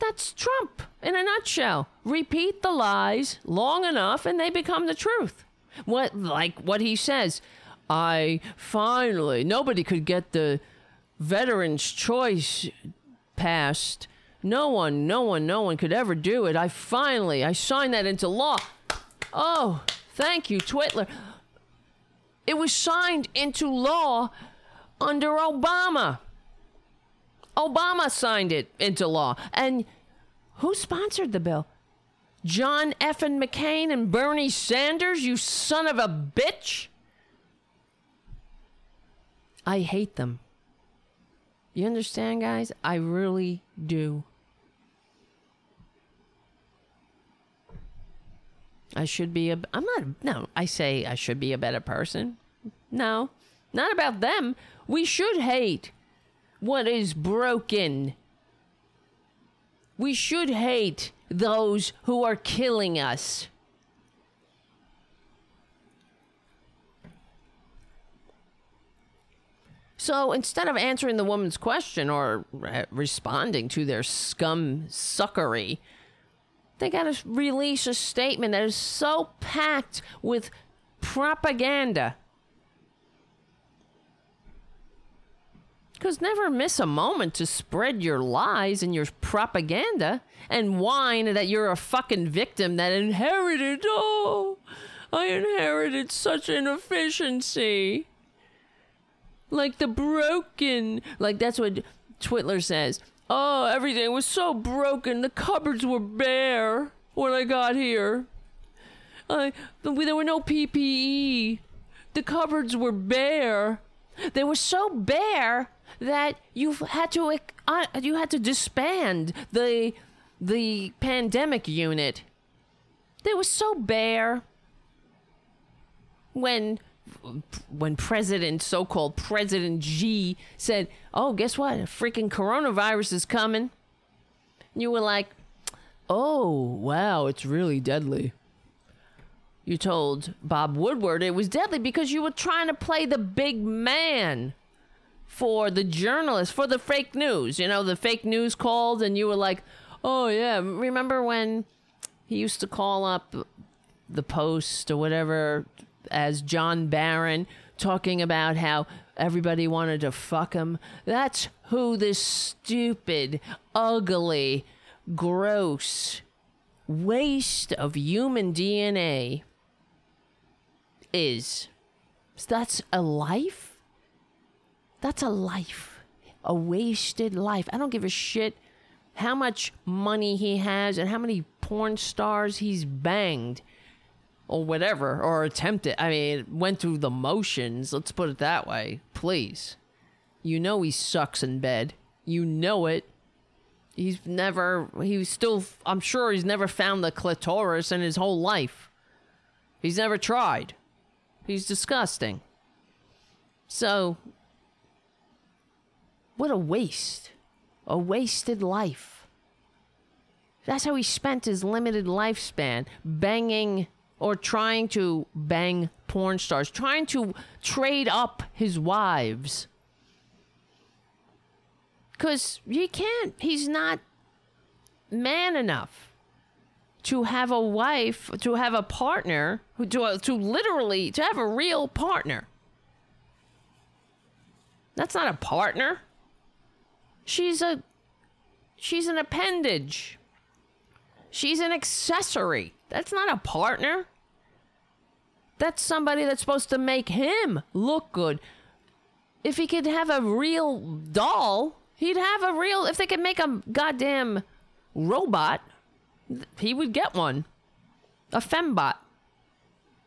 that's Trump in a nutshell. Repeat the lies long enough and they become the truth. What like what he says, I finally nobody could get the veterans choice passed. No one, no one, no one could ever do it. I finally I signed that into law. Oh, thank you, Twitler. It was signed into law under Obama. Obama signed it into law. And who sponsored the bill? John Effin McCain and Bernie Sanders, you son of a bitch. I hate them. You understand, guys? I really do. I should be a. I'm not. No, I say I should be a better person. No, not about them. We should hate what is broken. We should hate those who are killing us. So instead of answering the woman's question or re- responding to their scum suckery, they got to release a statement that is so packed with propaganda. Because never miss a moment to spread your lies and your propaganda and whine that you're a fucking victim that inherited, oh, I inherited such inefficiency. Like the broken, like that's what Twitler says. Oh, everything was so broken. The cupboards were bare when I got here. I, there were no PPE. The cupboards were bare. They were so bare that you had to uh, you had to disband the the pandemic unit. They were so bare when when President, so called President G, said, Oh, guess what? A freaking coronavirus is coming. You were like, Oh, wow, it's really deadly. You told Bob Woodward it was deadly because you were trying to play the big man for the journalists, for the fake news. You know, the fake news called, and you were like, Oh, yeah. Remember when he used to call up the Post or whatever as John Barron talking about how everybody wanted to fuck him. That's who this stupid, ugly, gross waste of human DNA is. That's a life? That's a life. A wasted life. I don't give a shit how much money he has and how many porn stars he's banged or whatever, or attempted. I mean, went through the motions. Let's put it that way, please. You know he sucks in bed. You know it. He's never. He's still. I'm sure he's never found the clitoris in his whole life. He's never tried. He's disgusting. So, what a waste. A wasted life. That's how he spent his limited lifespan, banging or trying to bang porn stars, trying to trade up his wives. Because he can't, he's not man enough to have a wife, to have a partner, to, to literally, to have a real partner. That's not a partner. She's a, she's an appendage. She's an accessory. That's not a partner. That's somebody that's supposed to make him look good. If he could have a real doll, he'd have a real. If they could make a goddamn robot, he would get one. A fembot.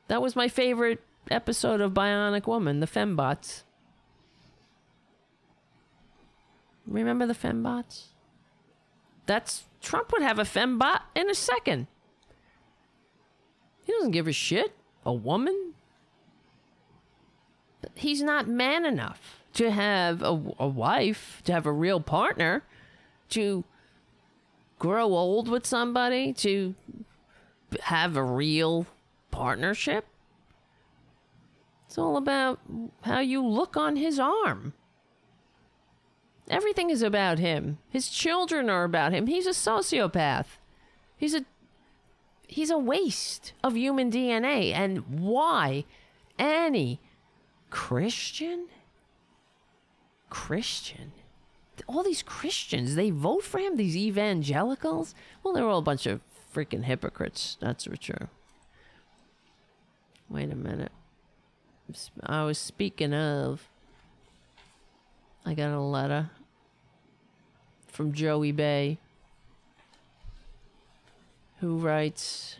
That was my favorite episode of Bionic Woman, the Fembots. Remember the Fembots? That's Trump would have a Fembot in a second. He doesn't give a shit. A woman? But he's not man enough to have a, a wife, to have a real partner, to grow old with somebody, to have a real partnership. It's all about how you look on his arm. Everything is about him. His children are about him. He's a sociopath. He's a he's a waste of human DNA. And why any Christian Christian all these Christians, they vote for him, these evangelicals? Well, they're all a bunch of freaking hypocrites. That's for sure. Wait a minute. I was speaking of. I got a letter from Joey Bay who writes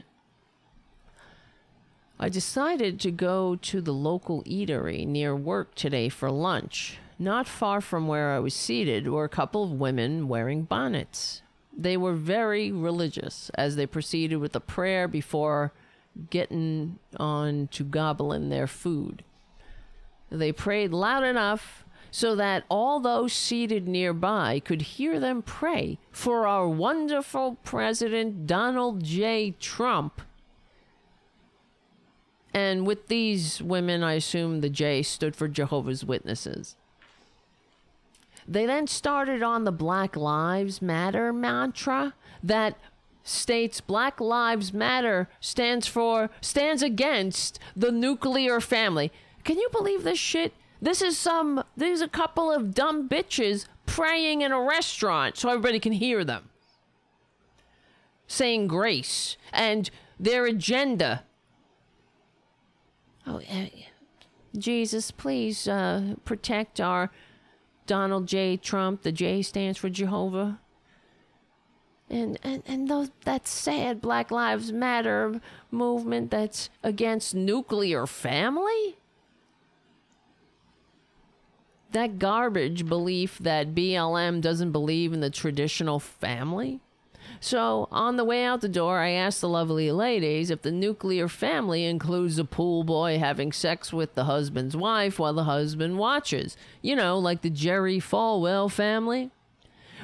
I decided to go to the local eatery near work today for lunch. Not far from where I was seated were a couple of women wearing bonnets. They were very religious as they proceeded with a prayer before getting on to gobbling their food. They prayed loud enough so that all those seated nearby could hear them pray for our wonderful President Donald J. Trump. And with these women, I assume the J stood for Jehovah's Witnesses. They then started on the Black Lives Matter mantra that states Black Lives Matter stands for stands against the nuclear family. Can you believe this shit? This is some there's a couple of dumb bitches praying in a restaurant so everybody can hear them. Saying grace and their agenda. Oh, uh, Jesus, please uh, protect our Donald J. Trump. The J stands for Jehovah. And, and, and those, that sad Black Lives Matter movement that's against nuclear family? That garbage belief that BLM doesn't believe in the traditional family. So, on the way out the door, I asked the lovely ladies if the nuclear family includes a pool boy having sex with the husband's wife while the husband watches. You know, like the Jerry Falwell family.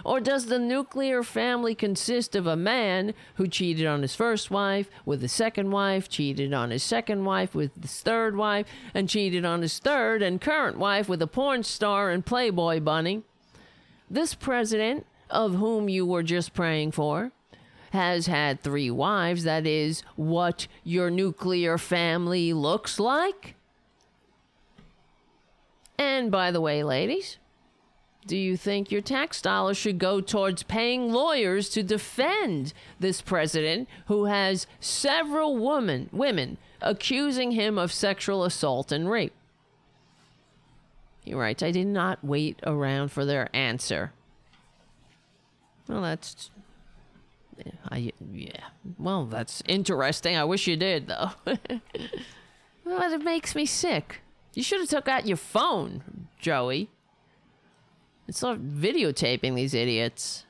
Or does the nuclear family consist of a man who cheated on his first wife with his second wife, cheated on his second wife with his third wife, and cheated on his third and current wife with a porn star and Playboy bunny? This president, of whom you were just praying for, has had three wives. That is what your nuclear family looks like. And by the way, ladies, do you think your tax dollars should go towards paying lawyers to defend this president who has several women women accusing him of sexual assault and rape? He writes, I did not wait around for their answer. Well, that's I yeah. Well, that's interesting. I wish you did though. well, it makes me sick. You should have took out your phone, Joey. It's not videotaping these idiots.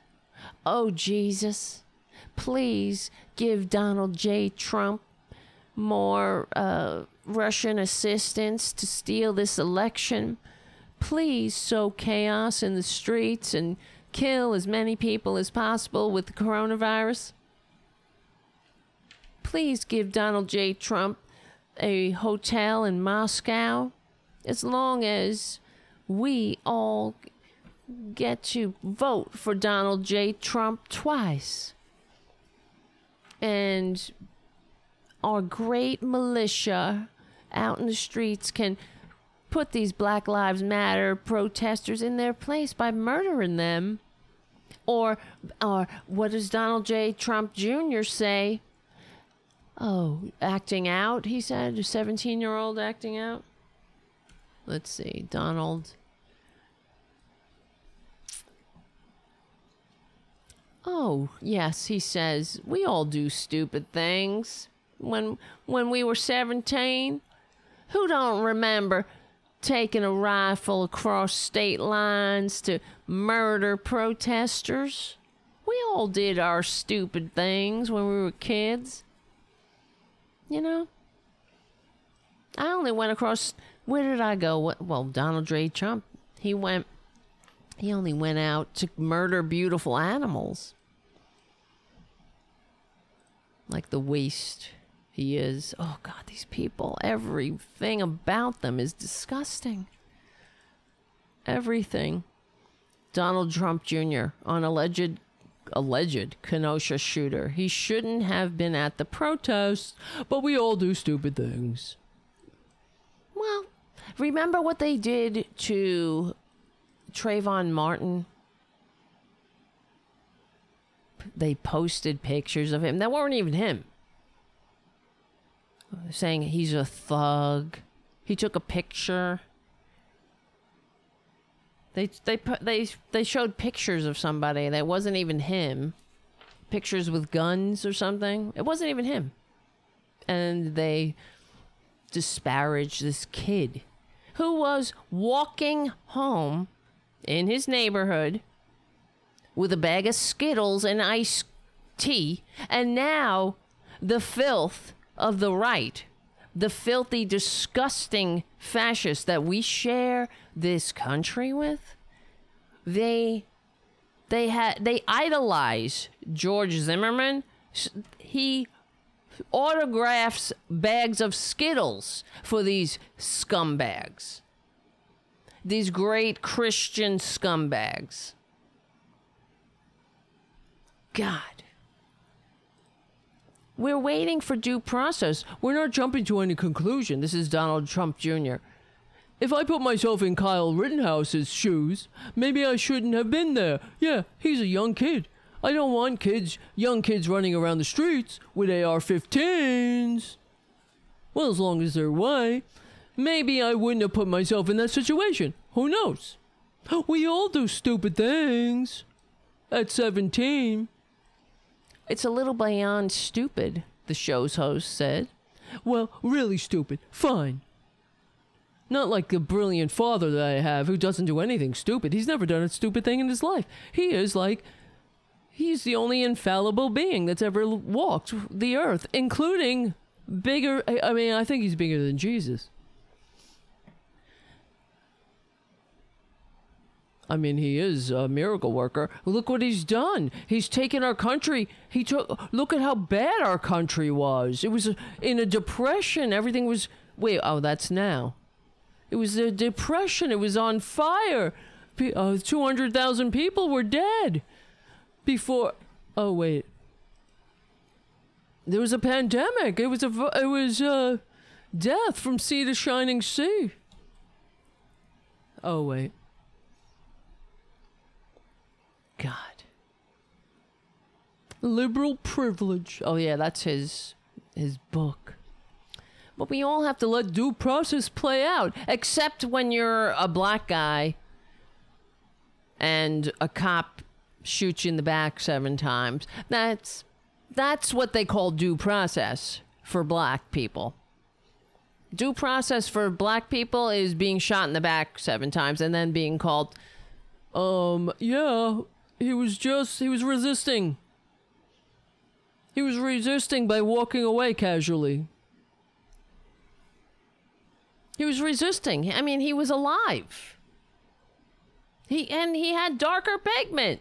Oh, Jesus. Please give Donald J. Trump more uh, Russian assistance to steal this election. Please sow chaos in the streets and kill as many people as possible with the coronavirus. Please give Donald J. Trump a hotel in Moscow as long as we all get to vote for Donald J. Trump twice. And our great militia out in the streets can put these Black Lives Matter protesters in their place by murdering them. Or, or what does Donald J. Trump Jr. say? Oh, acting out, he said. A 17 year old acting out? Let's see. Donald Oh, yes, he says, we all do stupid things. When when we were 17, Who don't remember taking a rifle across state lines to murder protesters? We all did our stupid things when we were kids. You know? I only went across. Where did I go? Well, Donald J. Trump. He went. He only went out to murder beautiful animals. Like the waste he is. Oh, God, these people. Everything about them is disgusting. Everything. Donald Trump Jr. on alleged alleged Kenosha shooter. He shouldn't have been at the protest, but we all do stupid things. Well, remember what they did to Trayvon Martin? They posted pictures of him that weren't even him. Saying he's a thug. He took a picture. They they they they showed pictures of somebody that wasn't even him. Pictures with guns or something. It wasn't even him. And they disparaged this kid who was walking home in his neighborhood with a bag of Skittles and iced tea, and now the filth of the right, the filthy, disgusting fascists that we share this country with, they they had they idolize George Zimmerman. He autographs bags of Skittles for these scumbags. These great Christian scumbags. God. We're waiting for due process. We're not jumping to any conclusion. This is Donald Trump Jr. If I put myself in Kyle Rittenhouse's shoes, maybe I shouldn't have been there. Yeah, he's a young kid. I don't want kids, young kids running around the streets with AR 15s. Well, as long as they're white, maybe I wouldn't have put myself in that situation. Who knows? We all do stupid things. At 17. It's a little beyond stupid, the show's host said. Well, really stupid. Fine. Not like the brilliant father that I have who doesn't do anything stupid. He's never done a stupid thing in his life. He is like, he's the only infallible being that's ever walked the earth, including bigger. I mean, I think he's bigger than Jesus. I mean, he is a miracle worker. Look what he's done. He's taken our country. He took. Look at how bad our country was. It was in a depression. Everything was. Wait. Oh, that's now. It was a depression. It was on fire. Uh, Two hundred thousand people were dead before. Oh wait. There was a pandemic. It was a. It was uh, death from sea to shining sea. Oh wait. God. Liberal privilege. Oh yeah, that's his his book. But we all have to let due process play out, except when you're a black guy and a cop shoots you in the back seven times. That's that's what they call due process for black people. Due process for black people is being shot in the back seven times and then being called um yeah, he was just he was resisting. He was resisting by walking away casually. He was resisting. I mean, he was alive. He and he had darker pigment.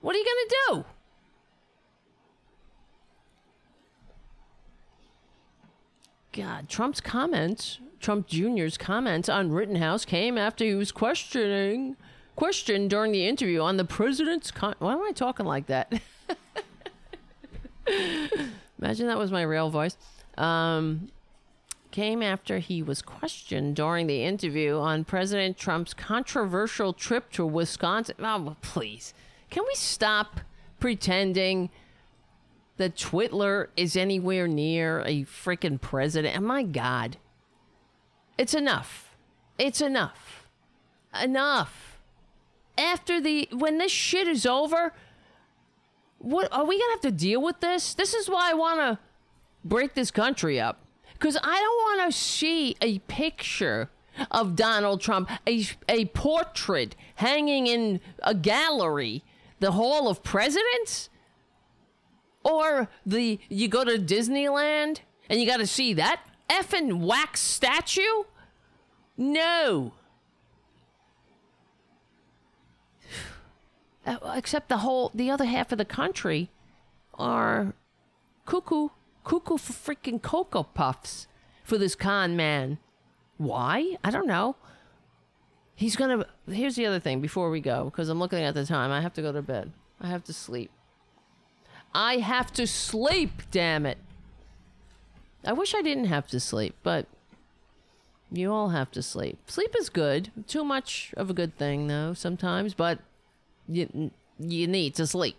What are you going to do? God, Trump's comments, Trump Jr.'s comments on Rittenhouse came after he was questioning questioned during the interview on the president's con- why am I talking like that? Imagine that was my real voice. Um, came after he was questioned during the interview on President Trump's controversial trip to Wisconsin. Oh, please. Can we stop pretending that Twitler is anywhere near a freaking president? Oh, my God. It's enough. It's enough. Enough. After the, when this shit is over, what are we gonna have to deal with this? This is why I want to break this country up Because I don't want to see a picture of Donald Trump, a, a portrait hanging in a gallery, the Hall of Presidents, or the you go to Disneyland and you got to see that effing wax statue. No. Uh, except the whole, the other half of the country are cuckoo, cuckoo for freaking Cocoa Puffs for this con man. Why? I don't know. He's gonna. Here's the other thing before we go, because I'm looking at the time. I have to go to bed. I have to sleep. I have to sleep, damn it. I wish I didn't have to sleep, but you all have to sleep. Sleep is good. Too much of a good thing, though, sometimes, but you, you need to sleep.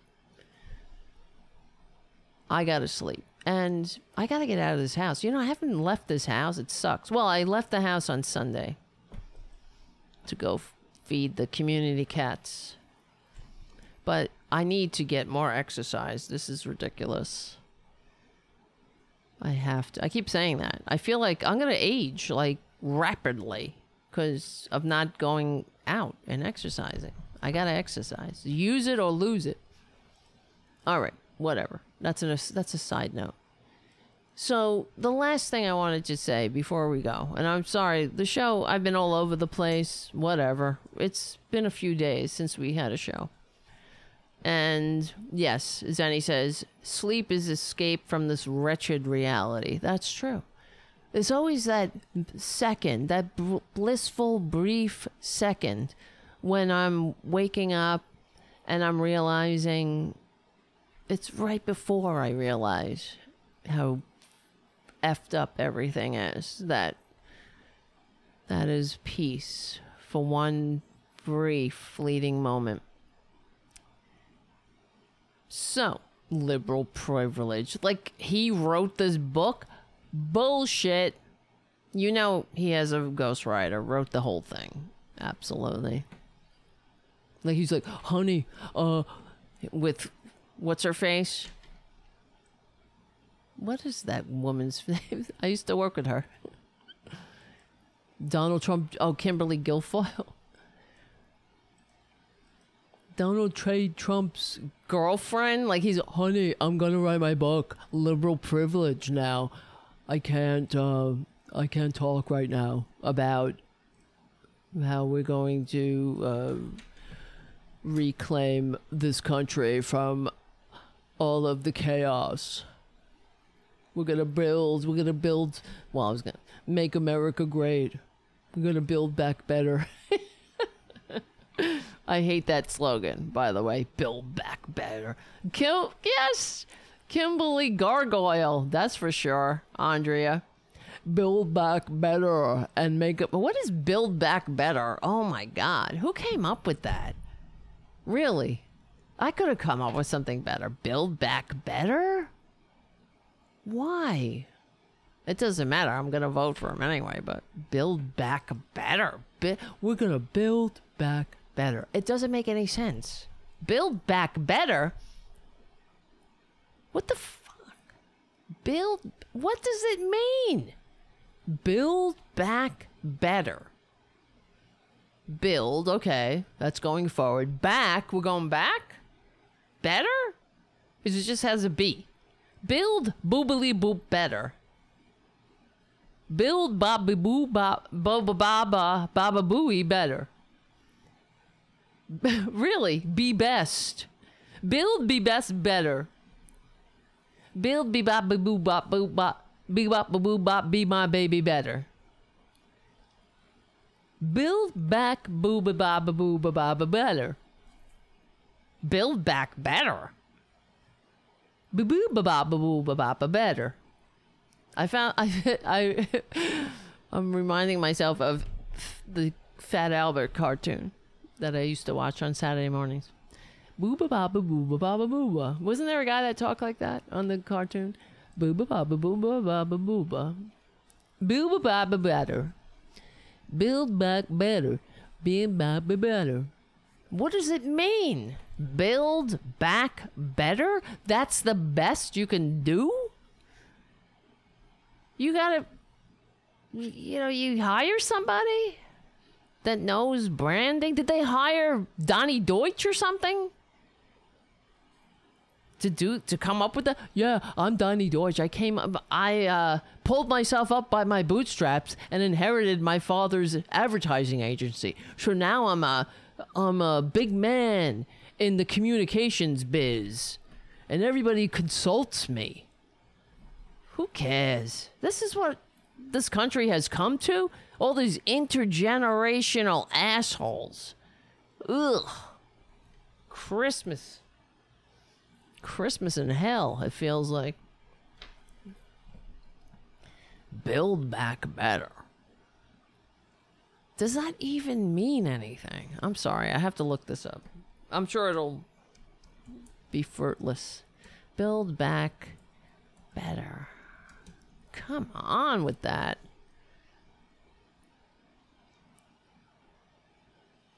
I gotta sleep. And I gotta get out of this house. You know, I haven't left this house. It sucks. Well, I left the house on Sunday to go f- feed the community cats. But I need to get more exercise. This is ridiculous. I have to. I keep saying that. I feel like I'm going to age like rapidly because of not going out and exercising. I got to exercise. Use it or lose it. All right, whatever. That's a that's a side note. So the last thing I wanted to say before we go, and I'm sorry, the show I've been all over the place. Whatever. It's been a few days since we had a show. And yes, Zenny says, sleep is escape from this wretched reality. That's true. There's always that second, that bl- blissful, brief second when I'm waking up and I'm realizing it's right before I realize how effed up everything is that that is peace for one brief fleeting moment. So liberal privilege. Like he wrote this book? Bullshit. You know he has a ghostwriter wrote the whole thing. Absolutely like he's like honey uh with what's her face what is that woman's name? I used to work with her. Donald Trump. Oh, Kimberly Guilfoyle. Donald Trade Trump's girlfriend. Like he's, honey, I'm gonna write my book. Liberal privilege now. I can't. Uh, I can't talk right now about how we're going to uh, reclaim this country from all of the chaos. We're gonna build. We're gonna build. Well, I was gonna make America great. We're gonna build back better. I hate that slogan, by the way. Build back better. Kim, yes, Kimberly Gargoyle. That's for sure, Andrea. Build back better and make it. What is build back better? Oh my God, who came up with that? Really, I could have come up with something better. Build back better. Why? It doesn't matter. I'm going to vote for him anyway, but build back better. We're going to build back better. It doesn't make any sense. Build back better? What the fuck? Build. What does it mean? Build back better. Build, okay. That's going forward. Back, we're going back? Better? Because it just has a B. Build boobily boop better. Build bobby boo ba baba baba baba booey better. really, be best. Build be best better. Build be bop boo bop boo bop be bop boo bop be my baby better. Build back boo ba ba ba boo ba ba ba better. Build back better. Boo boo ba ba boo ba ba ba better. I found I I I'm reminding myself of the Fat Albert cartoon that I used to watch on Saturday mornings. Booba baba booba baba booba. Wasn't there a guy that talked like that on the cartoon? Booba baba booba baba booba. Booba baba better. Build back better. Build back better. What does it mean? Build back better? That's the best you can do? You gotta, you know, you hire somebody that knows branding. Did they hire Donny Deutsch or something? To do to come up with that yeah i'm donny deutsch i came up i uh, pulled myself up by my bootstraps and inherited my father's advertising agency. So now i'm a i'm a big man in the communications biz and everybody consults me. Who cares? This is what this country has come to? All these intergenerational assholes. Ugh. Christmas Christmas in hell, it feels like. Build back better. Does that even mean anything? I'm sorry, I have to look this up. I'm sure it'll be fruitless. Build back better. Come on with that.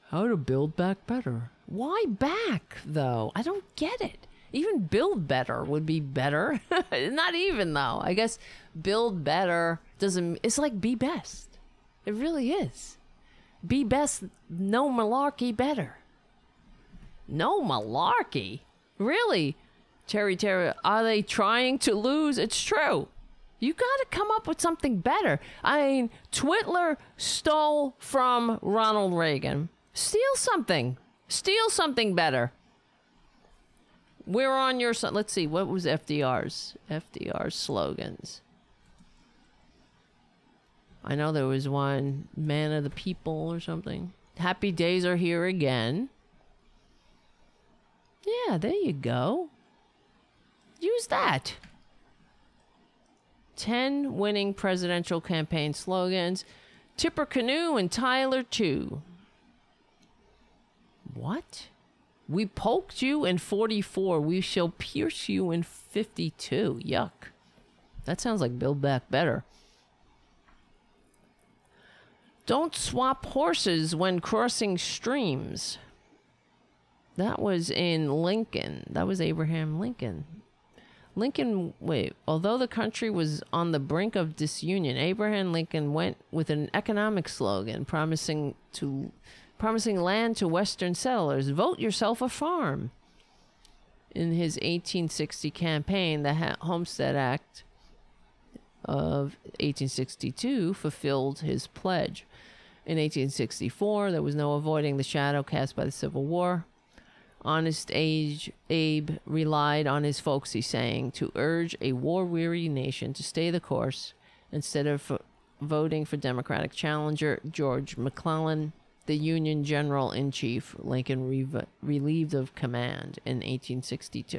How to build back better. Why back, though? I don't get it. Even build better would be better. Not even though. I guess build better doesn't it's like be best. It really is. Be best, no malarkey better. No malarkey? Really? Terry Terry, are they trying to lose? It's true. You got to come up with something better. I mean, Twitler stole from Ronald Reagan. Steal something. Steal something better. We're on your side. Let's see. What was FDR's FDR's slogans? I know there was one "Man of the People" or something. Happy days are here again. Yeah, there you go. Use that. 10 winning presidential campaign slogans. Tippecanoe and Tyler, too. What? We poked you in 44. We shall pierce you in 52. Yuck. That sounds like Build Back Better. Don't swap horses when crossing streams. That was in Lincoln. That was Abraham Lincoln. Lincoln, wait, although the country was on the brink of disunion, Abraham Lincoln went with an economic slogan promising to promising land to Western settlers. Vote yourself a farm. In his 1860 campaign, the Homestead Act of 1862 fulfilled his pledge. In 1864, there was no avoiding the shadow cast by the Civil War. Honest Age Abe relied on his folksy saying to urge a war weary nation to stay the course instead of voting for Democratic challenger George McClellan the Union General in Chief, Lincoln re- relieved of command in 1862.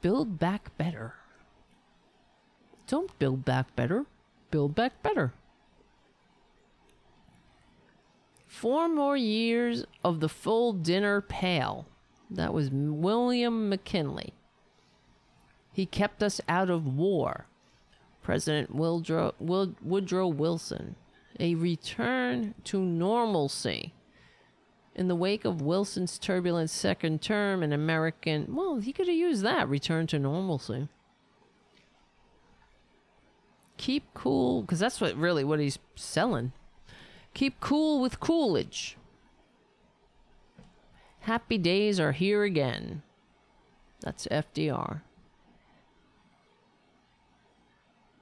Build back better. Don't build back better, build back better. Four more years of the full dinner pail. That was William McKinley. He kept us out of war. President Woodrow Wilson a return to normalcy. In the wake of Wilson's turbulent second term, an American, well, he could have used that return to normalcy. Keep cool, because that's what really what he's selling. Keep cool with Coolidge. Happy days are here again. That's FDR.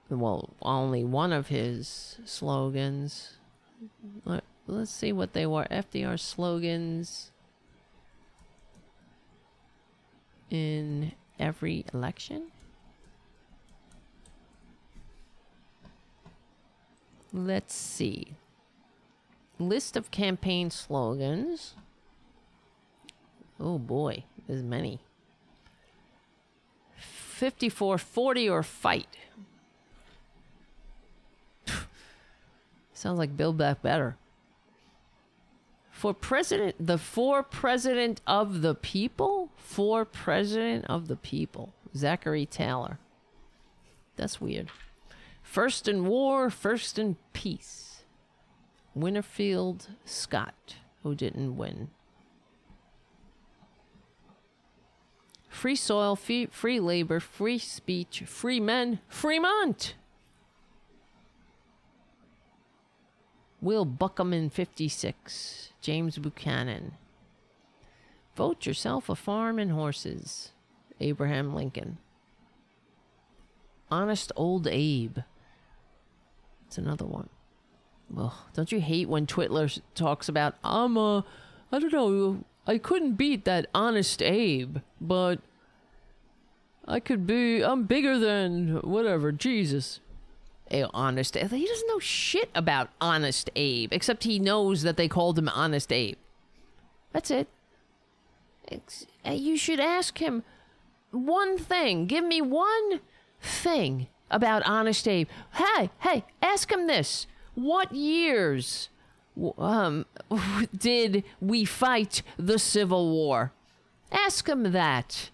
Well, only one of his slogans. Let, us see what they were. FDR slogans in every election. Let's see. List of campaign slogans. Oh boy, there's many. 5440 or fight. Sounds like Build Back Better. For president, the for president of the people? For president of the people. Zachary Taylor. That's weird. First in war, first in peace. Winfield Scott, who didn't win. free soil, free, free labor, free speech, free men, Fremont. Will Buckham in 56, James Buchanan. Vote yourself a farm and horses, Abraham Lincoln. Honest Old Abe. It's another one. Well, don't you hate when Twitler talks about, I'm a, I don't know, I couldn't beat that Honest Abe, but I could be, I'm bigger than whatever, Jesus. Honest Abe. He doesn't know shit about Honest Abe, except he knows that they called him Honest Abe. That's it. Ex- eh, You should ask him one thing. Give me one thing about Honest Abe. Hey, hey, ask him this. What years um, did we fight the Civil War? Ask him that.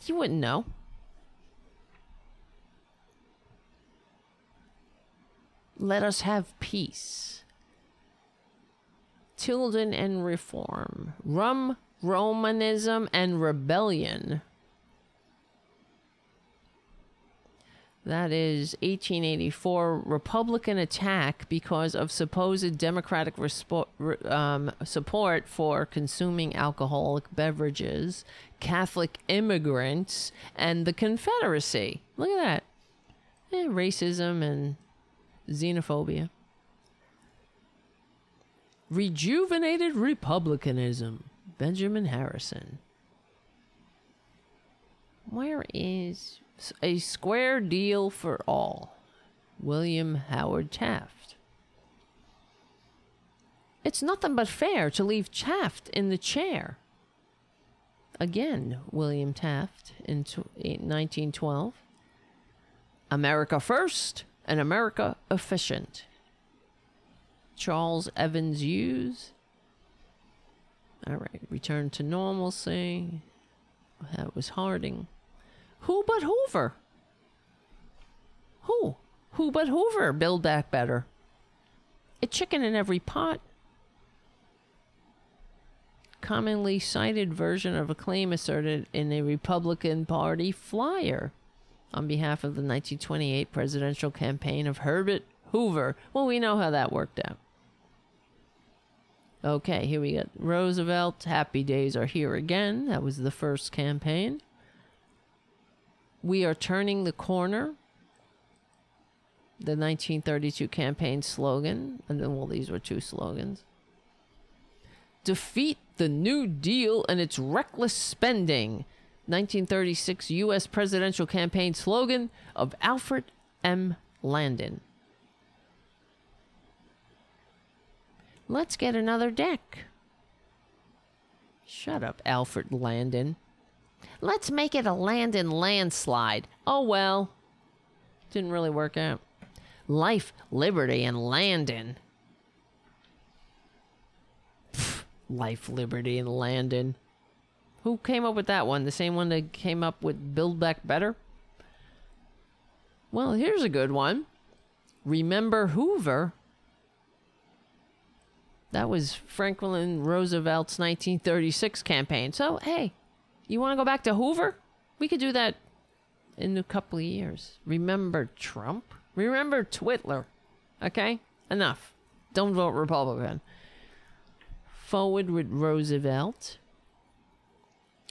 He wouldn't know. Let us have peace. Tilden and reform. Rum, Romanism, and rebellion. That is 1884 Republican attack because of supposed Democratic respo- um, support for consuming alcoholic beverages, Catholic immigrants, and the Confederacy. Look at that. Eh, racism and xenophobia. Rejuvenated Republicanism. Benjamin Harrison. Where is a square deal for all? William Howard Taft. It's nothing but fair to leave Taft in the chair. Again, William Taft in tw- in 1912. America first and America efficient. Charles Evans Hughes. All right, return to normalcy. That was Harding. Who but Hoover? Who? Who but Hoover? Build back better. A chicken in every pot. Commonly cited version of a claim asserted in a Republican Party flyer on behalf of the 1928 presidential campaign of Herbert Hoover. Well, we know how that worked out. Okay, here we got Roosevelt. Happy days are here again. That was the first campaign. We are turning the corner. The 1932 campaign slogan. And then, well, these were two slogans. Defeat the New Deal and its reckless spending. 1936 U.S. presidential campaign slogan of Alfred M. Landon. Let's get another deck. Shut up, Alfred Landon. Let's make it a Landon landslide. Oh well. Didn't really work out. Life, liberty, and Landon. Pff, Life, liberty, and Landon. Who came up with that one? The same one that came up with Build Back Better? Well, here's a good one. Remember Hoover? That was Franklin Roosevelt's 1936 campaign. So, hey, you want to go back to Hoover? We could do that in a couple of years. Remember Trump? Remember Twitler? Okay? Enough. Don't vote Republican. Forward with Roosevelt.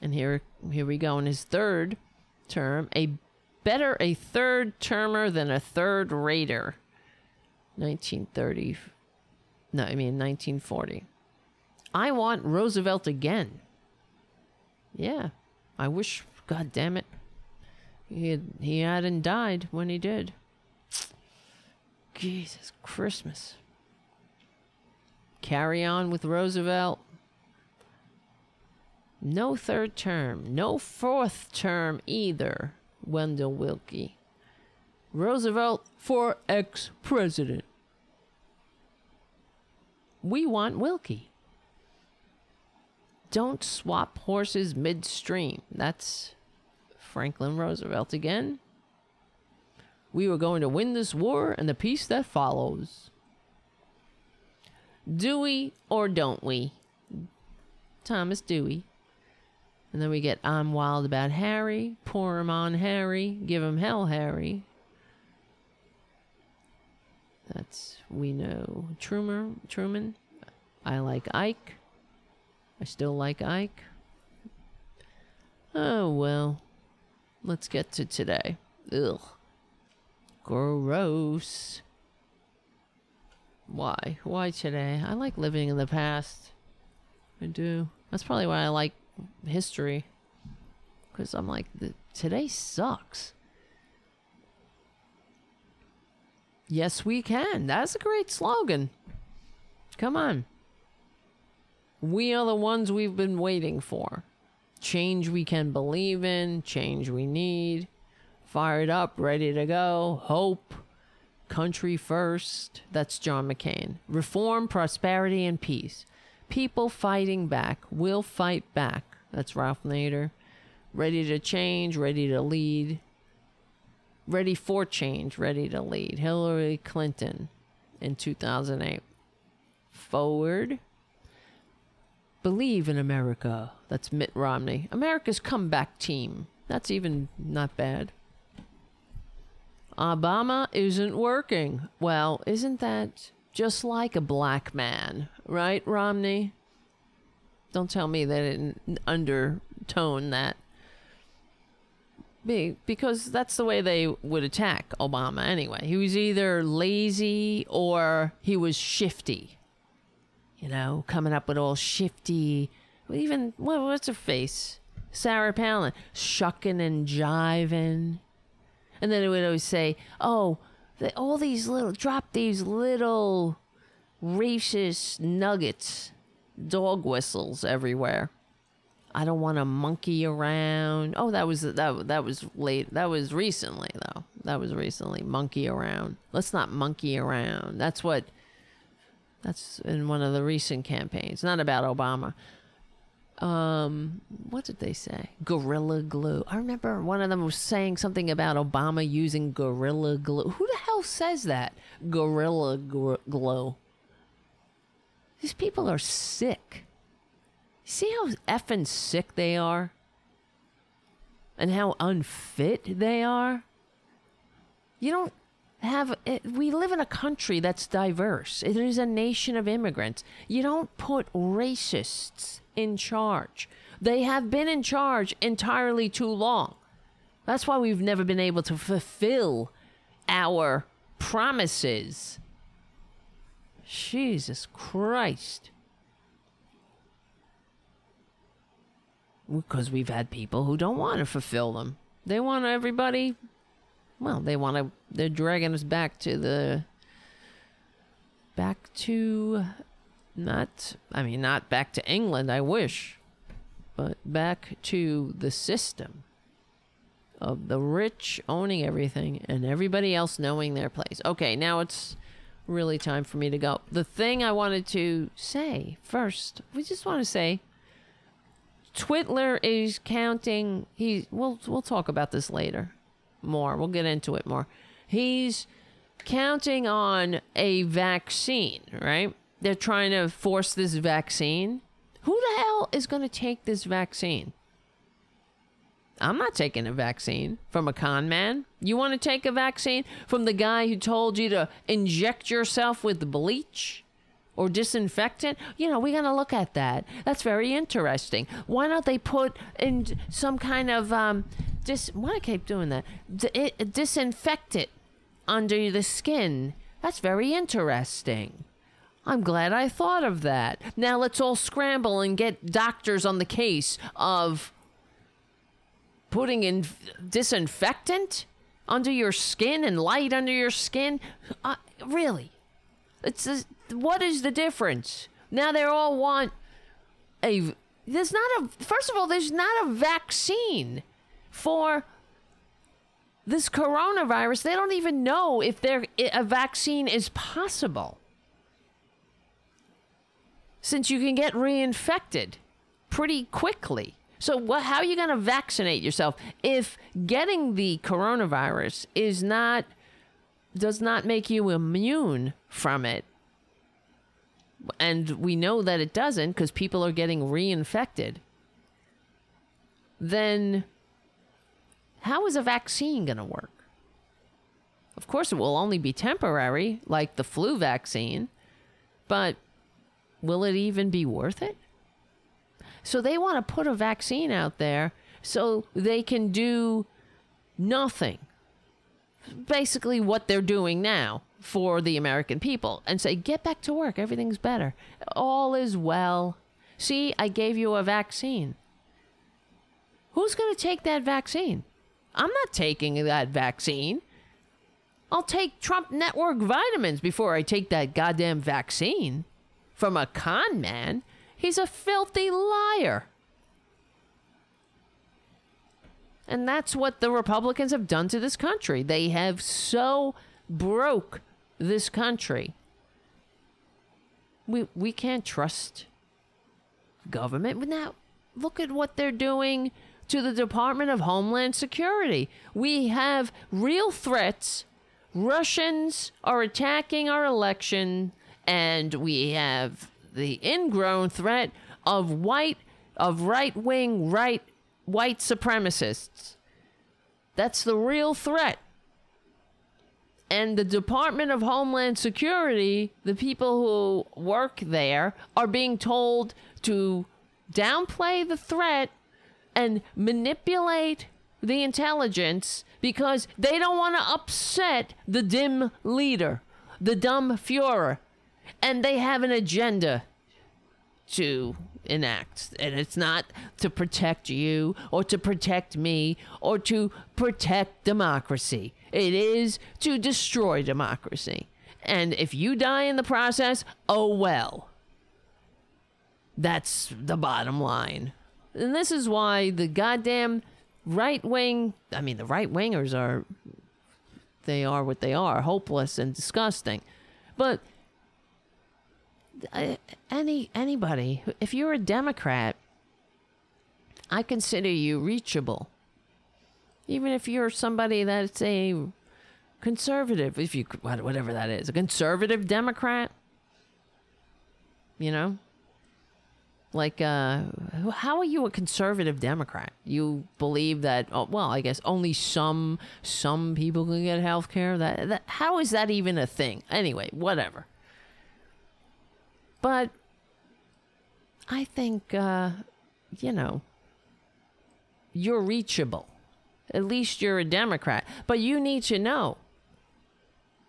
And here here we go in his third term. A better a third termer than a third rater. 1930 no, I mean 1940. I want Roosevelt again. Yeah, I wish. God damn it, he had, he hadn't died when he did. Jesus Christmas. Carry on with Roosevelt. No third term, no fourth term either. Wendell Willkie. Roosevelt for ex president. We want Willkie. Don't swap horses midstream. That's Franklin Roosevelt again. We were going to win this war and the peace that follows. Do we or don't we? Thomas Dewey. And then we get I'm Wild About Harry, Pour 'em on Harry, Give 'em Hell Harry. That's We Know Truman. Truman. I Like Ike. I Still Like Ike. Oh, well. Let's get to today. Ugh. Gross. Why? Why today? I like living in the past. I do. That's probably why I like history. Because I'm like, the, today sucks. Yes, we can. That's a great slogan. Come on. We are the ones we've been waiting for. Change we can believe in, change we need. Fired up, ready to go. Hope. Country first. That's John McCain. Reform, prosperity, and peace. People fighting back will fight back. That's Ralph Nader. Ready to change, ready to lead. Ready for change, ready to lead. Hillary Clinton in 2008. Forward. Believe in America. That's Mitt Romney. America's comeback team. That's even not bad. Obama isn't working. Well, isn't that just like a black man, right, Romney? Don't tell me that it undertone that. Be, because that's the way they would attack Obama anyway. He was either lazy or he was shifty. You know, coming up with all shifty, even, what, what's her face? Sarah Palin, shucking and jiving. And then it would always say, oh, all these little, drop these little racist nuggets, dog whistles everywhere. I don't want to monkey around. Oh, that was that that was late. That was recently though. That was recently monkey around. Let's not monkey around. That's what that's in one of the recent campaigns. Not about Obama. Um, what did they say? Gorilla glue. I remember one of them was saying something about Obama using gorilla glue. Who the hell says that? Gorilla gr- glue. These people are sick. See how effing sick they are? And how unfit they are? You don't have. It, we live in a country that's diverse. It is a nation of immigrants. You don't put racists in charge. They have been in charge entirely too long. That's why we've never been able to fulfill our promises. Jesus Christ. because we've had people who don't want to fulfill them. They want everybody, well, they want to, they're dragging us back to the, back to, not, I mean, not back to England, I wish, but back to the system of the rich owning everything and everybody else knowing their place. Okay, now it's really time for me to go. The thing I wanted to say first, we just want to say, Twitler is counting. He we'll we'll talk about this later, more. We'll get into it more. He's counting on a vaccine, right? They're trying to force this vaccine. Who the hell is going to take this vaccine? I'm not taking a vaccine from a con man. You want to take a vaccine from the guy who told you to inject yourself with bleach? or disinfectant you know we're going to look at that that's very interesting why don't they put in some kind of um dis why I keep doing that D- it, disinfect it under the skin that's very interesting I'm glad I thought of that. Now let's all scramble and get doctors on the case of putting in disinfectant under your skin and light under your skin. Uh, really? It's what is the difference? Now they all want a. There's not a. First of all, there's not a vaccine for this coronavirus. They don't even know if there a vaccine is possible. Since you can get reinfected pretty quickly. So what how are you going to vaccinate yourself if getting the coronavirus is not does not make you immune from it? and we know that it doesn't because people are getting reinfected, then how is a vaccine going to work? Of course, it will only be temporary, like the flu vaccine, but will it even be worth it? So they want to put a vaccine out there so they can do nothing. Basically, what they're doing now for the American people and say, get back to work. Everything's better. All is well. See, I gave you a vaccine. Who's going to take that vaccine? I'm not taking that vaccine. I'll take Trump Network vitamins before I take that goddamn vaccine from a con man. He's a filthy liar. And that's what the Republicans have done to this country. They have so broke this country. We we can't trust government. Now look at what they're doing to the Department of Homeland Security. We have real threats. Russians are attacking our election and we have the ingrown threat of white of right-wing right white supremacists. That's the real threat. And the Department of Homeland Security, the people who work there, are being told to downplay the threat and manipulate the intelligence because they don't want to upset the dim leader, the dumb Fuhrer. And they have an agenda to enact. And it's not to protect you or to protect me or to protect democracy. It is to destroy democracy. And if you die in the process, oh well. That's the bottom line. And this is why the goddamn right wing, I mean, the right wingers are, they are what they are, hopeless and disgusting. But any anybody, if you're a Democrat, I consider you reachable. Even if you're somebody that's a conservative, if you whatever that is, a conservative Democrat, you know, like uh, how are you a conservative Democrat? You believe that? Oh, well, I guess only some some people can get health care. That, that how is that even a thing? Anyway, whatever. But I think, uh, you know, you're reachable. At least you're a Democrat. But you need to know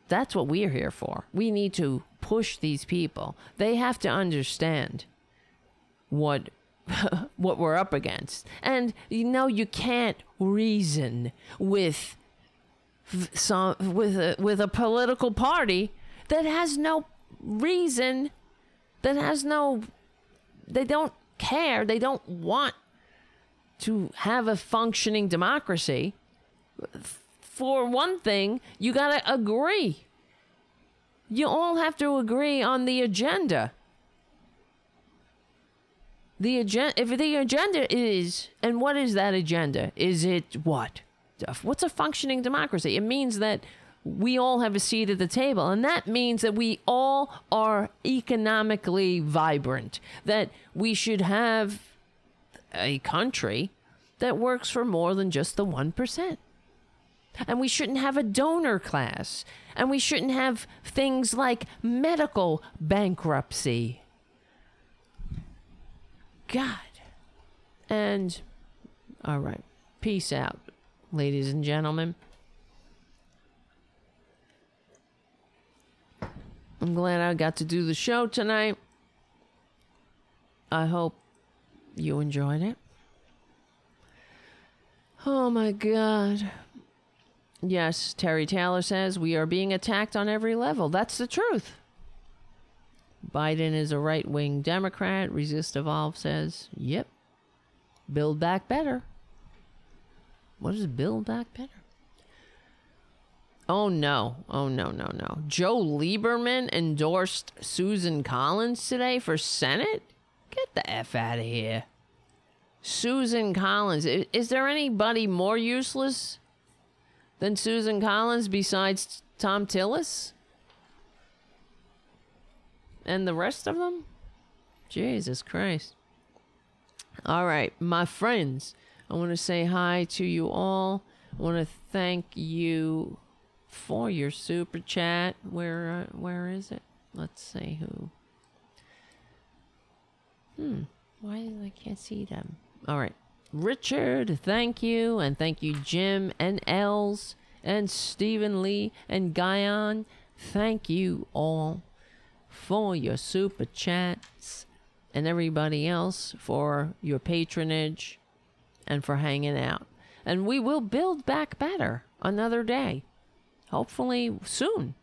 that's what we're here for. We need to push these people. They have to understand what what we're up against. And you know you can't reason with some with a, with a political party that has no reason that has no they don't care. They don't want to have a functioning democracy. For one thing you got to agree. You all have to agree on the agenda. The agenda if the agenda is and what is that agenda? Is it what? What's a functioning democracy? It means that we all have a seat at the table. And that means that we all are economically vibrant, that we should have a country that works for more than just the 1%. And we shouldn't have a donor class. And we shouldn't have things like medical bankruptcy. God. And, all right. Peace out, ladies and gentlemen. I'm glad I got to do the show tonight. I hope you enjoyed it. Oh my God. Yes, Terry Taylor says we are being attacked on every level. That's the truth. Biden is a right wing Democrat. Resist Evolve says, yep. Build back better. What is build back better? Oh no. Oh no, no, no. Joe Lieberman endorsed Susan Collins today for Senate? Get the F out of here. Susan Collins. Is there anybody more useless than Susan Collins besides Thom Tillis? And the rest of them? Jesus Christ. All right, my friends, I want to say hi to you all. I want to thank you for your super chat. Where uh, where is it? Let's see who. Hmm. Why I can't see them? All right. Richard, thank you, and thank you, Jim and Els and Stephen Lee and Guyon. Thank you all for your super chats and everybody else for your patronage and for hanging out. And we will build back better another day. Hopefully soon.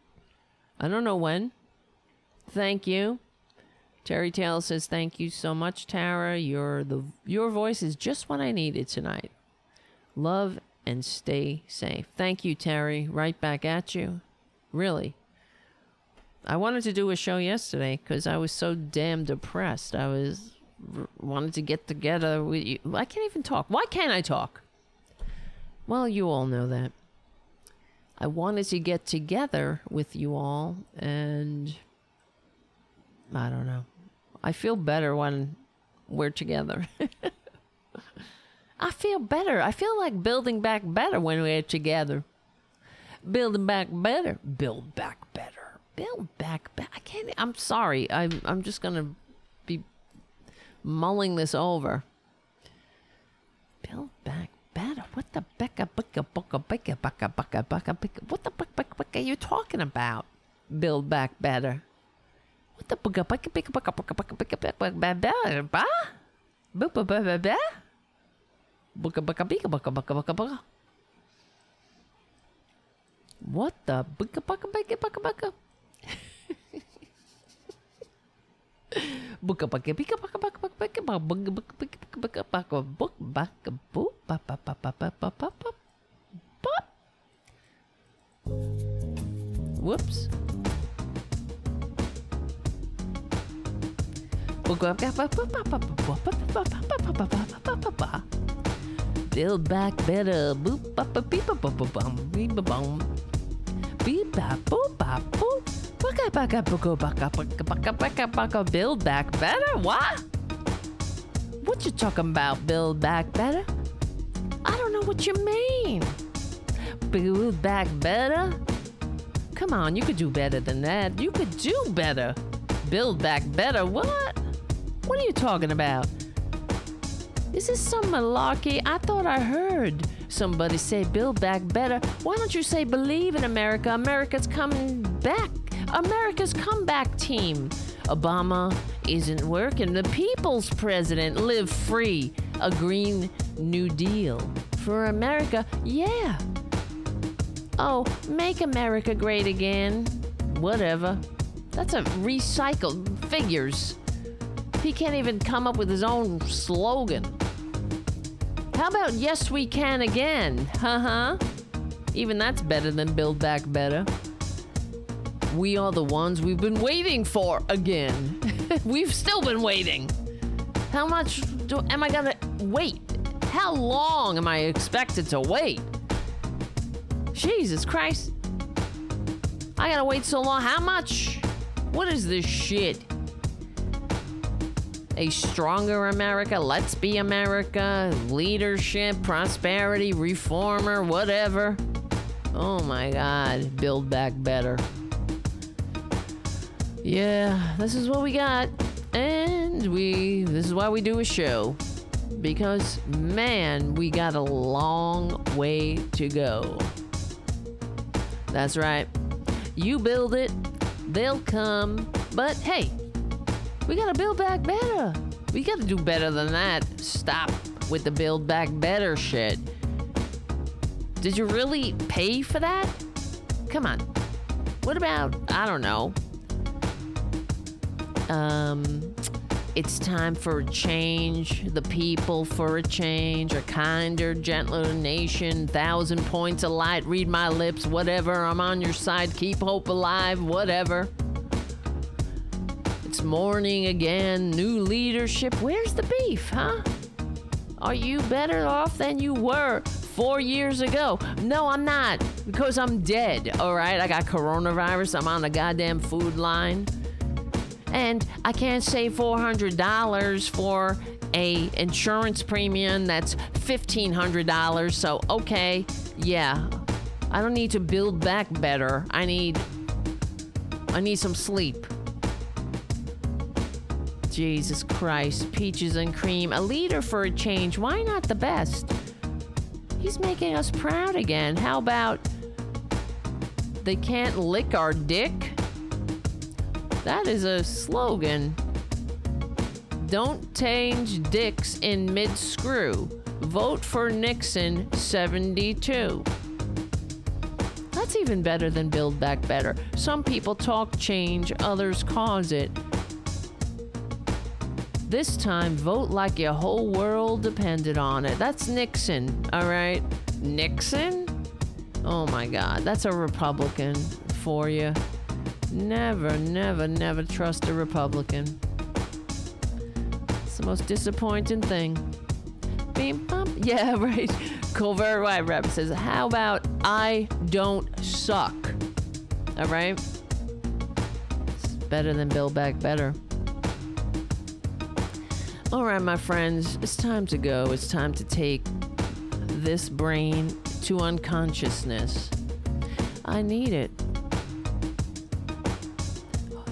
I don't know when. Thank you. Terry Taylor says, "Thank you so much, Tara. Your the your voice is just what I needed tonight. Love and stay safe. Thank you, Terry. Right back at you. Really. I wanted to do a show yesterday because I was so damn depressed. I was wanted to get together with you. I can't even talk. Why can't I talk? Well, you all know that. I wanted to get together with you all, and I don't know. I feel better when we're together. I feel better. I feel like building back better when we're together. Building back better. Build back better. Build back better. I can't. I'm sorry. I'm. I'm just gonna be mulling this over. Build back better. What the becka becka bucka becka bucka bucka bucka becka? What the buck buck buck are you talking about? Build back better. What the bucka bucka becka bucka bucka bucka becka becka becka ba? Ba ba ba ba ba. Bucka bucka bika bucka bucka bucka bucka. What the bucka bucka bucka bucka bucka? Bika bucka bucka bucka bucka bucka bucka bucka bucka bucka bucka book bucka boop ba ba ba ba ba ba ba ba ba. Whoops. Build back better. Boop ba beep ba ba bum beep bum. Beep ba boop ba boop. Baka baka baka baka baka baka baka baka build back better. What? What you talking about? Build back better? I don't know what you mean. Build back better? Come on, you could do better than that. You could do better. Build back better. What? What are you talking about? Is this some malarkey? I thought I heard somebody say build back better. Why don't you say believe in America? America's coming back. America's comeback team. Obama isn't working. The people's president. Live free. A Green New Deal. For America, yeah. Oh, make America great again. Whatever. That's a recycled figures. He can't even come up with his own slogan. How about Yes We Can Again? Huh huh? Even that's better than Build Back Better. We are the ones we've been waiting for again. we've still been waiting. How much do, am I gonna wait? How long am I expected to wait? Jesus Christ. I gotta wait so long. How much? What is this shit? A stronger America, let's be America, leadership, prosperity, reformer, whatever. Oh my god, build back better. Yeah, this is what we got. And we this is why we do a show. Because man, we got a long way to go. That's right. You build it, they'll come. But hey, we gotta build back better. We gotta do better than that. Stop with the build back better shit. Did you really pay for that? Come on. What about, I don't know. Um, it's time for a change. The people for a change. A kinder, gentler nation. Thousand points of light. Read my lips. Whatever. I'm on your side. Keep hope alive. Whatever. It's morning again. New leadership. Where's the beef, huh? Are you better off than you were four years ago? No, I'm not. Because I'm dead, all right? I got coronavirus. I'm on the goddamn food line. And I can't save $400 for a insurance premium that's $1500 so okay yeah. I don't need to build back better. I need i need some sleep. Jesus christ peaches and cream. A leader for a change. Why not the best? He's making us proud again. How about they can't lick our dick that is a slogan don't change dicks in mid screw. Vote for Nixon 72. That's even better than Build Back Better. Some people talk change, others cause it. This time, vote like your whole world depended on it. That's Nixon, all right? Nixon? Oh my God, that's a Republican for you. Never, never, never trust a Republican It's the most disappointing thing. Beam bump. Yeah, right. Culver White Rep says, How about I don't suck? All right? It's better than Build Back Better. All right, my friends, it's time to go. It's time to take this brain to unconsciousness. I need it.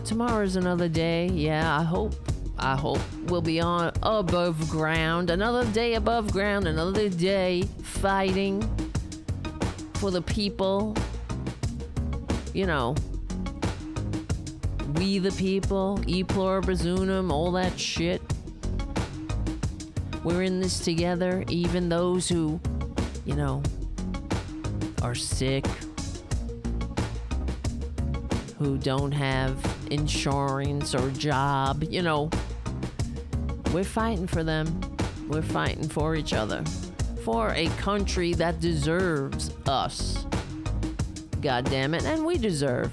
Tomorrow's another day. Yeah, I hope I hope we'll be on above ground. Another day above ground, another day fighting for the people. You know, we the people, e pluribus unum, all that shit. We're in this together, even those who, you know, are sick, who don't have insurance or job, you know, we're fighting for them. We're fighting for each other. For a country that deserves us. God damn it. And we deserve.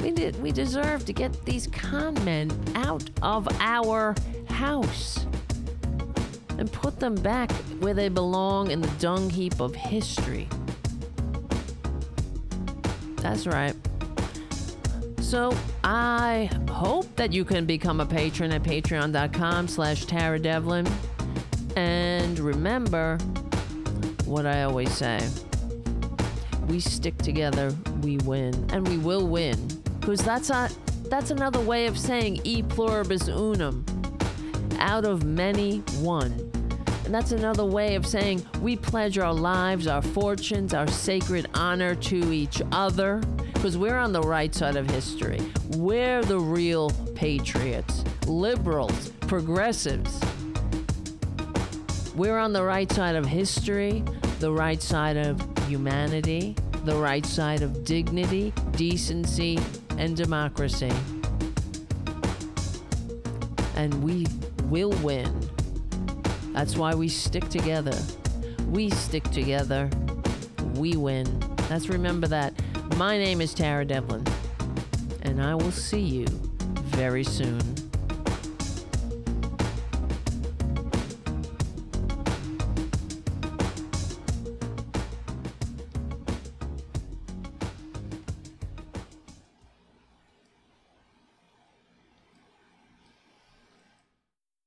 We did we deserve to get these con men out of our house and put them back where they belong in the dung heap of history. That's right. So I hope that you can become a patron at patreon.com slash Tara Devlin. And remember what I always say. We stick together, we win. And we will win. Because that's a, that's another way of saying e pluribus unum. Out of many, one. And that's another way of saying we pledge our lives, our fortunes, our sacred honor to each other because we're on the right side of history. We're the real patriots, liberals, progressives. We're on the right side of history, the right side of humanity, the right side of dignity, decency, and democracy. And we will win. That's why we stick together. We stick together. We win. Let's remember that. My name is Tara Devlin, and I will see you very soon.